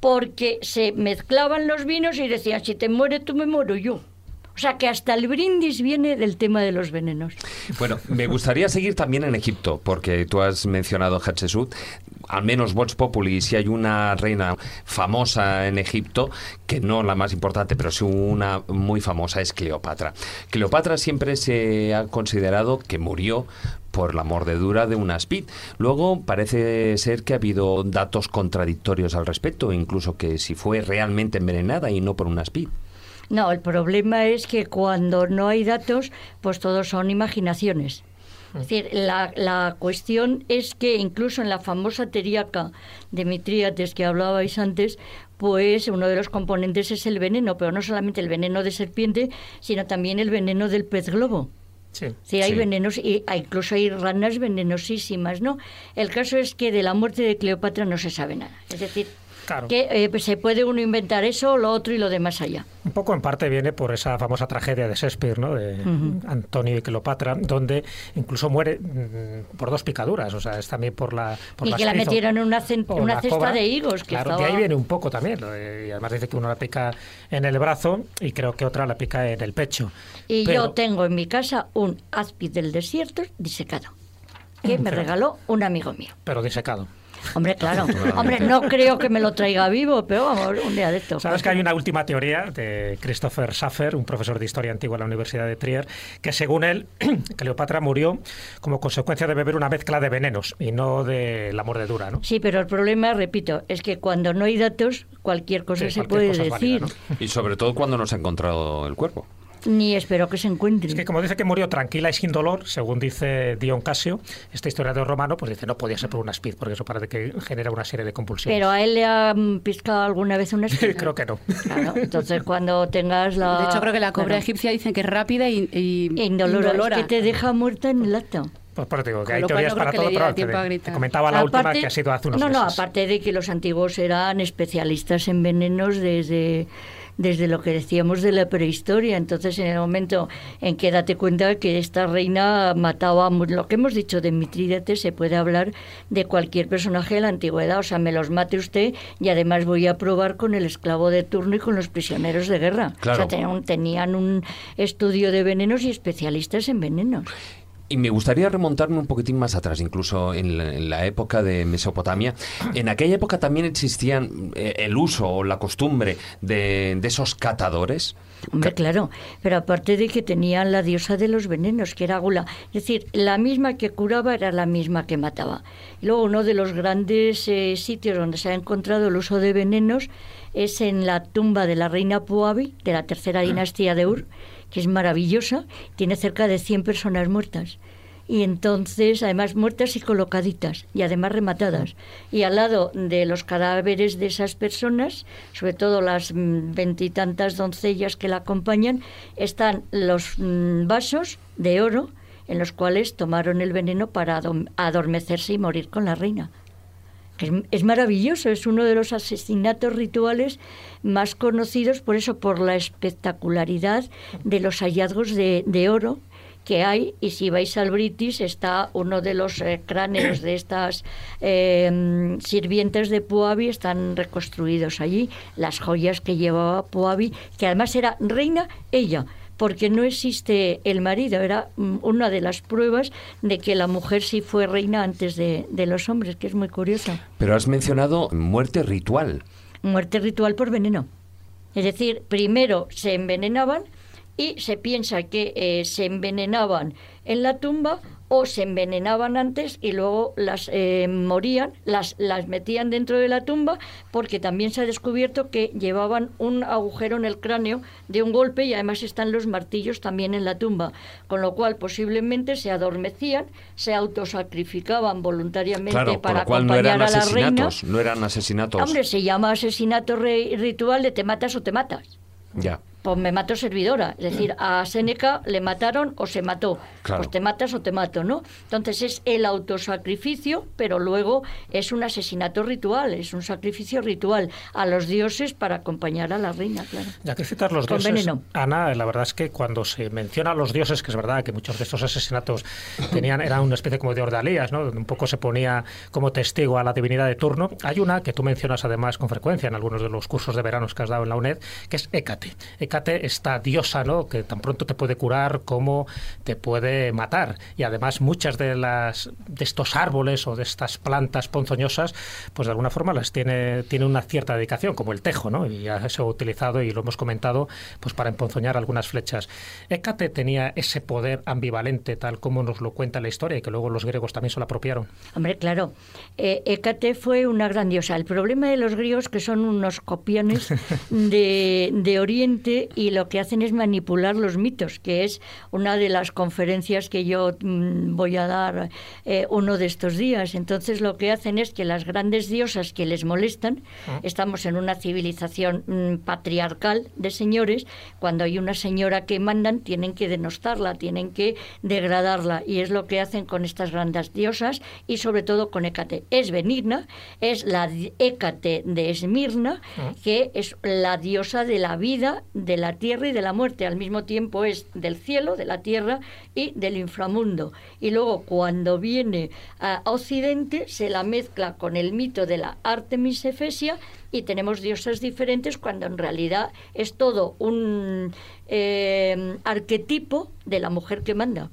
Speaker 7: Porque se mezclaban los vinos y decían, si te muere tú, me muero yo. O sea que hasta el brindis viene del tema de los venenos.
Speaker 2: Bueno, me gustaría seguir también en Egipto, porque tú has mencionado Hatshepsut. Al menos Vox Populi, si hay una reina famosa en Egipto, que no la más importante, pero sí una muy famosa, es Cleopatra. Cleopatra siempre se ha considerado que murió por la mordedura de una aspid. Luego parece ser que ha habido datos contradictorios al respecto, incluso que si fue realmente envenenada y no por una aspid.
Speaker 7: No, el problema es que cuando no hay datos, pues todos son imaginaciones. Es decir, la, la cuestión es que incluso en la famosa teriaca de Mitríates que hablabais antes, pues uno de los componentes es el veneno, pero no solamente el veneno de serpiente, sino también el veneno del pez globo.
Speaker 4: Sí.
Speaker 7: Sí, hay
Speaker 2: Sí.
Speaker 7: venenos, y hay- incluso hay ranas venenosísimas, ¿no? El caso es que de la muerte de Cleopatra no se sabe nada. Es decir,
Speaker 4: Claro.
Speaker 7: que eh, pues se puede uno inventar eso, lo otro y lo demás allá.
Speaker 4: Un poco en parte viene por esa famosa tragedia de Shakespeare, ¿no? De Antonio y Cleopatra, donde incluso muere mm, por dos picaduras, o sea, es también por la por
Speaker 7: Y que la metieron en una, cesta
Speaker 4: cobra.
Speaker 7: de higos. Que
Speaker 4: claro,
Speaker 7: estaba...
Speaker 4: de ahí viene un poco también, ¿no? Eh, y además dice que uno la pica en el brazo y creo que otra la pica en el pecho.
Speaker 7: Y
Speaker 4: Pero-
Speaker 7: yo tengo en mi casa un áspid del desierto disecado, que me regaló un amigo mío.
Speaker 4: Pero disecado.
Speaker 7: Hombre, claro. Hombre, no creo que me lo traiga vivo, pero vamos, un día de esto.
Speaker 4: Sabes que hay una última teoría de Christopher Schaffer, un profesor de historia antigua en la Universidad de Trier, que según él, <clears throat> Cleopatra murió como consecuencia de beber una mezcla de venenos y no de la mordedura, ¿no?
Speaker 7: Sí, pero el problema, repito, es que cuando no hay datos, cualquier cosa
Speaker 4: Sí,
Speaker 7: se
Speaker 4: cualquier
Speaker 7: puede
Speaker 4: cosa es válida,
Speaker 7: decir.
Speaker 4: ¿no?
Speaker 2: Y sobre todo cuando no se ha encontrado el cuerpo.
Speaker 7: Ni espero que se encuentre.
Speaker 4: Es que como dice que murió tranquila y sin dolor, según dice Dion Casio, este historiador romano, pues dice no podía ser por una speed, porque eso parece que genera una serie de compulsiones.
Speaker 7: Pero a él le han piscado alguna vez una espina. <laughs>
Speaker 4: Creo que no.
Speaker 7: Claro, entonces cuando tengas la...
Speaker 6: De hecho, creo que la cobra
Speaker 7: Claro.
Speaker 6: egipcia dicen que es rápida y, y-
Speaker 7: Indolora,
Speaker 6: indolora.
Speaker 7: es que te deja muerta en el acto.
Speaker 4: Pues por eso digo que
Speaker 6: Con
Speaker 4: hay teorías
Speaker 6: no
Speaker 4: para todo, pero te, te comentaba la última
Speaker 7: Aparte-
Speaker 4: que ha sido hace unos
Speaker 7: no, no,
Speaker 4: meses.
Speaker 7: aparte de que los antiguos eran especialistas en venenos desde, desde lo que decíamos de la prehistoria. Entonces, en el momento en que date cuenta que esta reina mataba, lo que hemos dicho de Mitrídates, se puede hablar de cualquier personaje de la antigüedad. O sea, me los mate usted y además voy a probar con el esclavo de turno y con los prisioneros de guerra.
Speaker 2: Claro.
Speaker 7: O sea, tenían un, tenían un estudio de venenos y especialistas en venenos.
Speaker 2: Y me gustaría remontarme un poquitín más atrás, incluso en la, en la época de Mesopotamia. En aquella época también existían eh, el uso o la costumbre de, de esos catadores.
Speaker 7: Hombre, claro, pero aparte de que tenían la diosa de los venenos, que era Gula. Es decir, la misma que curaba era la misma que mataba. Y luego uno de los grandes eh, sitios donde se ha encontrado el uso de venenos es en la tumba de la reina Puabi, de la tercera dinastía de Ur, que es maravillosa, tiene cerca de 100 personas muertas. Y entonces, además, muertas y colocaditas, y además rematadas. Y al lado de los cadáveres de esas personas, sobre todo las mm, veintitantas doncellas que la acompañan, están los mm, vasos de oro en los cuales tomaron el veneno para adormecerse y morir con la reina. Que Es, maravilloso, es uno de los asesinatos rituales más conocidos, por eso, por la espectacularidad de los hallazgos de, oro que hay. Y si vais al British está uno de los eh, cráneos de estas eh, sirvientes de Puabi están reconstruidos allí las joyas que llevaba Puabi que además era reina ella porque no existe el marido era mm, una de las pruebas de que la mujer sí fue reina antes de, de los hombres que es muy curioso
Speaker 2: Pero has mencionado muerte ritual.
Speaker 7: muerte ritual por veneno. Es decir, primero se envenenaban y se piensa que eh, se envenenaban en la tumba o se envenenaban antes y luego las eh, morían, las, las metían dentro de la tumba porque también se ha descubierto que llevaban un agujero en el cráneo de un golpe y además están los martillos también en la tumba, con lo cual posiblemente se adormecían, se autosacrificaban voluntariamente
Speaker 2: Claro,
Speaker 7: para
Speaker 2: lo cual no
Speaker 7: acompañar
Speaker 2: eran
Speaker 7: a la reina.
Speaker 2: no eran asesinatos.
Speaker 7: Hombre, se llama asesinato re- ritual de te matas o te matas.
Speaker 2: Ya.
Speaker 7: Pues me mato servidora. Es decir, a Séneca le mataron o se mató.
Speaker 2: Claro.
Speaker 7: Pues te matas o te mato, ¿no? Entonces es el autosacrificio, pero luego es un asesinato ritual, es un sacrificio ritual a los dioses para acompañar a la reina, claro.
Speaker 4: Ya que citas los
Speaker 7: Con
Speaker 4: dioses,
Speaker 7: veneno.
Speaker 4: Ana, la verdad es que cuando se menciona a los dioses, que es verdad que muchos de estos asesinatos tenían eran una especie como de ordalías, ¿no? donde un poco se ponía como testigo a la divinidad de turno. Hay una que tú mencionas además con frecuencia en algunos de los cursos de veranos que has dado en la UNED, que es Hécate. Hécate, esta diosa, ¿no? que tan pronto te puede curar como te puede matar. Y además muchas de las de estos árboles o de estas plantas ponzoñosas, pues de alguna forma las tiene tiene una cierta dedicación, como el tejo, ¿no? Y ya se ha utilizado y lo hemos comentado, pues para emponzoñar algunas flechas. Hécate tenía ese poder ambivalente, tal como nos lo cuenta la historia, y que luego los griegos también se lo apropiaron.
Speaker 7: Hombre, claro. Eh, Hécate fue una gran diosa. El problema de los griegos que son unos copiones <laughs> de, de Oriente y lo que hacen es manipular los mitos, que es una de las conferencias que yo mm, voy a dar eh, uno de estos días. Entonces lo que hacen es que las grandes diosas que les molestan, estamos en una civilización mm, patriarcal de señores, cuando hay una señora que mandan tienen que denostarla, tienen que degradarla y es lo que hacen con estas grandes diosas y sobre todo con Hécate. Es benigna, es la Hécate de Esmirna, que es la diosa de la vida, de la tierra y de la muerte. Al mismo tiempo es del cielo, de la tierra y del inframundo. Y luego cuando viene a Occidente se la mezcla con el mito de la Artemis Efesia y tenemos diosas diferentes cuando en realidad es todo un eh, arquetipo de la mujer que manda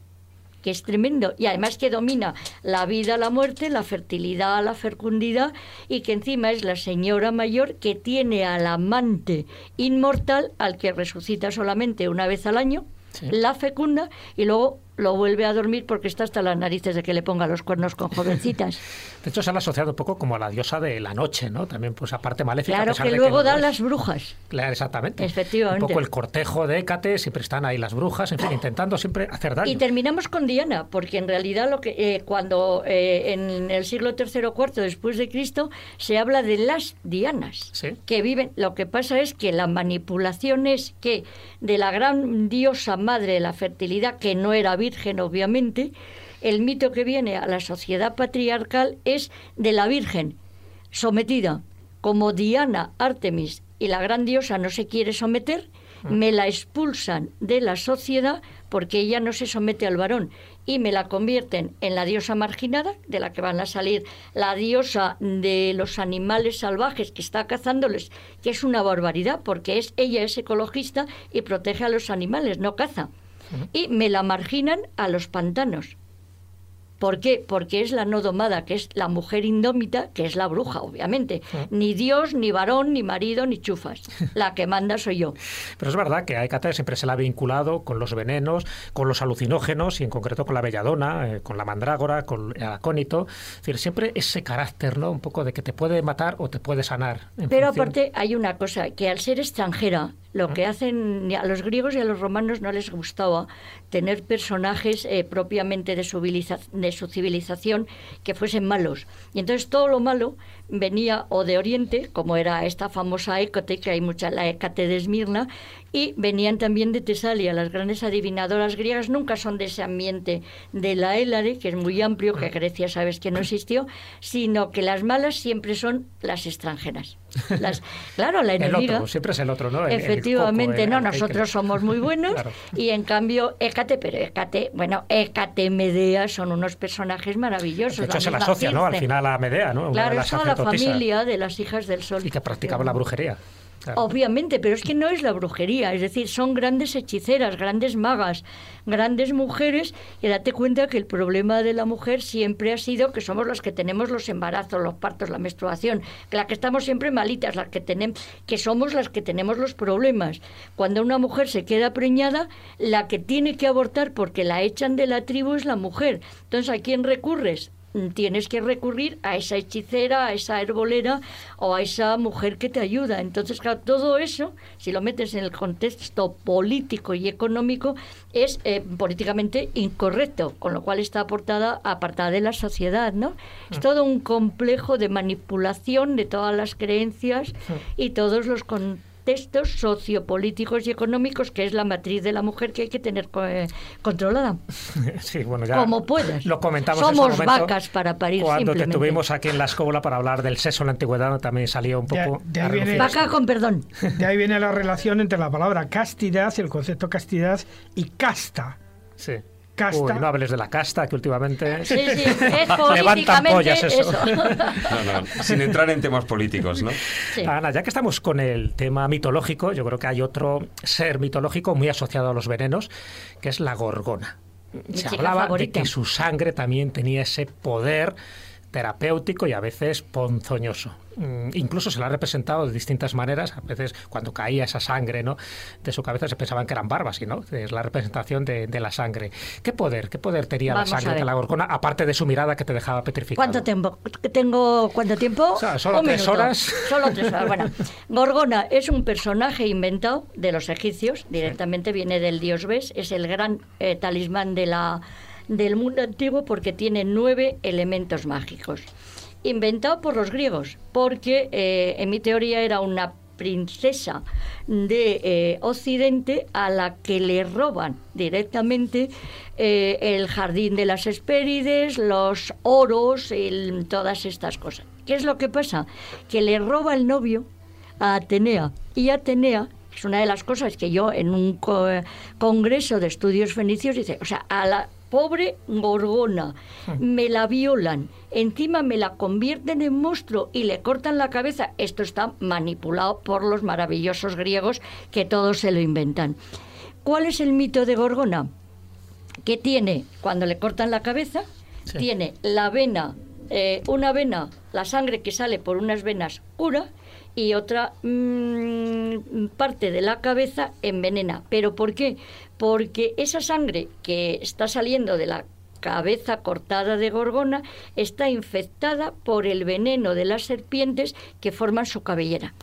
Speaker 7: que es tremendo. Y además que domina la vida, la muerte, la fertilidad, la fecundidad y que encima es la señora mayor que tiene al amante inmortal al que resucita solamente una vez al año, la fecunda y luego lo vuelve a dormir porque está hasta las narices de que le ponga los cuernos con jovencitas. <laughs>
Speaker 4: De hecho, se han asociado un poco como a la diosa de la noche, ¿no? También, pues, aparte maléfica. a
Speaker 7: Claro
Speaker 4: pesar
Speaker 7: que luego
Speaker 4: no
Speaker 7: dan
Speaker 4: es.
Speaker 7: las brujas.
Speaker 4: Claro, exactamente.
Speaker 7: Efectivamente.
Speaker 4: Un poco el cortejo de Hécate, siempre están ahí las brujas, en fin, intentando siempre hacer daño.
Speaker 7: Y terminamos con Diana, porque en realidad lo que eh, cuando eh, en el siglo III o IV después de Cristo se habla de las Dianas
Speaker 4: Sí.
Speaker 7: que viven. Lo que pasa es que la manipulación es que de la gran diosa madre de la fertilidad, que no era virgen obviamente, el mito que viene a la sociedad patriarcal es de la Virgen sometida. Como Diana, Artemis y la gran diosa no se quiere someter, me la expulsan de la sociedad porque ella no se somete al varón y me la convierten en la diosa marginada, de la que van a salir la diosa de los animales salvajes que está cazándoles, que es una barbaridad porque es ella es ecologista y protege a los animales, no caza. Y me la marginan a los pantanos. ¿Por qué? Porque es la no domada, que es la mujer indómita, que es la bruja, obviamente. Ni Dios, ni varón, ni marido, ni chufas. La que manda soy yo.
Speaker 4: Pero es verdad que a Hécate siempre se la ha vinculado con los venenos, con los alucinógenos y en concreto con la belladona, eh, con la mandrágora, con el acónito. Es decir, siempre ese carácter, ¿no? Un poco de que te puede matar o te puede sanar.
Speaker 7: Pero aparte hay una cosa, que al ser extranjera, lo que hacen a los griegos y a los romanos no les gustaba tener personajes eh, propiamente de su, de su civilización que fuesen malos. Y entonces todo lo malo venía o de Oriente, como era esta famosa Écote, que hay mucha, la Hécate de Esmirna, y venían también de Tesalia. Las grandes adivinadoras griegas nunca son de ese ambiente de la Hélade, que es muy amplio, que Grecia sabes que no existió, sino que las malas siempre son las extranjeras. Las, <laughs> claro, la enemiga.
Speaker 4: El otro, siempre es el otro, ¿no?
Speaker 7: efectivamente, no, nosotros somos muy buenos <laughs> y en cambio Hécate, pero Hécate, bueno, Hécate, Medea son unos personajes maravillosos.
Speaker 4: De hecho, se la asocia, ¿no? Al final a Medea, ¿no?
Speaker 7: claro, es la familia de las hijas del sol.
Speaker 4: Y que practicaba la brujería.
Speaker 7: Obviamente, pero es que no es la brujería, es decir, son grandes hechiceras, grandes magas, grandes mujeres, y date cuenta que el problema de la mujer siempre ha sido que somos las que tenemos los embarazos, los partos, la menstruación, que la que estamos siempre malitas, las que tenemos, que somos las que tenemos los problemas. Cuando una mujer se queda preñada, la que tiene que abortar porque la echan de la tribu es la mujer. Entonces, ¿a quién recurres? Tienes que recurrir a esa hechicera, a esa herbolera o a esa mujer que te ayuda. Entonces, claro, todo eso, si lo metes en el contexto político y económico, es eh, políticamente incorrecto, con lo cual está aportada, apartada de la sociedad, ¿no? Es todo un complejo de manipulación de todas las creencias y todos los contextos textos sociopolíticos y económicos, que es la matriz de la mujer que hay que tener eh, controlada. <laughs>
Speaker 4: Sí, bueno, ya
Speaker 7: Como puedes.
Speaker 4: Lo comentamos
Speaker 7: Somos vacas para parir
Speaker 4: Cuando te tuvimos aquí en la escóbula para hablar del sexo en la antigüedad, también salió un poco...
Speaker 7: Vaca con perdón.
Speaker 5: De ahí viene la relación entre la palabra castidad, el concepto castidad, y casta.
Speaker 4: Sí. Casta. no hables de la casta, que últimamente
Speaker 7: sí, sí, es <laughs> levantan pollas eso. <laughs>
Speaker 2: sin entrar en temas políticos, ¿no?
Speaker 4: Ana, ya que estamos con el tema mitológico, yo creo que hay otro ser mitológico muy asociado a los venenos, que es la gorgona. Se hablaba de que su sangre también tenía ese poder terapéutico y a veces ponzoñoso. Mm, incluso se la ha representado de distintas maneras. A veces cuando caía esa sangre ¿no? de su cabeza se pensaban que eran barbas, y no, es la representación de, la sangre. ¿Qué poder, qué poder tenía la sangre de la gorgona, aparte de su mirada que te dejaba petrificado?
Speaker 7: ¿Cuánto tiempo? ¿Tengo cuánto tiempo?
Speaker 4: solo tres horas.
Speaker 7: Solo tres horas. Bueno, <laughs> Gorgona es un personaje inventado de los egipcios, directamente viene del dios Bes, es el gran eh, talismán de la del mundo antiguo porque tiene nueve elementos mágicos. Inventado por los griegos, porque eh, en mi teoría era una princesa de eh, Occidente a la que le roban directamente eh, el jardín de las Hespérides, los oros, y todas estas cosas. ¿Qué es lo que pasa? Que le roba el novio a Atenea y Atenea es una de las cosas que yo en un congreso de estudios fenicios dice, o sea, a la, pobre Gorgona, hmm. me la violan, encima me la convierten en monstruo y le cortan la cabeza. Esto está manipulado por los maravillosos griegos que todos se lo inventan. ¿Cuál es el mito de Gorgona? Que tiene, cuando le cortan la cabeza, tiene la vena, eh, una vena, la sangre que sale por unas venas cura y otra mm, parte de la cabeza envenena. ¿Pero por qué? Porque esa sangre que está saliendo de la cabeza cortada de gorgona está infectada por el veneno de las serpientes que forman su cabellera.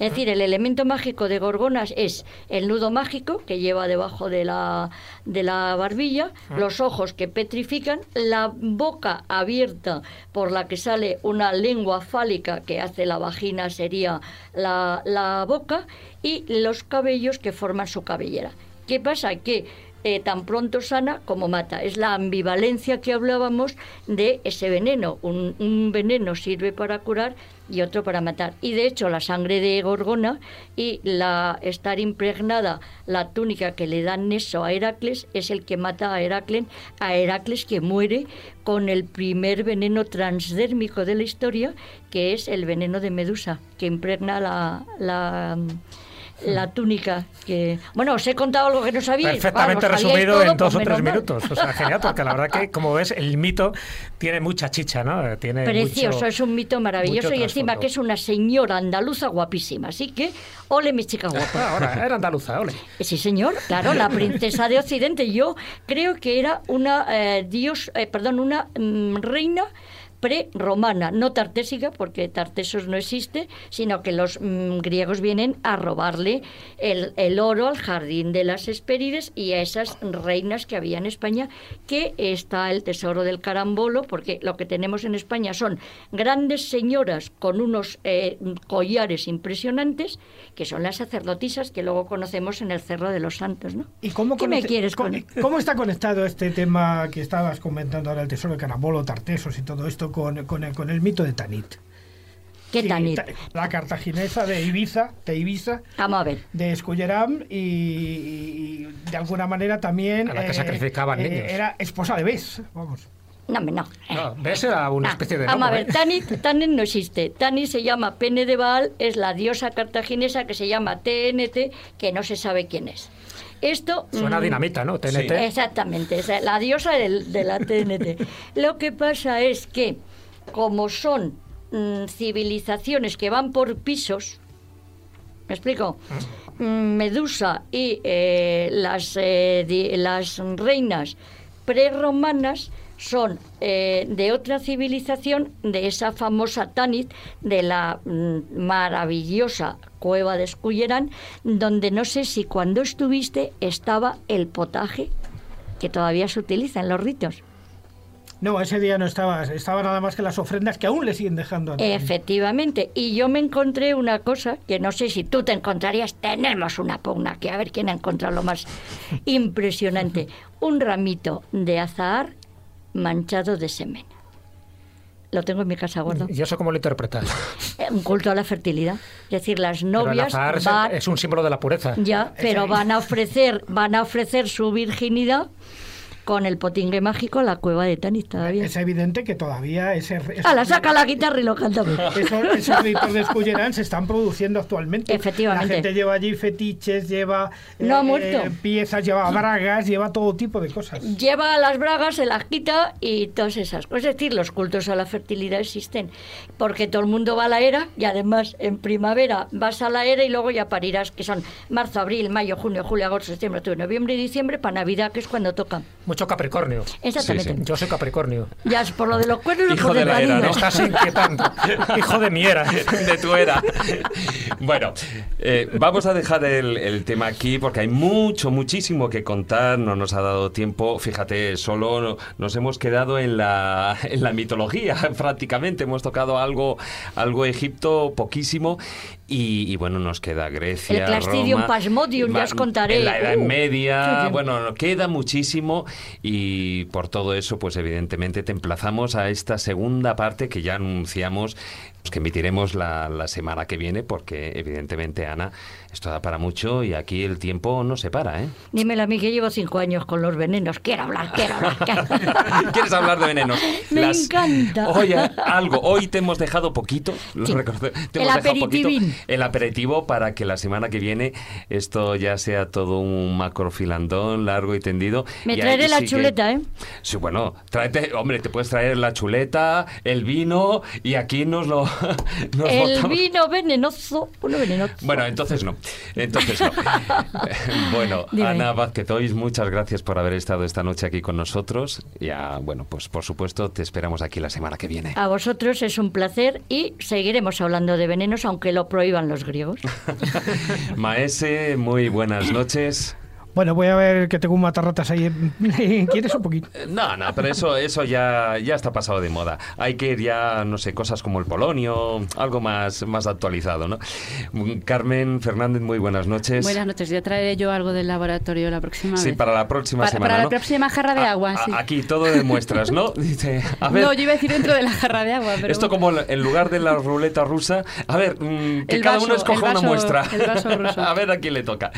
Speaker 7: Es decir, el elemento mágico de Gorgonas es el nudo mágico que lleva debajo de la, de la barbilla, ah. los ojos que petrifican, la boca abierta por la que sale una lengua fálica que hace la vagina, sería la, la boca, y los cabellos que forman su cabellera. ¿Qué pasa? Que eh, tan pronto sana como mata. Es la ambivalencia que hablábamos de ese veneno. Un, veneno sirve para curar y otro para matar. Y de hecho la sangre de Gorgona y la estar impregnada, la túnica que le dan Neso a Heracles, es el que mata a Heracles, a Heracles que muere con el primer veneno transdérmico de la historia, que es el veneno de Medusa, que impregna la la túnica que bueno os he contado algo que no sabía
Speaker 4: perfectamente resumido en dos o tres minutos. O sea genial porque la verdad que como ves el mito tiene mucha chicha no tiene
Speaker 7: precioso es un mito maravilloso y encima que es una señora andaluza guapísima así que ole mi chica guapa
Speaker 4: ah, ahora era andaluza ole.
Speaker 7: Sí señor claro la princesa de Occidente. Yo creo que era una eh, dios eh, perdón una mm, reina pre-romana, no tartésica, porque Tartesos no existe, sino que los mm, griegos vienen a robarle el, oro al jardín de las Hespérides y a esas reinas que había en España, que está el tesoro del carambolo, porque lo que tenemos en España son grandes señoras con unos eh, collares impresionantes, que son las sacerdotisas que luego conocemos en el Cerro de los Santos. ¿no?
Speaker 5: ¿Y cómo
Speaker 7: ¿Qué me quieres
Speaker 5: ¿cómo, ¿Cómo está conectado este tema que estabas comentando ahora, el tesoro del carambolo, Tartesos y todo esto? Con, con, el, con el mito de Tanit.
Speaker 7: ¿Qué Tanit?
Speaker 5: La cartaginesa de Ibiza, de Ibiza.
Speaker 7: Vamos a ver.
Speaker 5: De Esculleram y, de alguna manera también.
Speaker 4: A la que eh, sacrificaban eh, niños.
Speaker 5: Era esposa de Bes, vamos.
Speaker 7: No, no.
Speaker 4: no Bes era una especie de.
Speaker 7: Vamos a ver, ¿eh? Tanit, Tanit no existe. Tanit se llama Pene de Baal, es la diosa cartaginesa que se llama TNT, que no se sabe quién es. Esto...
Speaker 4: Suena mm, dinamita, ¿no? TNT.
Speaker 7: exactamente, es la diosa de la TNT. <laughs> Lo que pasa es que, como son mm, civilizaciones que van por pisos, ¿me explico? Mm, Medusa y eh, las, eh, las reinas preromanas son eh, de otra civilización, de esa famosa Tanit, de la maravillosa cueva de Escullerán, donde no sé si cuando estuviste estaba el potaje que todavía se utiliza en los ritos.
Speaker 5: No, ese día no estaba, estaba nada más que las ofrendas que aún le siguen dejando.
Speaker 7: Efectivamente, y yo me encontré una cosa que no sé si tú te encontrarías, tenemos una pugna, que a ver quién ha encontrado lo más <laughs> impresionante, un ramito de azahar manchado de semen. Lo tengo en mi casa gordo.
Speaker 4: ¿Y eso cómo lo interpretas? <laughs>
Speaker 7: Un culto a la fertilidad. Es decir, las novias
Speaker 4: van, es un símbolo de la pureza.
Speaker 7: Ya, pero van a ofrecer, van a ofrecer su virginidad con el potingue mágico la cueva de Tanis todavía.
Speaker 5: Es evidente que todavía ese...
Speaker 7: ¡A la saca la guitarra y lo canta!
Speaker 5: Esos, esos ritos de se están produciendo actualmente.
Speaker 7: Efectivamente.
Speaker 5: La gente lleva allí fetiches, lleva
Speaker 7: no eh,
Speaker 5: piezas, lleva bragas, lleva todo tipo de cosas.
Speaker 7: Lleva las bragas, se las quita y todas esas cosas. Es decir, los cultos a la fertilidad existen porque todo el mundo va a la era y además en primavera vas a la era y luego ya parirás, que son marzo, abril, mayo, junio, julio, agosto, septiembre, octubre, noviembre y diciembre para Navidad, que es cuando toca.
Speaker 4: Mucho Capricornio.
Speaker 7: Exactamente.
Speaker 4: Yo soy Capricornio.
Speaker 7: Ya es por lo de los cuernos
Speaker 4: Hijo de la era, ¿no? Estás inquietando. Hijo de mi era. <laughs>
Speaker 2: De tu era. Bueno, eh, vamos a dejar el, tema aquí porque hay mucho, muchísimo que contar. No nos ha dado tiempo. Fíjate, solo nos hemos quedado en la, en la mitología <laughs> prácticamente. Hemos tocado algo, algo Egipto, poquísimo. Y, bueno, nos queda Grecia.
Speaker 7: El Clastidium Pasmodium, ya os contaré.
Speaker 2: la Edad uh. Media. Bueno, queda muchísimo. Y por todo eso, pues evidentemente te emplazamos a esta segunda parte que ya anunciamos que emitiremos la, la semana que viene, porque evidentemente, Ana, esto da para mucho y aquí el tiempo no se para, ¿eh?
Speaker 7: Dímelo a mí que llevo cinco años con los venenos. Quiero hablar, quiero hablar. <laughs>
Speaker 2: ¿Quieres hablar de venenos? <laughs>
Speaker 7: Me encanta.
Speaker 2: Oye, algo. Hoy te hemos dejado poquito.
Speaker 7: el aperitivo.
Speaker 2: El aperitivo para que la semana que viene esto ya sea todo un macrofilandón largo y tendido.
Speaker 7: Me traeré la chuleta, ¿eh?
Speaker 2: Sí, bueno, tráete, hombre, te puedes traer la chuleta, el vino y aquí nos lo. <laughs>
Speaker 7: el vino venenoso, uno venenoso.
Speaker 2: Bueno, entonces no. Entonces, <laughs> <laughs> bueno, Ana Vázquez muchas gracias por haber estado esta noche aquí con nosotros. Ya, bueno, pues por supuesto te esperamos aquí la semana que viene.
Speaker 7: A vosotros es un placer y seguiremos hablando de venenos, aunque lo prohíban los griegos. <laughs>
Speaker 2: Maese, muy buenas noches.
Speaker 5: Bueno, voy a ver que tengo un matarratas ahí. <laughs> ¿Quieres un poquito?
Speaker 2: Eh, no, no, pero eso, eso ya, ya está pasado de moda. Hay que ir ya, no sé, cosas como el Polonio, algo más, más actualizado, ¿no? Carmen Fernández, muy buenas noches.
Speaker 6: Buenas noches. Ya traeré yo algo del laboratorio la próxima
Speaker 2: sí,
Speaker 6: vez.
Speaker 2: para la próxima
Speaker 6: Pa-
Speaker 2: semana.
Speaker 6: Para
Speaker 2: ¿no?
Speaker 6: la próxima jarra de
Speaker 2: A-
Speaker 6: agua,
Speaker 2: a-
Speaker 6: sí.
Speaker 2: Aquí todo demuestras, ¿no? <laughs> Dice, a ver,
Speaker 6: No, yo iba a decir dentro de la jarra de agua, pero
Speaker 2: esto
Speaker 6: bueno.
Speaker 2: como en lugar de la ruleta rusa, a ver, mm, que
Speaker 6: El
Speaker 2: cada
Speaker 6: vaso,
Speaker 2: uno escoja
Speaker 6: el
Speaker 2: una
Speaker 6: vaso-
Speaker 2: muestra.
Speaker 6: el vaso ruso. <laughs>
Speaker 2: a ver a quién le toca.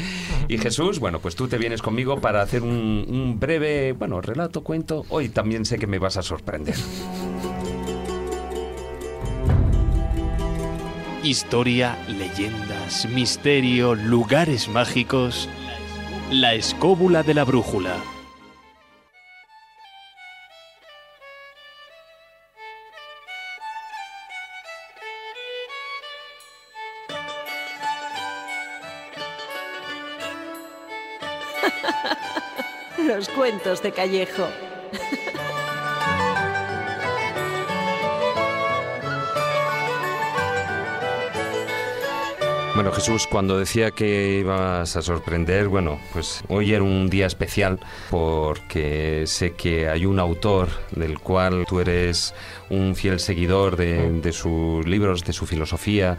Speaker 2: Y Jesús, bueno, pues tú te vienes conmigo para hacer un, un breve, bueno, relato, cuento. Hoy también sé que me vas a sorprender.
Speaker 3: Historia, leyendas, misterio, lugares mágicos. La escóbula de la brújula.
Speaker 9: Los cuentos de Callejo.
Speaker 2: Bueno, Jesús, cuando decía que ibas a sorprender, bueno, pues hoy era un día especial porque sé que hay un autor del cual tú eres un fiel seguidor de, de sus libros, de su filosofía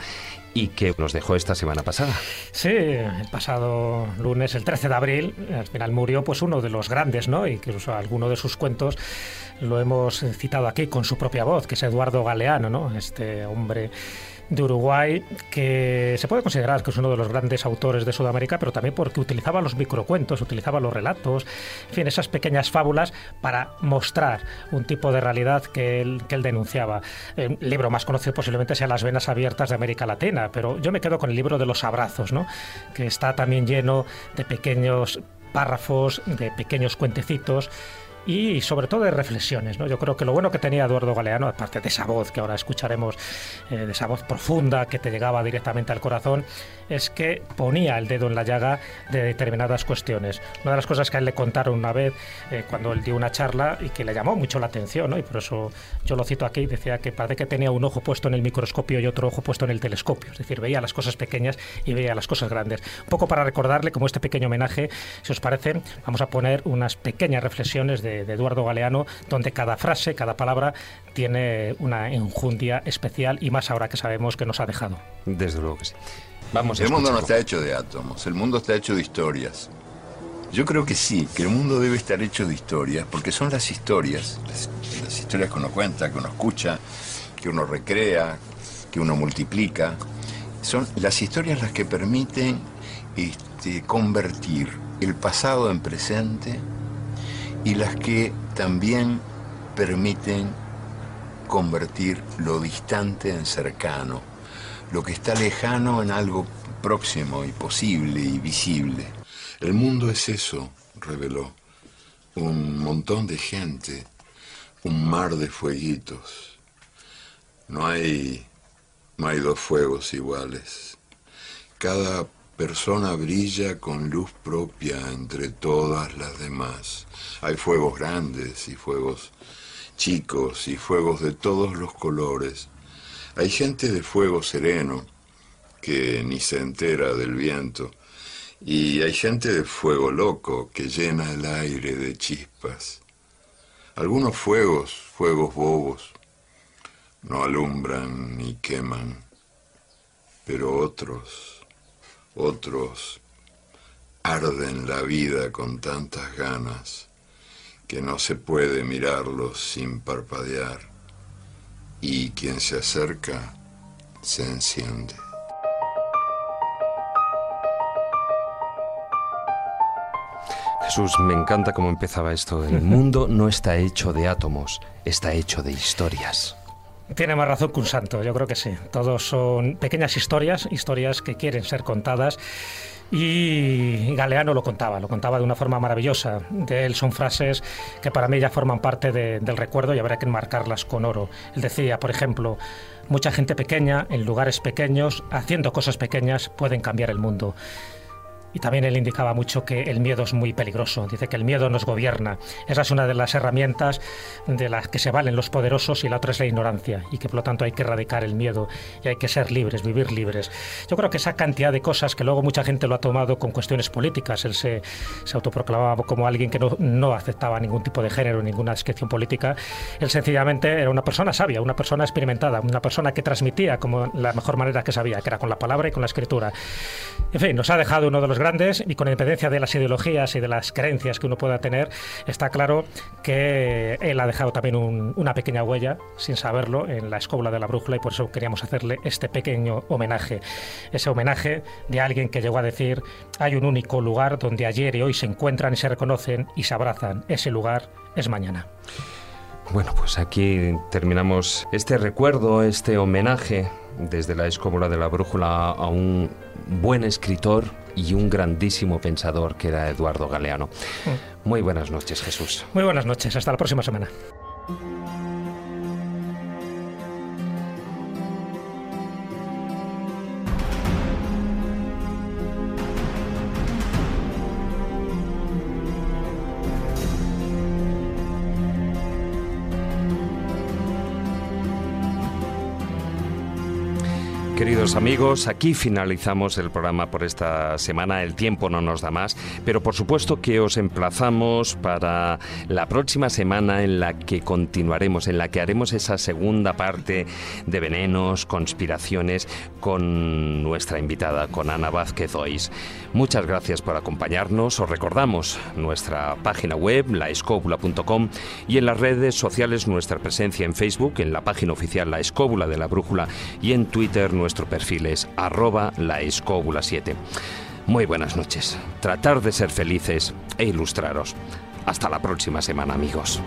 Speaker 2: y que nos dejó esta semana pasada.
Speaker 4: Sí, el pasado lunes, el 13 de abril, al final murió pues uno de los grandes, ¿no? Incluso alguno de sus cuentos lo hemos citado aquí con su propia voz, que es Eduardo Galeano, ¿no? Este hombre de Uruguay que se puede considerar que es uno de los grandes autores de Sudamérica, pero también porque utilizaba los microcuentos, utilizaba los relatos, en fin, esas pequeñas fábulas para mostrar un tipo de realidad que él, que él denunciaba. El libro más conocido posiblemente sea Las venas abiertas de América Latina, pero yo me quedo con el libro de los abrazos, ¿no? que está también lleno de pequeños párrafos, de pequeños cuentecitos y sobre todo de reflexiones. ¿no? Yo creo que lo bueno que tenía Eduardo Galeano, aparte de esa voz que ahora escucharemos, eh, de esa voz profunda que te llegaba directamente al corazón, es que ponía el dedo en la llaga de determinadas cuestiones. Una de las cosas que a él le contaron una vez eh, cuando él dio una charla y que le llamó mucho la atención, ¿no? y por eso yo lo cito aquí, decía que parece que tenía un ojo puesto en el microscopio y otro ojo puesto en el telescopio, es decir, veía las cosas pequeñas y veía las cosas grandes. Un poco para recordarle, como este pequeño homenaje, si os parece, vamos a poner unas pequeñas reflexiones de, de Eduardo Galeano, donde cada frase, cada palabra tiene una enjundia especial y más ahora que sabemos que nos ha dejado.
Speaker 2: Desde luego que sí. Vamos
Speaker 11: El mundo no está hecho de átomos, el mundo está hecho de historias. Yo creo que sí, que el mundo debe estar hecho de historias, porque son las historias, las, las historias que uno cuenta, que uno escucha, que uno recrea, que uno multiplica. Son las historias las que permiten este, convertir el pasado en presente y las que también permiten convertir lo distante en cercano, lo que está lejano en algo próximo y posible y visible. El mundo es eso, reveló. Un montón de gente, un mar de fueguitos. No hay, no hay dos fuegos iguales. Cada persona brilla con luz propia entre todas las demás. Hay fuegos grandes y fuegos chicos y fuegos de todos los colores. Hay gente de fuego sereno que ni se entera del viento. Y hay gente de fuego loco que llena el aire de chispas. Algunos fuegos, fuegos bobos, no alumbran ni queman, pero otros, otros arden la vida con tantas ganas que no se puede mirarlos sin parpadear y quien se acerca se enciende.
Speaker 2: Jesús, me encanta cómo empezaba esto. El mundo no está hecho de átomos, está hecho de historias.
Speaker 4: Tiene más razón que un santo, yo creo que sí. Todos son pequeñas historias, historias que quieren ser contadas. Y Galeano lo contaba, lo contaba de una forma maravillosa. De él son frases que para mí ya forman parte de- del recuerdo y habrá que enmarcarlas con oro. Él decía, por ejemplo, mucha gente pequeña, en lugares pequeños, haciendo cosas pequeñas, pueden cambiar el mundo. Y también él indicaba mucho que el miedo es muy peligroso. Dice que el miedo nos gobierna. Esa es una de las herramientas de las que se valen los poderosos y la otra es la ignorancia y que por lo tanto hay que erradicar el miedo y hay que ser libres, vivir libres. Yo creo que esa cantidad de cosas que luego mucha gente lo ha tomado con cuestiones políticas, él se, se autoproclamaba como alguien que no, no aceptaba ningún tipo de género, ninguna descripción política, él sencillamente era una persona sabia, una persona experimentada, una persona que transmitía como la mejor manera que sabía, que era con la palabra y con la escritura. En fin, nos ha dejado uno de los y con independencia de las ideologías y de las creencias que uno pueda tener, está claro que él ha dejado también una pequeña huella, sin saberlo, en la escóbula de la brújula y por eso queríamos hacerle este pequeño homenaje. Ese homenaje de alguien que llegó a decir, hay un único lugar donde ayer y hoy se encuentran y se reconocen y se abrazan. Ese lugar es mañana.
Speaker 2: Bueno, pues aquí terminamos este recuerdo, este homenaje desde la escóbula de la brújula a un buen escritor y un grandísimo pensador que era Eduardo Galeano. Mm. Muy buenas noches, Jesús.
Speaker 4: Muy buenas noches, hasta la próxima semana.
Speaker 2: Queridos amigos, aquí finalizamos el programa por esta semana. El tiempo no nos da más, pero por supuesto que os emplazamos para la próxima semana en la que continuaremos, en la que haremos esa segunda parte de venenos, conspiraciones con nuestra invitada, con Ana Vázquez Ois. Muchas gracias por acompañarnos. Os recordamos nuestra página web, laescóbula.com, y en las redes sociales nuestra presencia en Facebook, en la página oficial La Escóbula de la Brújula, y en Twitter nuestro perfil es arroba laescóbula7. Muy buenas noches. Tratar de ser felices e ilustraros. Hasta la próxima semana, amigos.